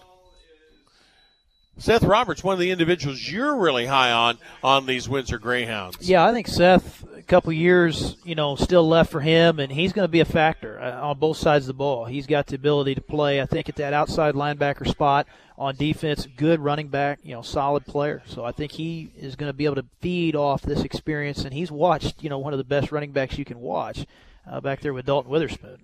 Seth Roberts, one of the individuals you're really high on on these Windsor Greyhounds. Yeah, I think Seth, a couple years, you know, still left for him, and he's going to be a factor uh, on both sides of the ball. He's got the ability to play, I think, at that outside linebacker spot on defense. Good running back, you know, solid player. So I think he is going to be able to feed off this experience, and he's watched, you know, one of the best running backs you can watch uh, back there with Dalton Witherspoon.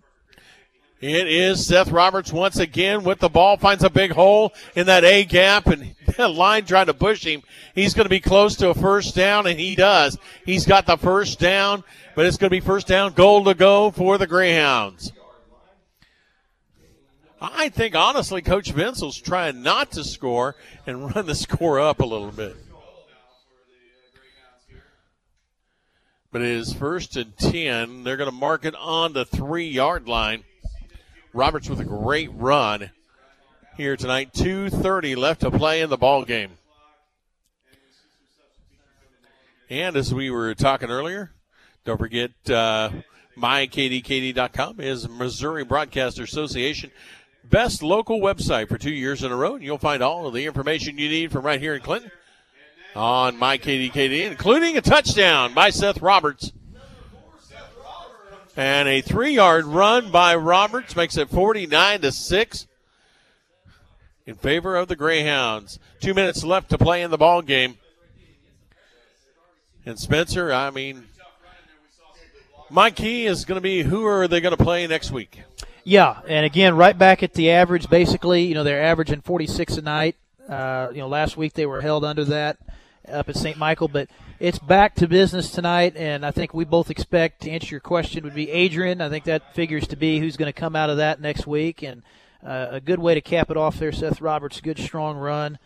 It is Seth Roberts once again with the ball, finds a big hole in that A gap, and *laughs* that line trying to push him. He's going to be close to a first down, and he does. He's got the first down, but it's going to be first down, goal to go for the Greyhounds. I think, honestly, Coach Vincel's trying not to score and *laughs* run the score up a little bit. But it is first and 10. They're going to mark it on the three yard line. Roberts with a great run here tonight. 2.30 left to play in the ball game. And as we were talking earlier, don't forget uh, mykdkd.com is Missouri Broadcaster Association best local website for two years in a row. And you'll find all of the information you need from right here in Clinton on mykdkd, including a touchdown by Seth Roberts. And a three-yard run by Roberts makes it 49 to six in favor of the Greyhounds. Two minutes left to play in the ball game. And Spencer, I mean, my key is going to be who are they going to play next week? Yeah, and again, right back at the average. Basically, you know, they're averaging 46 a night. Uh, you know, last week they were held under that up at St. Michael, but it's back to business tonight, and I think we both expect to answer your question would be Adrian. I think that figures to be who's going to come out of that next week, and uh, a good way to cap it off there. Seth Roberts, good strong run.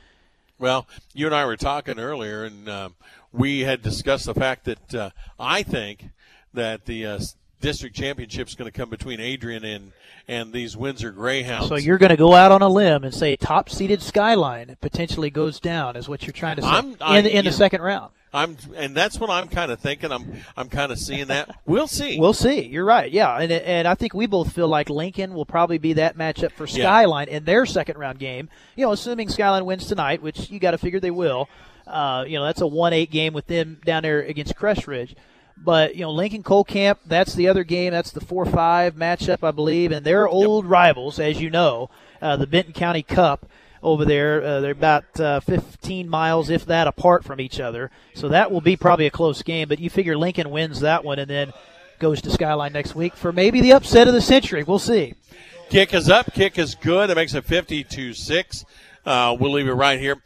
Well, you and I were talking earlier, and um, we had discussed the fact that uh, I think that the uh, district championship is going to come between Adrian and and these Windsor Greyhounds. So you're going to go out on a limb and say top seeded Skyline potentially goes down, is what you're trying to say I'm, in, I, in the second round. I'm, and that's what I'm kind of thinking. I'm, I'm kind of seeing that. *laughs* We'll see. We'll see. You're right. Yeah, and and I think we both feel like Lincoln will probably be that matchup for Skyline in their second round game. You know, assuming Skyline wins tonight, which you got to figure they will. Uh, you know, that's a one eight game with them down there against Crest Ridge. But you know, Lincoln Cole Camp, that's the other game. That's the four five matchup, I believe, and they're old yep. rivals, as you know. Uh, the Benton County Cup over there. Uh, they're about uh, 15 miles, if that, apart from each other. So that will be probably a close game. But you figure Lincoln wins that one, and then goes to Skyline next week for maybe the upset of the century. We'll see. Kick is up. Kick is good. It makes it 52 6. Uh, we'll leave it right here.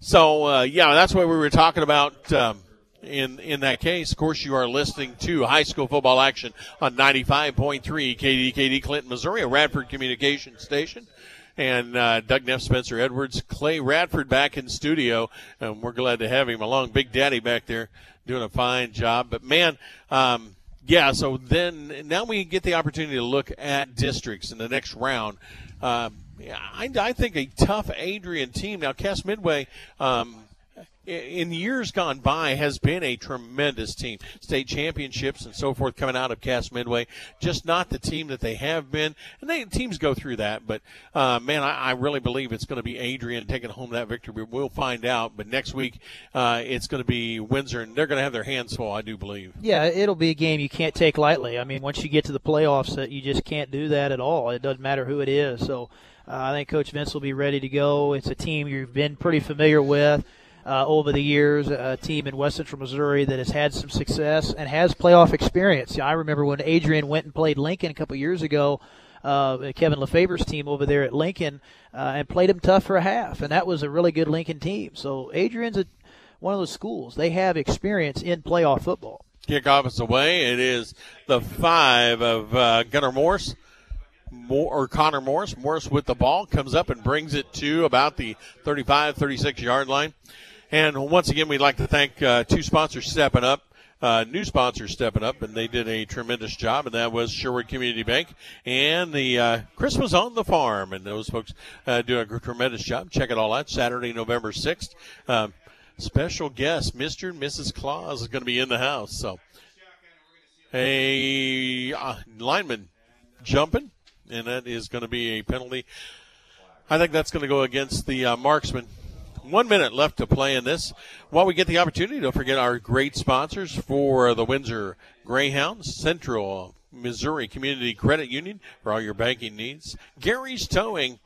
So, uh, yeah, that's what we were talking about. Um, in in that case, of course, you are listening to high school football action on 95.3 KDKD Clinton, Missouri, a Radford communication station. And uh, Doug Neff, Spencer Edwards, Clay Radford back in studio, and we're glad to have him along. Big Daddy back there doing a fine job. But man, um, yeah. So then now we get the opportunity to look at districts in the next round. Uh, I, I think a tough Adrian team. Now, Cass Midway. Um, in years gone by has been a tremendous team. State championships and so forth coming out of Cass Midway. Just not the team that they have been. And they, teams go through that. But, uh, man, I, I, really believe it's going to be Adrian taking home that victory. We'll find out. But next week, uh, it's going to be Windsor, and they're going to have their hands full, I do believe. Yeah, it'll be a game you can't take lightly. I mean, once you get to the playoffs, uh, you just can't do that at all. It doesn't matter who it is. So uh, I think Coach Vince will be ready to go. It's a team you've been pretty familiar with uh, over the years, a team in West Central Missouri that has had some success and has playoff experience. I remember when Adrian went and played Lincoln a couple years ago. Uh, Kevin Lefever's team over there at Lincoln uh, and played them tough for a half, and that was a really good Lincoln team. So Adrian's a, one of those schools they have experience in playoff football. Kickoff is away. It is the five of uh, Gunnar Morse. Or Connor Morris. Morris with the ball comes up and brings it to about the 35, 36 yard line. And once again, we'd like to thank uh, two sponsors stepping up. Uh, new sponsors stepping up, and they did a tremendous job, and that was Sherwood Community Bank and the uh, Christmas on the Farm, and those folks uh, do a tremendous job. Check it all out. Saturday, November sixth. Um, special guest, Mr. and Mrs. Claus, is going to be in the house. So, a uh, lineman jumping, and that is going to be a penalty. I think that's going to go against the uh, marksman one minute left to play in this. While we get the opportunity, don't forget our great sponsors for the Windsor Greyhounds, Central Missouri Community Credit Union for all your banking needs, Gary's Towing,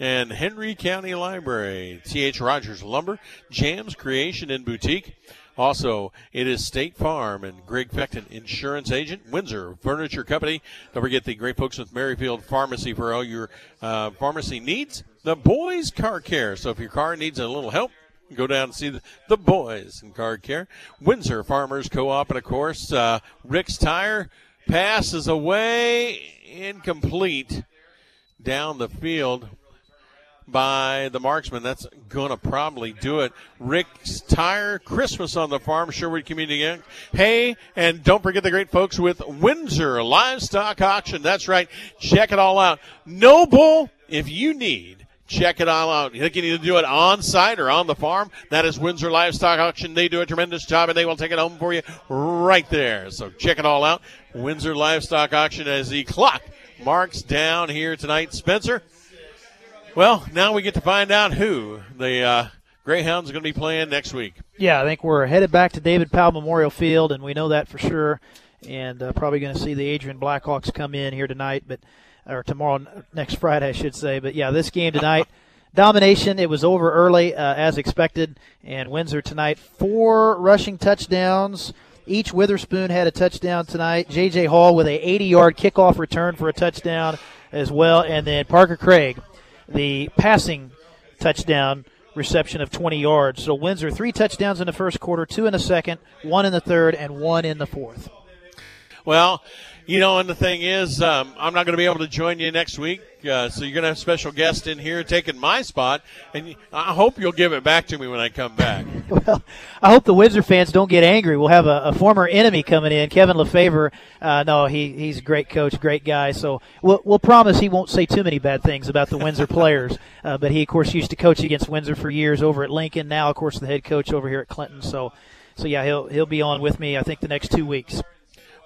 and Henry County Library, T.H. Rogers Lumber, Jams Creation and Boutique. Also, it is State Farm and Greg Fecton, insurance agent, Windsor Furniture Company. Don't forget the great folks with Merrifield Pharmacy for all your uh, pharmacy needs the boys car care. So if your car needs a little help, go down and see the, the boys in car care. Windsor Farmers Co-op, and of course, uh, Rick's Tire passes away incomplete down the field by the marksman. That's to probably do it. Rick's Tire, Christmas on the Farm, Sherwood Community. Inc. Hey, and don't forget the great folks with Windsor Livestock Auction. That's right. Check it all out. Noble, if you need Check it all out. You can either do it on site or on the farm. That is Windsor Livestock Auction. They do a tremendous job and they will take it home for you right there. So check it all out. Windsor Livestock Auction as the clock marks down here tonight. Spencer, well, now we get to find out who the uh, Greyhounds are going to be playing next week. Yeah, I think we're headed back to David Powell Memorial Field, and we know that for sure. And uh, probably going to see the Adrian Blackhawks come in here tonight. But or tomorrow, next Friday, I should say. But yeah, this game tonight, domination. It was over early uh, as expected, and Windsor tonight four rushing touchdowns. Each Witherspoon had a touchdown tonight. J.J. Hall with a 80-yard kickoff return for a touchdown as well, and then Parker Craig, the passing touchdown reception of 20 yards. So Windsor three touchdowns in the first quarter, two in the second, one in the third, and one in the fourth. Well, you know, and the thing is, um, I'm not going to be able to join you next week, uh, so you're going to have a special guest in here taking my spot, and I hope you'll give it back to me when I come back. *laughs* well, I hope the Windsor fans don't get angry. We'll have a, a former enemy coming in, Kevin Lefevre. Uh, no, he he's a great coach, great guy. So we'll, we'll promise he won't say too many bad things about the Windsor players. *laughs* Uh, but he, of course, used to coach against Windsor for years over at Lincoln. Now, of course, the head coach over here at Clinton. So, so yeah, he'll he'll be on with me. I think the next two weeks.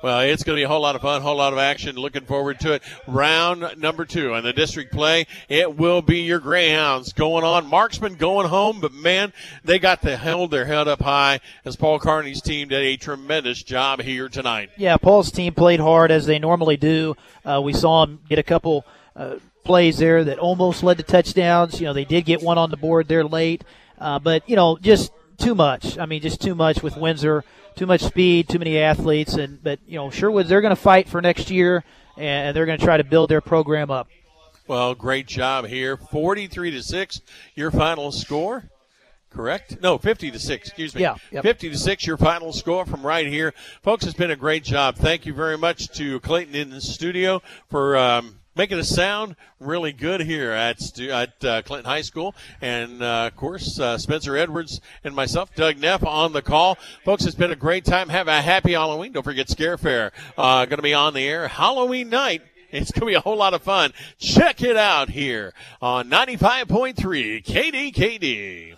Well, it's going to be a whole lot of fun, a whole lot of action. Looking forward to it. Round number two on the district play. It will be your Greyhounds going on. Marksman going home, but man, they got to hold their head up high as Paul Carney's team did a tremendous job here tonight. Yeah, Paul's team played hard as they normally do. Uh, we saw them get a couple uh, plays there that almost led to touchdowns. You know, they did get one on the board there late, uh, but you know, just too much. I mean, just too much with Windsor. Too much speed, too many athletes, and but you know Sherwood they're going to fight for next year, and they're going to try to build their program up. Well, great job here. 43 to 6, your final score. Correct? No, 50 to 6, excuse me. Yeah, yep. 50 to 6, your final score from right here. Folks, it's been a great job. Thank you very much to Clayton in the studio for um, making us sound really good here at, at uh, Clinton High School. And, uh, of course, uh, Spencer Edwards and myself, Doug Neff, on the call. Folks, it's been a great time. Have a happy Halloween. Don't forget Scare Fair. Uh, going to be on the air Halloween night. It's going to be a whole lot of fun. Check it out here on 95.3 KDKD.